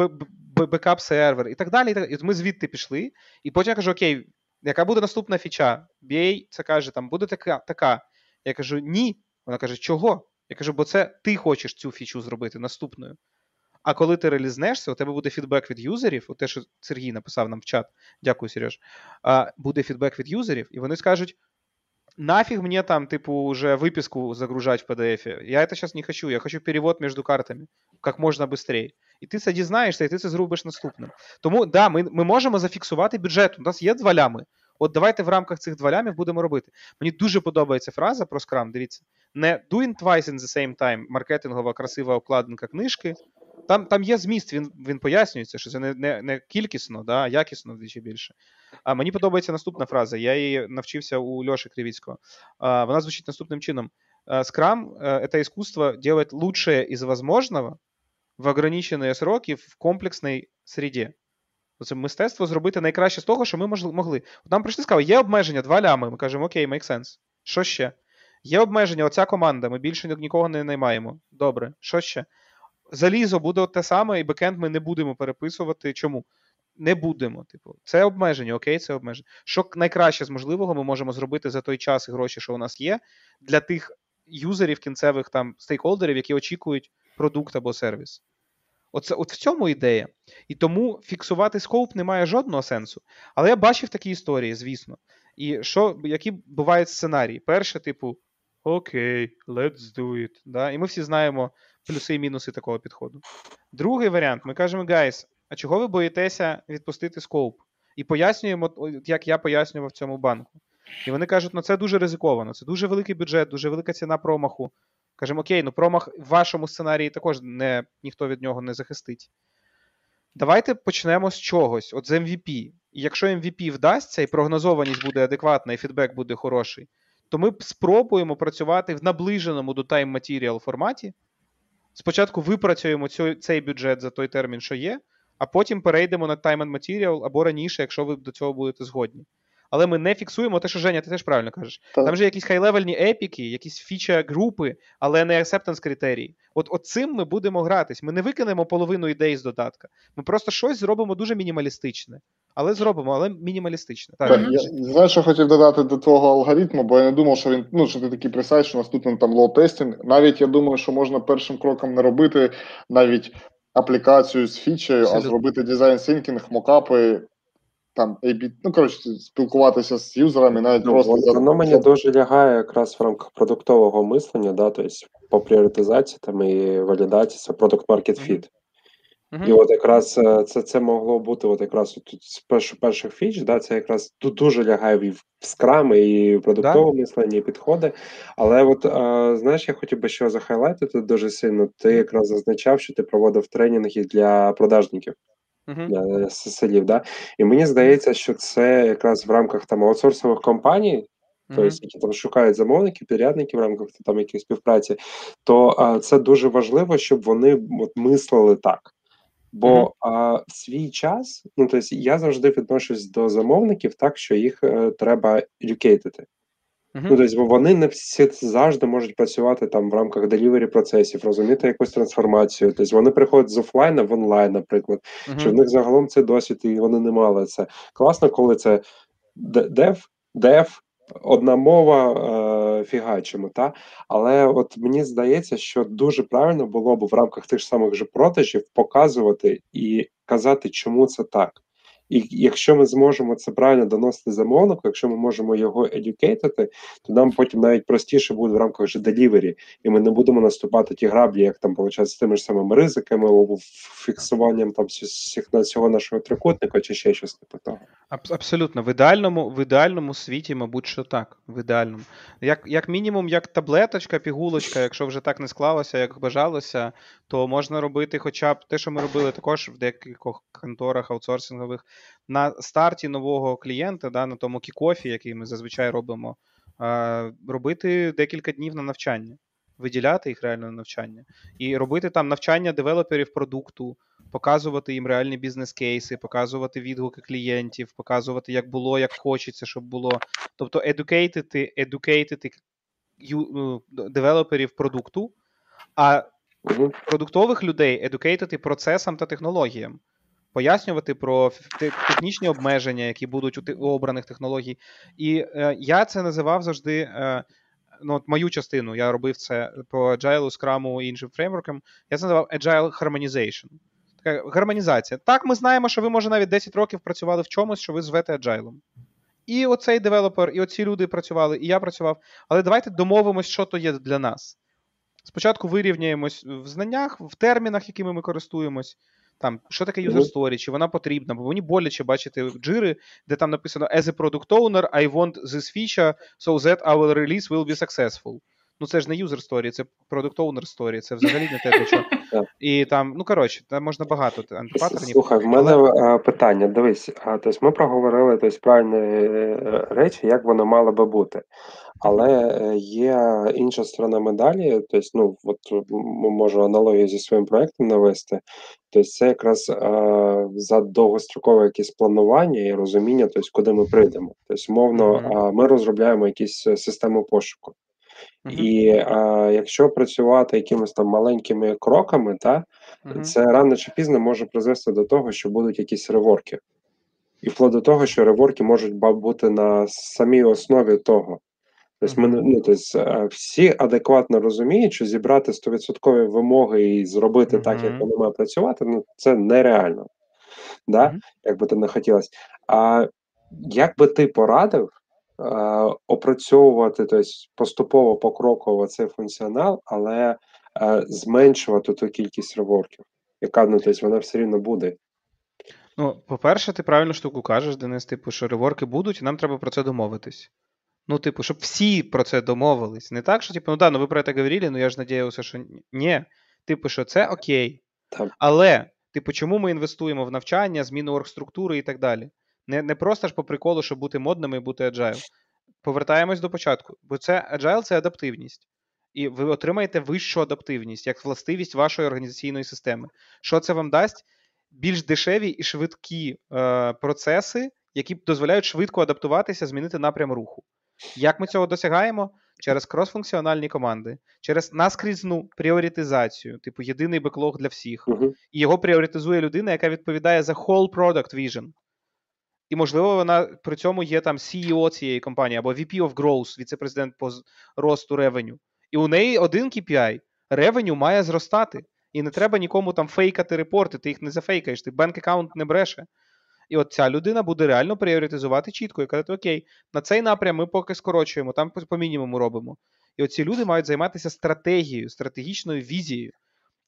бекап сервер і так далі. І, так. і от ми звідти пішли. І потім я кажу: Окей, яка буде наступна фіча? BA це каже, там буде така. така. Я кажу, ні. Вона каже, чого? Я кажу, бо це ти хочеш цю фічу зробити наступною. А коли ти релізнешся, у тебе буде фідбек від юзерів, от те, що Сергій написав нам в чат, дякую, Сереж. А, Буде фідбек від юзерів, і вони скажуть: нафиг мне там, типу, уже выписку загружать в PDF. Я это сейчас не хочу, я хочу перевод между картами как можна быстрее. І ти це дізнаєшся, і ти це зробиш наступним. Тому да, ми ми можемо зафіксувати бюджет. У нас є два лями. От давайте в рамках цих два лямів будемо робити. Мені дуже подобається фраза про Scrum, Дивіться, не doing twice in the same time, маркетингова красива обкладинка книжки. Там там є зміст, він він пояснюється, що це не не, не кількісно, да, а якісно вдвічі більше. А мені подобається наступна фраза. Я її навчився у Льоші Кривіцького. А, Вона звучить наступним чином: Scrum — это искусство делать лучшее из возможного в ограничені сроки в комплексній среді. Це мистецтво зробити найкраще з того, що ми могли. Нам прийшли сказали, є обмеження, два лями. Ми кажемо, окей, make sense. Що ще? Є обмеження, оця команда, ми більше нікого не наймаємо. Добре, що ще? Залізо буде те саме, і бекенд ми не будемо переписувати. Чому? Не будемо. Типу, це обмеження, окей, це обмеження. Що найкраще з можливого ми можемо зробити за той час і гроші, що у нас є, для тих юзерів, кінцевих там стейкхолдерів, які очікують продукт або сервіс. Оце, От в цьому ідея. І тому фіксувати скоуп не має жодного сенсу. Але я бачив такі історії, звісно. І що, які бувають сценарії? Перше, типу, окей, let's do it. Да? І ми всі знаємо плюси і мінуси такого підходу. Другий варіант: ми кажемо, guys, а чого ви боїтеся відпустити скоуп? І пояснюємо, як я пояснював цьому банку. І вони кажуть, ну це дуже ризиковано, це дуже великий бюджет, дуже велика ціна промаху. Кажемо, окей, ну промах в вашому сценарії також не, ніхто від нього не захистить. Давайте почнемо з чогось, от з MVP. І якщо MVP вдасться, і прогнозованість буде адекватна, і фідбек буде хороший, то ми спробуємо працювати в наближеному до Time Material форматі. Спочатку випрацюємо цю, цей бюджет за той термін, що є, а потім перейдемо на Time and Material або раніше, якщо ви до цього будете згодні але ми не фіксуємо те, що Женя, ти теж правильно кажеш. Так. Там же якісь high-level-ьні епіки, якісь фіча групи, але не acceptance критерії. От, от цим ми будемо гратись. Ми не викинемо половину ідей з додатка. Ми просто щось зробимо дуже мінімалістичне. Але зробимо, але мінімалістичне. Так, так я знаєш, що хотів додати до твого алгоритму, бо я не думав, що він ну що ти такий precise, що наступним там load testing. Навіть я думаю, що можна першим кроком не робити навіть аплікацію з фічею, а зробити design thinking, мокапи, там AB, ну коротше, спілкуватися з юзерами, навіть ну, просто воно, воно мені дуже лягає якраз в рамках продуктового мислення, да, тобто по пріоритизації там і валідації це продукт market fit. Mm-hmm. І от якраз е, це це могло бути от якраз тут з перших перших фіч, да, це якраз тут дуже лягає і в скрам, і в продуктове да. мислення, і підходи. Але от а, знаєш, я хотів би що захайлайтити дуже сильно. Ти якраз зазначав, що ти проводив тренінги для продажників uh-huh. селів. Да? І мені здається, що це якраз в рамках там аутсорсових компаній, uh-huh. тобто, які там шукають замовників, підрядників в рамках там яких співпраці, то а, це дуже важливо, щоб вони от, мислили так. Бо а, в свій час, ну тобто я завжди відношусь до замовників так, що їх е, треба educatити. Uh-huh. Ну, тобто, бо вони не всі завжди можуть працювати там в рамках делівері процесів, розуміти якусь трансформацію. Тобто вони приходять з офлайна в онлайн, наприклад, uh-huh. що в них загалом це досвід, і вони не мали це. Класно, коли це дев, дев, одна мова е, фігачимо, та але от мені здається, що дуже правильно було б в рамках тих самих же продажів показувати і казати, чому це так. І якщо ми зможемо це правильно доносити замовнику, якщо ми можемо його едюкейтити, то нам потім навіть простіше буде в рамках же делівері, і ми не будемо наступати ті граблі, як там виходить, з тими ж самими ризиками, або фіксуванням там цього нашого трикутника, чи ще щось типу того. Абсолютно, в ідеальному в ідеальному світі, мабуть, що так. В ідеальному, як як мінімум, як таблеточка, пігулочка, якщо вже так не склалося, як бажалося, то можна робити, хоча б те, що ми робили також в декількох конторах аутсорсингових на старті нового клієнта, да, на тому кікофі, який ми зазвичай робимо, робити декілька днів на навчання. виділяти їх реально на навчання, і робити там навчання девелоперів продукту, показувати їм реальні бізнес-кейси, показувати відгуки клієнтів, показувати, як було, як хочеться, щоб було. Тобто, едукейтити, едукейтити ну, девелоперів продукту, а продуктових людей едукейтити процесам та технологіям, пояснювати про технічні обмеження, які будуть у обраних технологій. І е, я це називав завжди. Е, Ну, от мою частину я робив це по Agile, Scrum і іншим фреймворкам. Я це називав Agile Harmonization. Така гармонізація. Так, ми знаємо, що ви, може, навіть 10 років працювали в чомусь, що ви звете Agile. І оцей девелопер, і оці люди працювали, і я працював. Але давайте домовимось, що то є для нас. Спочатку вирівняємось в знаннях, в термінах, якими ми користуємось. Там, що таке user story, чи вона потрібна, бо мені боляче бачити джири, де там написано as a product owner, I want this feature so that our release will be successful. Ну це ж не user story, це product owner story, це взагалі не те, чого. [LAUGHS] І там, ну коротше, там можна багато антипаттернів. Слухай, в мене е, питання. Дивись, а, тобто ми проговорили тобто, правильні е, речі, як воно мало би бути. Але е, є інша сторона медалі, тобто, ну, от можу аналогію зі своїм проектом навести. Тобто, це якраз е, за довгострокове якесь планування і розуміння, тобто, куди ми прийдемо. Тобто, Мгм. а, ми розробляємо якісь системи пошуку. І а, якщо працювати якимись там маленькими кроками, та Мгм. це рано чи пізно може призвести до того, що будуть якісь реворки. І вплоть до того, що реворки можуть бути на самій основі того. Тобто, ми, не- ну, тобто, е, всі адекватно розуміють, що зібрати 100% вимоги і зробити так, як воно має працювати, ну це нереально. Да? Мгм. Як би то не хотілося. А як би ти порадив опрацьовувати, тобто поступово покроково цей функціонал, але е, зменшувати ту кількість реворків, яка ну, тобто, вона все рівно буде. Ну, по-перше, ти правильну штуку кажеш, Денис, типу, що реворки будуть, і нам треба про це домовитись. Ну, типу, щоб всі про це домовились. Не так, що, типу, ну да, ну ви про це говорили, ну я ж надіявся, що ні. Типу, що це окей. Так. Але, типу, чому ми інвестуємо в навчання, зміну оргструктури і так далі? Не, не просто ж по приколу, щоб бути модними і бути agile. Повертаємось до початку. Бо це agile це адаптивність. І ви отримаєте вищу адаптивність як властивість вашої організаційної системи. Що це вам дасть? Більш дешеві і швидкі е, процеси, які дозволяють швидко адаптуватися, змінити напрям руху. Як ми цього досягаємо? Через кросфункціональні команди, через наскрізну пріоритизацію, типу єдиний беклог для всіх. Угу. І його пріоритизує людина, яка відповідає за whole product vision. І, можливо, вона при цьому є там CEO цієї компанії або VP of Growth, віце-президент по росту ревеню. І у неї один KPI ревеню має зростати. І не треба нікому там фейкати репорти, ти їх не зафейкаєш, ти банк аккаунт не бреше. І от ця людина буде реально пріоритизувати чітко і казати: Окей, на цей напрям ми поки скорочуємо, там по мінімуму робимо. І оці люди мають займатися стратегією, стратегічною візією.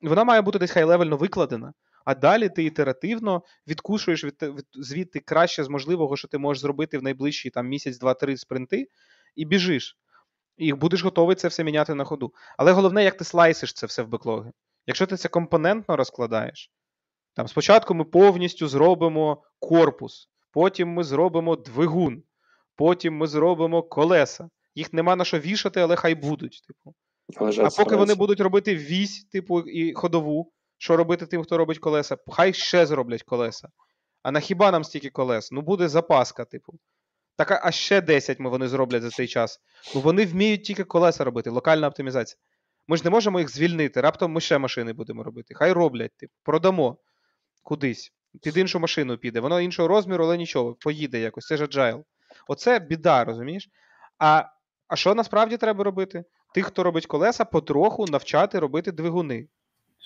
І вона має бути десь хай-левельно викладена. А далі ти ітеративно відкушуєш від, від звідти краще з можливого, що ти можеш зробити в найближчі там місяць, два-три спринти, і біжиш. І будеш готовий це все міняти на ходу. Але головне, як ти слайсиш це все в беклоги. Якщо ти це компонентно розкладаєш, там спочатку ми повністю зробимо корпус, потім ми зробимо двигун, потім ми зробимо колеса. Їх нема на що вішати, але хай будуть. Типу. А поки вони будуть робити вісь, типу, і ходову, що робити тим, хто робить колеса, хай ще зроблять колеса. А на хіба нам стільки колес? Ну буде запаска, типу. Так, а- ще 10 ми вони зроблять за цей час. Ну вони вміють тільки колеса робити, локальна оптимізація. Ми ж не можемо їх звільнити. Раптом ми ще машини будемо робити. Хай роблять, типу, продамо кудись. Під іншу машину піде. Воно іншого розміру, але нічого, поїде якось. Це ж agile. Оце біда, розумієш? А, а що насправді треба робити? Тих, хто робить колеса, потроху навчати робити двигуни.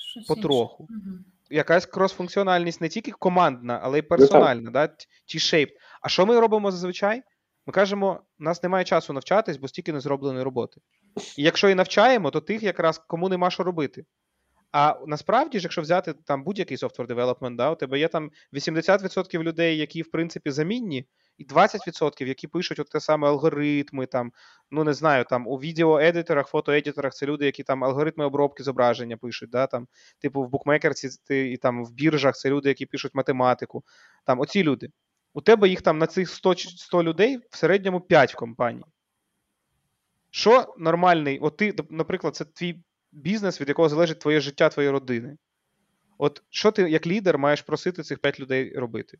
Щось Потроху. інше. Мгм. Якась кросфункціональність не тільки командна, але й персональна, да? ті шейп. А що ми робимо зазвичай? Ми кажемо, у нас немає часу навчатись, бо стільки не зробленої роботи. І якщо і навчаємо, то тих якраз кому нема що робити. А насправді ж, якщо взяти там будь-який software development, да, у тебе є там 80% людей, які в принципі замінні, і 20%, які пишуть от те саме алгоритми, там, ну не знаю, там у відеоедиторах, фотоедиторах це люди, які там алгоритми обробки зображення пишуть, да, там, типу в букмекерці ти, і там в біржах це люди, які пишуть математику. Там оці люди. У тебе їх там на цих 100, 100 людей в середньому 5 в компанії. Що нормальний, от ти, наприклад, це твій бізнес, від якого залежить твоє життя, твоєї родини. От що ти як лідер маєш просити цих 5 людей робити?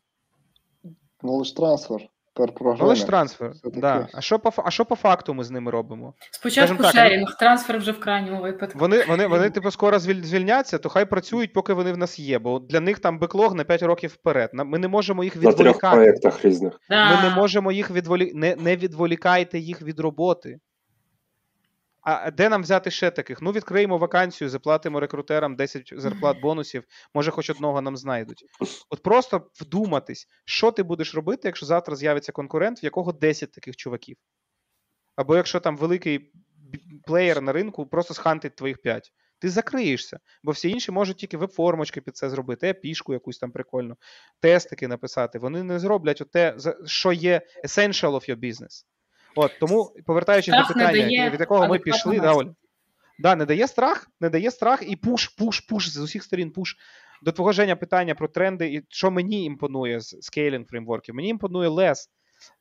Knowledge transfer трансфер програмі. трансфер, transfer. Да. А, що по, а що по факту ми з ними робимо? Спочатку так, шерінг, трансфер вже в крайньому випадку. Вони, вони, вони типу, скоро звіль- звільняться, то хай працюють, поки вони в нас є, бо для них там беклог на 5 років вперед. На- Ми не можемо їх На трьох відволікати. проєктах різних. Да. Ми не можемо їх відволі... не, не відволікайте їх від роботи. А де нам взяти ще таких? Ну, відкриємо вакансію, заплатимо рекрутерам 10 зарплат бонусів, може, хоч одного нам знайдуть. От просто вдуматись, що ти будеш робити, якщо завтра з'явиться конкурент, в якого 10 таких чуваків. Або якщо там великий плеєр на ринку просто схантить твоїх 5. Ти закриєшся, бо всі інші можуть тільки веб-формочки під це зробити, епішку якусь там прикольну, тестики написати. Вони не зроблять те, що є essential of your business. От тому, повертаючись Страх до питання, дає від якого ми пішли, да. Оль? Да, не дає страх, не дає страх і push, push, push з усіх сторін push. До твого Женя питання про тренди, і що мені імпонує з scaling фреймворків. Мені імпонує LeSS.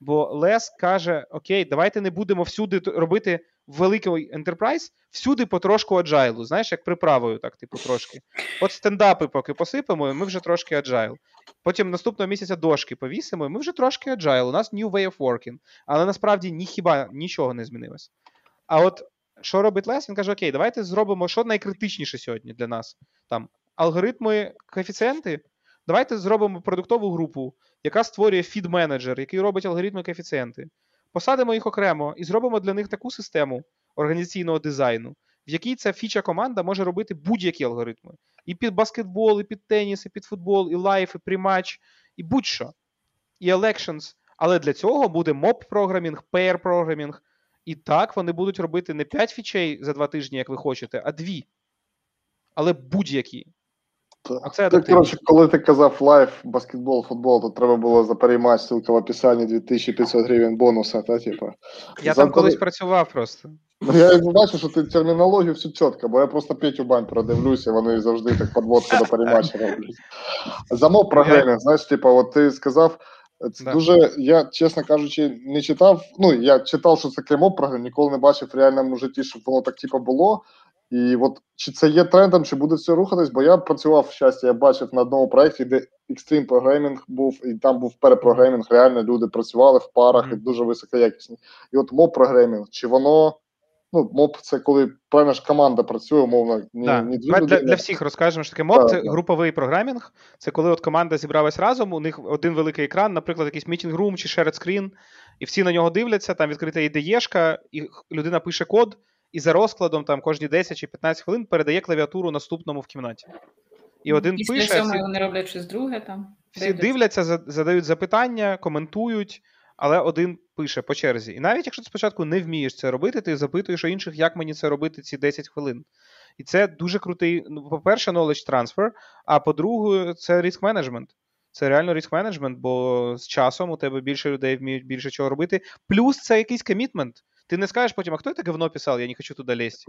Бо LeSS каже: Окей, давайте не будемо всюди робити великий enterprise, всюди потрошку аджайлу. Знаєш, як приправою, так, типу, трошки. От стендапи поки посипемо, і ми вже трошки agile. Потім наступного місяця дошки повісимо, і ми вже трошки agile. У нас new way of working. Але насправді ні хіба нічого не змінилось. А от що робить Лес? Він каже: Окей, давайте зробимо що найкритичніше сьогодні для нас. Там алгоритми, коефіцієнти. Давайте зробимо продуктову групу, яка створює фід-менеджер, який робить алгоритми коефіцієнти. Посадимо їх окремо і зробимо для них таку систему організаційного дизайну, в якій ця фіча команда може робити будь-які алгоритми. І під баскетбол, і під теніс, і під футбол, і live, і prematch, і будь-що. І elections. Але для цього буде mob programming, pair programming. І так вони будуть робити не 5 фічей за 2 тижні, як ви хочете, а 2. Але будь-які. Та- Оце Ти, адаптивність. коротше, коли ти казав live, баскетбол, футбол, то треба було за prematch, ссылка в описанні 2500 гривень бонуса, та, типу. Я За там колись працював просто. Ну, я бачу, що ти термінологію всю чітко, бо я просто Петю Бань продивлюся, вони завжди так подводку до переймача роблять. Замов програмінг, знаєш, типу, от ти сказав, це Да. дуже, я, чесно кажучи, не читав, ну, я читав, що це моб програм, ніколи не бачив в реальному житті, щоб воно так, типу, було. І от чи це є трендом, чи буде все рухатись, бо я працював в щастя, я бачив на одному проєкті, де екстрім програмінг був, і там був перепрограмінг, реально люди працювали в парах і дуже високоякісні. І от моб програмінг, чи воно Ну, моб це коли правильно ж команда працює, умовно, не, Да. дві Давай для, для всіх розкажемо, що таке моб. Так, Це так. груповий програмінг. Це коли от команда зібралась разом, у них один великий екран, наприклад, якийсь meeting room чи shared screen, і всі на нього дивляться, там відкрита ідеєшка, і людина пише код, і за розкладом там кожні 10 чи 15 хвилин передає клавіатуру наступному в кімнаті. І один Після пише, цього всі, вони роблять щось друге там. всі дивляться, за- задають запитання, коментують, але один пише по черзі. І навіть якщо ти спочатку не вмієш це робити, ти запитуєш у інших, як мені це робити ці 10 хвилин. І це дуже крутий, ну, по-перше, knowledge transfer, а по-друге, це risk management. Це реально risk management, бо з часом у тебе більше людей вміють більше чого робити. Плюс це якийсь комітмент. Ти не скажеш потім, а хто це говно писав, я не хочу туди лезть.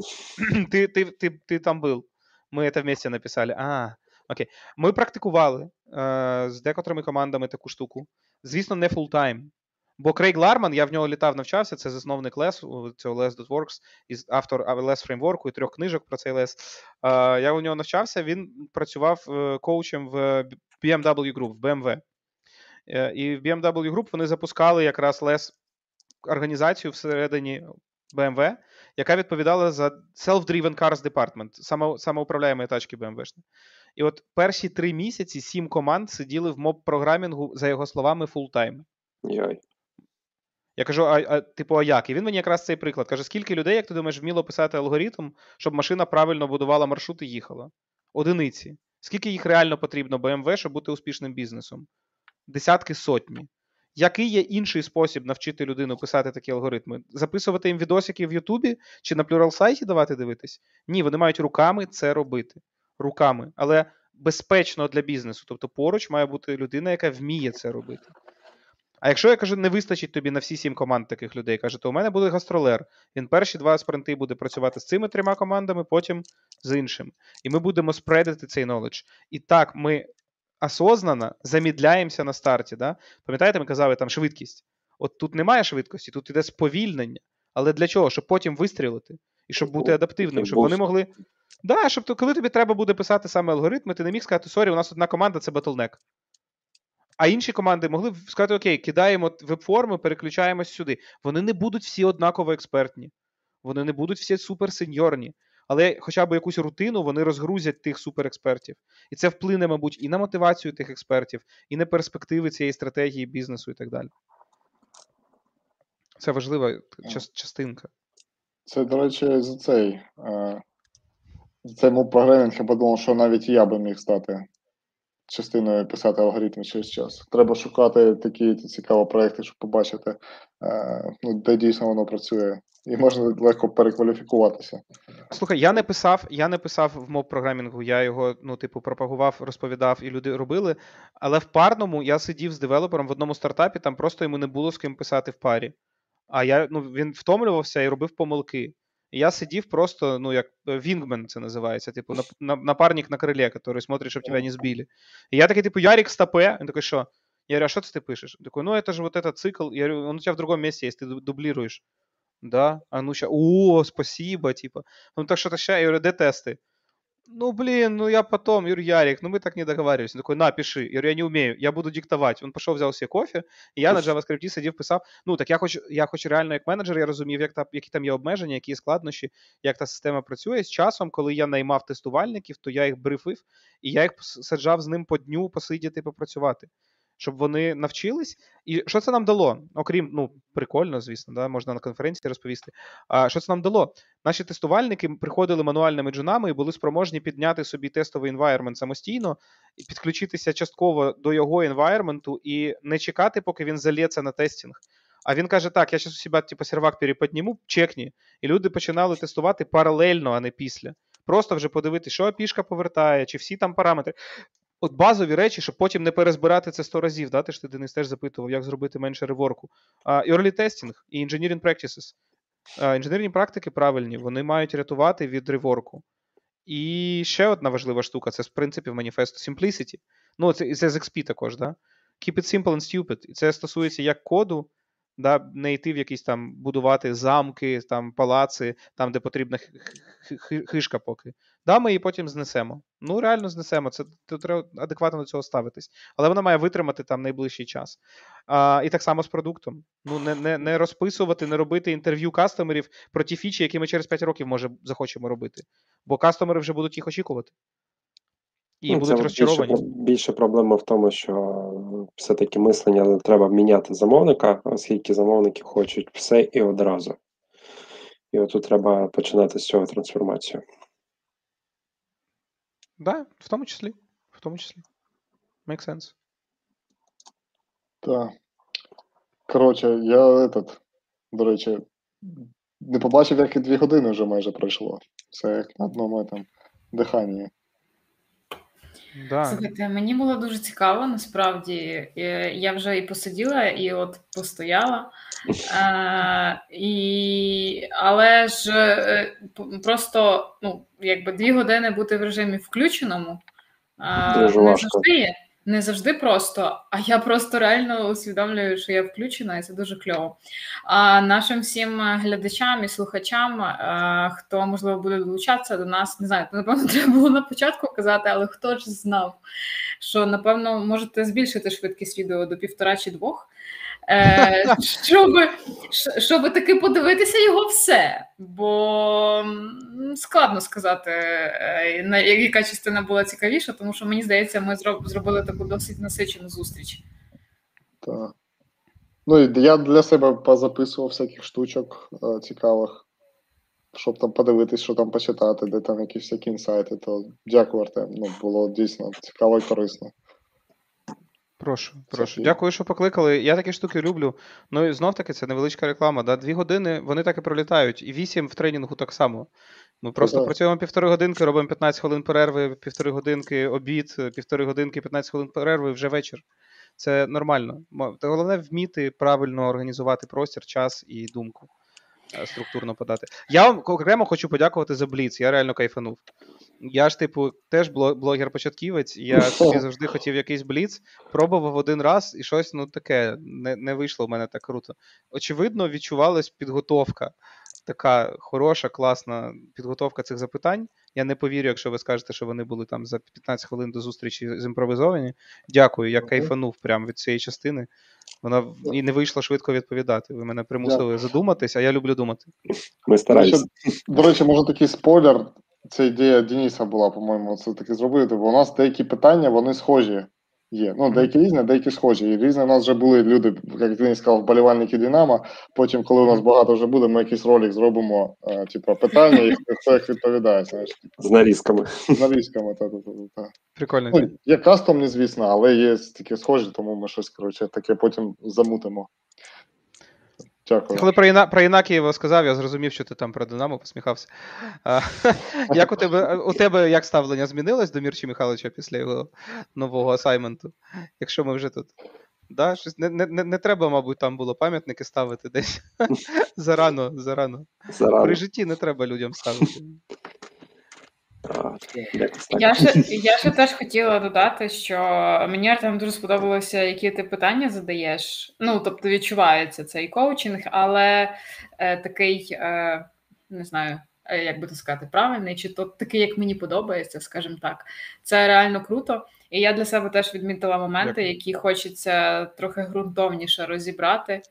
ти, ти, ти, ти там був. Ми це вместе написали. А, окей. Ми практикували е, з декотрими командами таку штуку. Звісно, не full-time. Бо Крейг Ларман, я в нього літав, навчався, це засновник LES, цього LES.works, автор LES фреймворку і трьох книжок про цей LES. Е, я у нього навчався, він працював е, коучем в BMW Group, в BMW. Е, і в BMW Group вони запускали якраз LES організацію всередині BMW, яка відповідала за Self-Driven Cars Department, само, самоуправляємої тачки BMW. І от перші три місяці сім команд сиділи в mob programming-у, за його словами, full-time. Я кажу, а, а типу, а як? І він мені якраз цей приклад каже: скільки людей, як ти думаєш, вміло писати алгоритм, щоб машина правильно будувала маршрут і їхала? Одиниці. Скільки їх реально потрібно BMW, щоб бути успішним бізнесом? Десятки сотні. Який є інший спосіб навчити людину писати такі алгоритми? Записувати їм відосики в Ютубі чи на Pluralsight-і давати дивитись? Ні, вони мають руками це робити. Руками, але безпечно для бізнесу. Тобто поруч має бути людина, яка вміє це робити. А якщо я кажу, не вистачить тобі на всі сім команд таких людей, каже, то у мене буде гастролер. Він перші два спринти буде працювати з цими трьома командами, потім з іншими. І ми будемо спредити цей knowledge. І так ми осознанно замідляємося на старті. Да? Пам'ятаєте, ми казали там швидкість. От тут немає швидкості, тут іде сповільнення. Але для чого? Щоб потім вистрілити і щоб бути адаптивним, щоб вони могли. Да, щоб то, коли тобі треба буде писати саме алгоритми, ти не міг сказати, sorry, у нас одна команда це Bottleneck. А інші команди могли б сказати: Окей, кидаємо веб-форми, переключаємось сюди. Вони не будуть всі однаково експертні, вони не будуть всі суперсеньорні. Але хоча б якусь рутину вони розгрузять тих суперекспертів. І це вплине, мабуть, і на мотивацію тих експертів, і на перспективи цієї стратегії бізнесу і так далі. Це важлива частинка. Це, до речі, за цей. Е, за цей програмінг я подумав, що навіть я би міг стати частиною писати алгоритми через час. Треба шукати такі цікаві проекти, щоб побачити, е, ну, де дійсно воно працює. І можна легко перекваліфікуватися. Слухай, я не писав, я не писав в моб програмінгу, я його, ну, типу, пропагував, розповідав, і люди робили. Але в парному я сидів з девелопером в одному стартапі, там просто йому не було з ким писати в парі. А я, ну, він втомлювався і робив помилки. І я сидів просто, ну, як вінгмен це називається, типу, нап- на- напарник на крилі, який смотрить, щоб тебе не збили. І я такий, типу, Ярик стопе. Він такий, що? Я говорю, а що це ти пишеш? Він такий, ну, это же вот этот цикл. Я говорю, он у тебя в другом месте есть, ты ду- дублируешь. Да, а ну ща, о, спасибо, типа. Ну так что-то ща, я говорю, де тесты? Ну, блин, ну я потом, Юр Ярик, ну мы так не договаривались. Он такой, на, пиши. Я говорю, я не умею, я буду диктовать. Он пішов, взяв себе кофе, і я на JavaScript сидів, писав. Ну, так я хоч, я хоч реально як менеджер, я розумів, як та, які там є обмеження, які є складнощі, як та система працює. З часом, коли я наймав тестувальників, то я їх брифив, і я їх саджав з ним по дню посидіти, попрацювати. Щоб вони навчились. І що це нам дало? Окрім, ну, прикольно, звісно, да, можна на конференції розповісти. А що це нам дало? Наші тестувальники приходили мануальними джунами і були спроможні підняти собі тестовий environment самостійно, і підключитися частково до його environment і не чекати, поки він залється на тестінг. А він каже: так, я зараз у себе типу, сервак переподніму, чекні. І люди починали тестувати паралельно, а не після. Просто вже подивитися, що пішка повертає, чи всі там параметри. От базові речі, щоб потім не перезбирати це 100 разів. Да? Ти ж ти Денис теж запитував, як зробити менше реворку. А, early testing, і engineering practices. Інженерні практики правильні, вони мають рятувати від реворку. І ще одна важлива штука це, в принципі, в маніфесту Simplicity. Ну, це, це з XP також, да? Keep it simple and stupid. І це стосується як коду, да, не йти в якісь там будувати замки, там палаци, там, де потрібна хишка поки. Да, ми її потім знесемо. Ну, реально знесемо. Це треба адекватно до цього ставитись. Але вона має витримати там найближчий час. А, і так само з продуктом. Ну, не, не, не розписувати, не робити інтерв'ю кастомерів про ті фічі, які ми через 5 років може захочемо робити. Бо кастомери вже будуть їх очікувати. І Ну, будуть це розчаровані. Більше, більше проблема в тому, що все-таки мислення треба міняти замовника, оскільки замовники хочуть все і одразу. І отут треба починати з цього трансформацію. Да, в тому числі. В тому числі. Make sense. Так. Коротше, я этот, до речі, не побачив, як і дві години вже майже пройшло. Це як на одному там диханні. Да. Слухайте, мені було дуже цікаво, насправді. Я вже і посиділа, і от постояла. А, і... Але ж е, просто ну, якби дві години бути в режимі включеному а, не завжди є. Не завжди просто, а я просто реально усвідомлюю, що я включена, і це дуже кльово. А нашим всім е, глядачам і слухачам, е, хто можливо буде долучатися до нас, не знаю, напевно, [LAUGHS] треба було на початку казати, але хто ж знав, що напевно можете збільшити швидкість відео до півтора чи двох. Е, щоб, щоб таки подивитися його все. Бо складно сказати, е, на яка частина була цікавіша, тому що мені здається, ми зробили таку досить насичену зустріч. Так. Ну і я для себе позаписував всяких штучок е, цікавих, щоб там подивитись, що там почитати, де там якісь всякі інсайти. То дякую, Артем. Ну, було дійсно цікаво і корисно. Прошу, прошу. Дякую, що покликали. Я такі штуки люблю. Ну і знов таки, це невеличка реклама. Да? Дві години вони так і пролітають, і вісім в тренінгу так само. Ми просто так. працюємо півтори годинки, робимо 15 хвилин перерви, півтори годинки обід, півтори годинки, 15 хвилин перерви, вже вечір. Це нормально. Та головне вміти правильно організувати простір, час і думку. е, Структурно подати. Я вам окремо хочу подякувати за Бліц. Я реально кайфанув. Я ж, типу, теж блогер-початківець, я собі завжди хотів якийсь бліц, пробував один раз, і щось ну таке не, не вийшло в мене так круто. Очевидно, відчувалась підготовка. Така хороша, класна підготовка цих запитань. Я не повірю, якщо ви скажете, що вони були там за 15 хвилин до зустрічі зімпровізовані. Дякую, я Мгм. кайфанув прямо від цієї частини. Вона і не вийшло швидко відповідати. Ви мене примусили задуматись, а я люблю думати. Ми До стараємося. речі, до речі, може такий спойлер. Це ідея Дениса була, по-моєму, це таки зробити, бо у нас деякі питання, вони схожі є. Ну, деякі різні, деякі схожі. І різні у нас вже були люди, як Денис сказав, вболівальники Динамо. Потім, коли у нас багато вже буде, ми якийсь ролик зробимо, е, типу, питання, і хто їх відповідає, знаєш, З нарізками. з нарізками. Та, та, та, та. Прикольно. Ну, є кастомні, звісно, але є такі схожі, тому ми щось, коротше, таке потім замутимо. Дякую. Коли про, Іна, про Інакієва сказав, я зрозумів, що ти там про Динамо посміхався. А, [LAUGHS] як у тебе у тебе як ставлення змінилось до Мірчі Михайловича після його нового асайменту? Якщо ми вже тут. Да, щось не, не, не, треба, мабуть, там було пам'ятники ставити десь. [LAUGHS] зарано, зарано. При житті не треба людям ставити. Я ще, [LAUGHS] я ще теж хотіла додати, що мені Артем дуже сподобалося, які ти питання задаєш. Ну, тобто відчувається цей коучинг, але е, такий, е, не знаю, е, як би то сказати, правильний, чи то такий, як мені подобається, скажімо так. Це реально круто. І я для себе теж відмітила моменти, які хочеться трохи ґрунтовніше розібрати.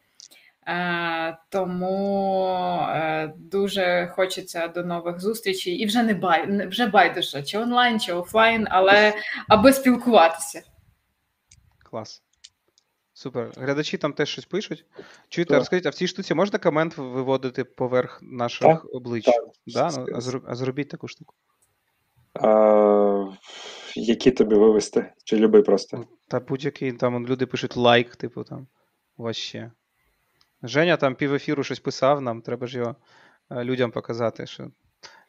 Е, тому е, дуже хочеться до нових зустрічей, і вже не бай, вже байдуже, чи онлайн, чи офлайн, але аби спілкуватися. Клас. Супер. Глядачі там теж щось пишуть. Чуєте, Так. розкажіть, а в цій штуці можна комент виводити поверх наших облич? так. Да? Ну, а, зроб- а зробіть таку штуку. А, які тобі вивести? Чи люби просто? Та будь-який там люди пишуть лайк, типу там. Вообще. Женя там пів ефіру щось писав нам, треба ж його е, людям показати, що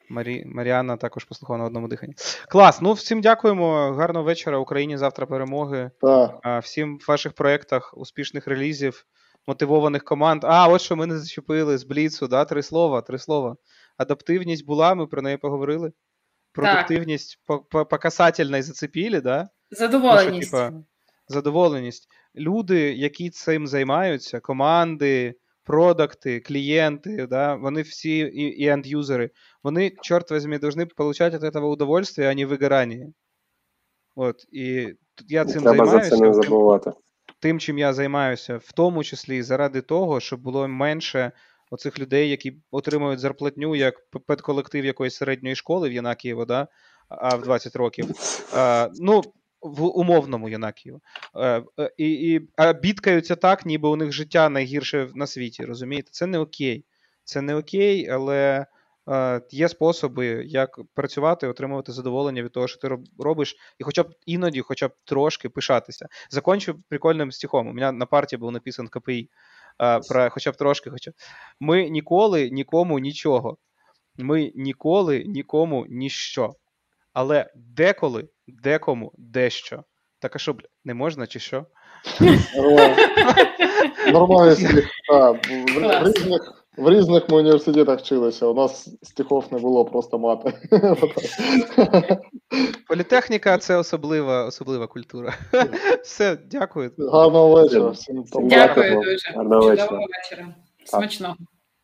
Марі... Маріанна також послухала на одному диханні. Клас, ну всім дякуємо. Гарного вечора. Україні завтра перемоги. Так. Всім в ваших проєктах успішних релізів, мотивованих команд. А, от що ми не зачепили з Бліцу, да? три слова, три слова. Адаптивність була, ми про неї поговорили. Продуктивність по, по, по касательній зацепілі, да? Задоволеність. Ну, що, типа, задоволеність. Люди, які цим займаються, команди, продукти, клієнти, да, вони всі і, і енд-юзери, вони, чорт возьми, должны получать от этого удовольствие, а не вигорання. От, і тут я цим Треба за займаюся. це не тим- забувати. тим, чим я займаюся, в тому числі заради того, щоб було менше оцих людей, які отримують зарплатню як педколектив якоїсь середньої школи в Янакієво, да? а в 20 років. А, ну, в умовному Янакієво. Е, е, і, а бідкаються так, ніби у них життя найгірше на світі, розумієте? Це не окей. Це не окей, але е, є способи, як працювати, отримувати задоволення від того, що ти робиш, і хоча б іноді, хоча б трошки пишатися. Закончу прикольним стихом. У мене на партії був написан КПІ. е, Про хоча б трошки, хоча б. Ми ніколи нікому нічого. Ми ніколи нікому ніщо. Але деколи, декому дещо. Так а що, бля, не можна чи що? Нормально. [LAUGHS] Нормальний стих. В, різних, в різних ми університетах вчилися. У нас стихов не було просто мати. [LAUGHS] Політехніка це особлива, особлива культура. [LAUGHS] Все, дякую. Гарного вечора. Всім Дякую. дуже. Гарного вечора. Смачного.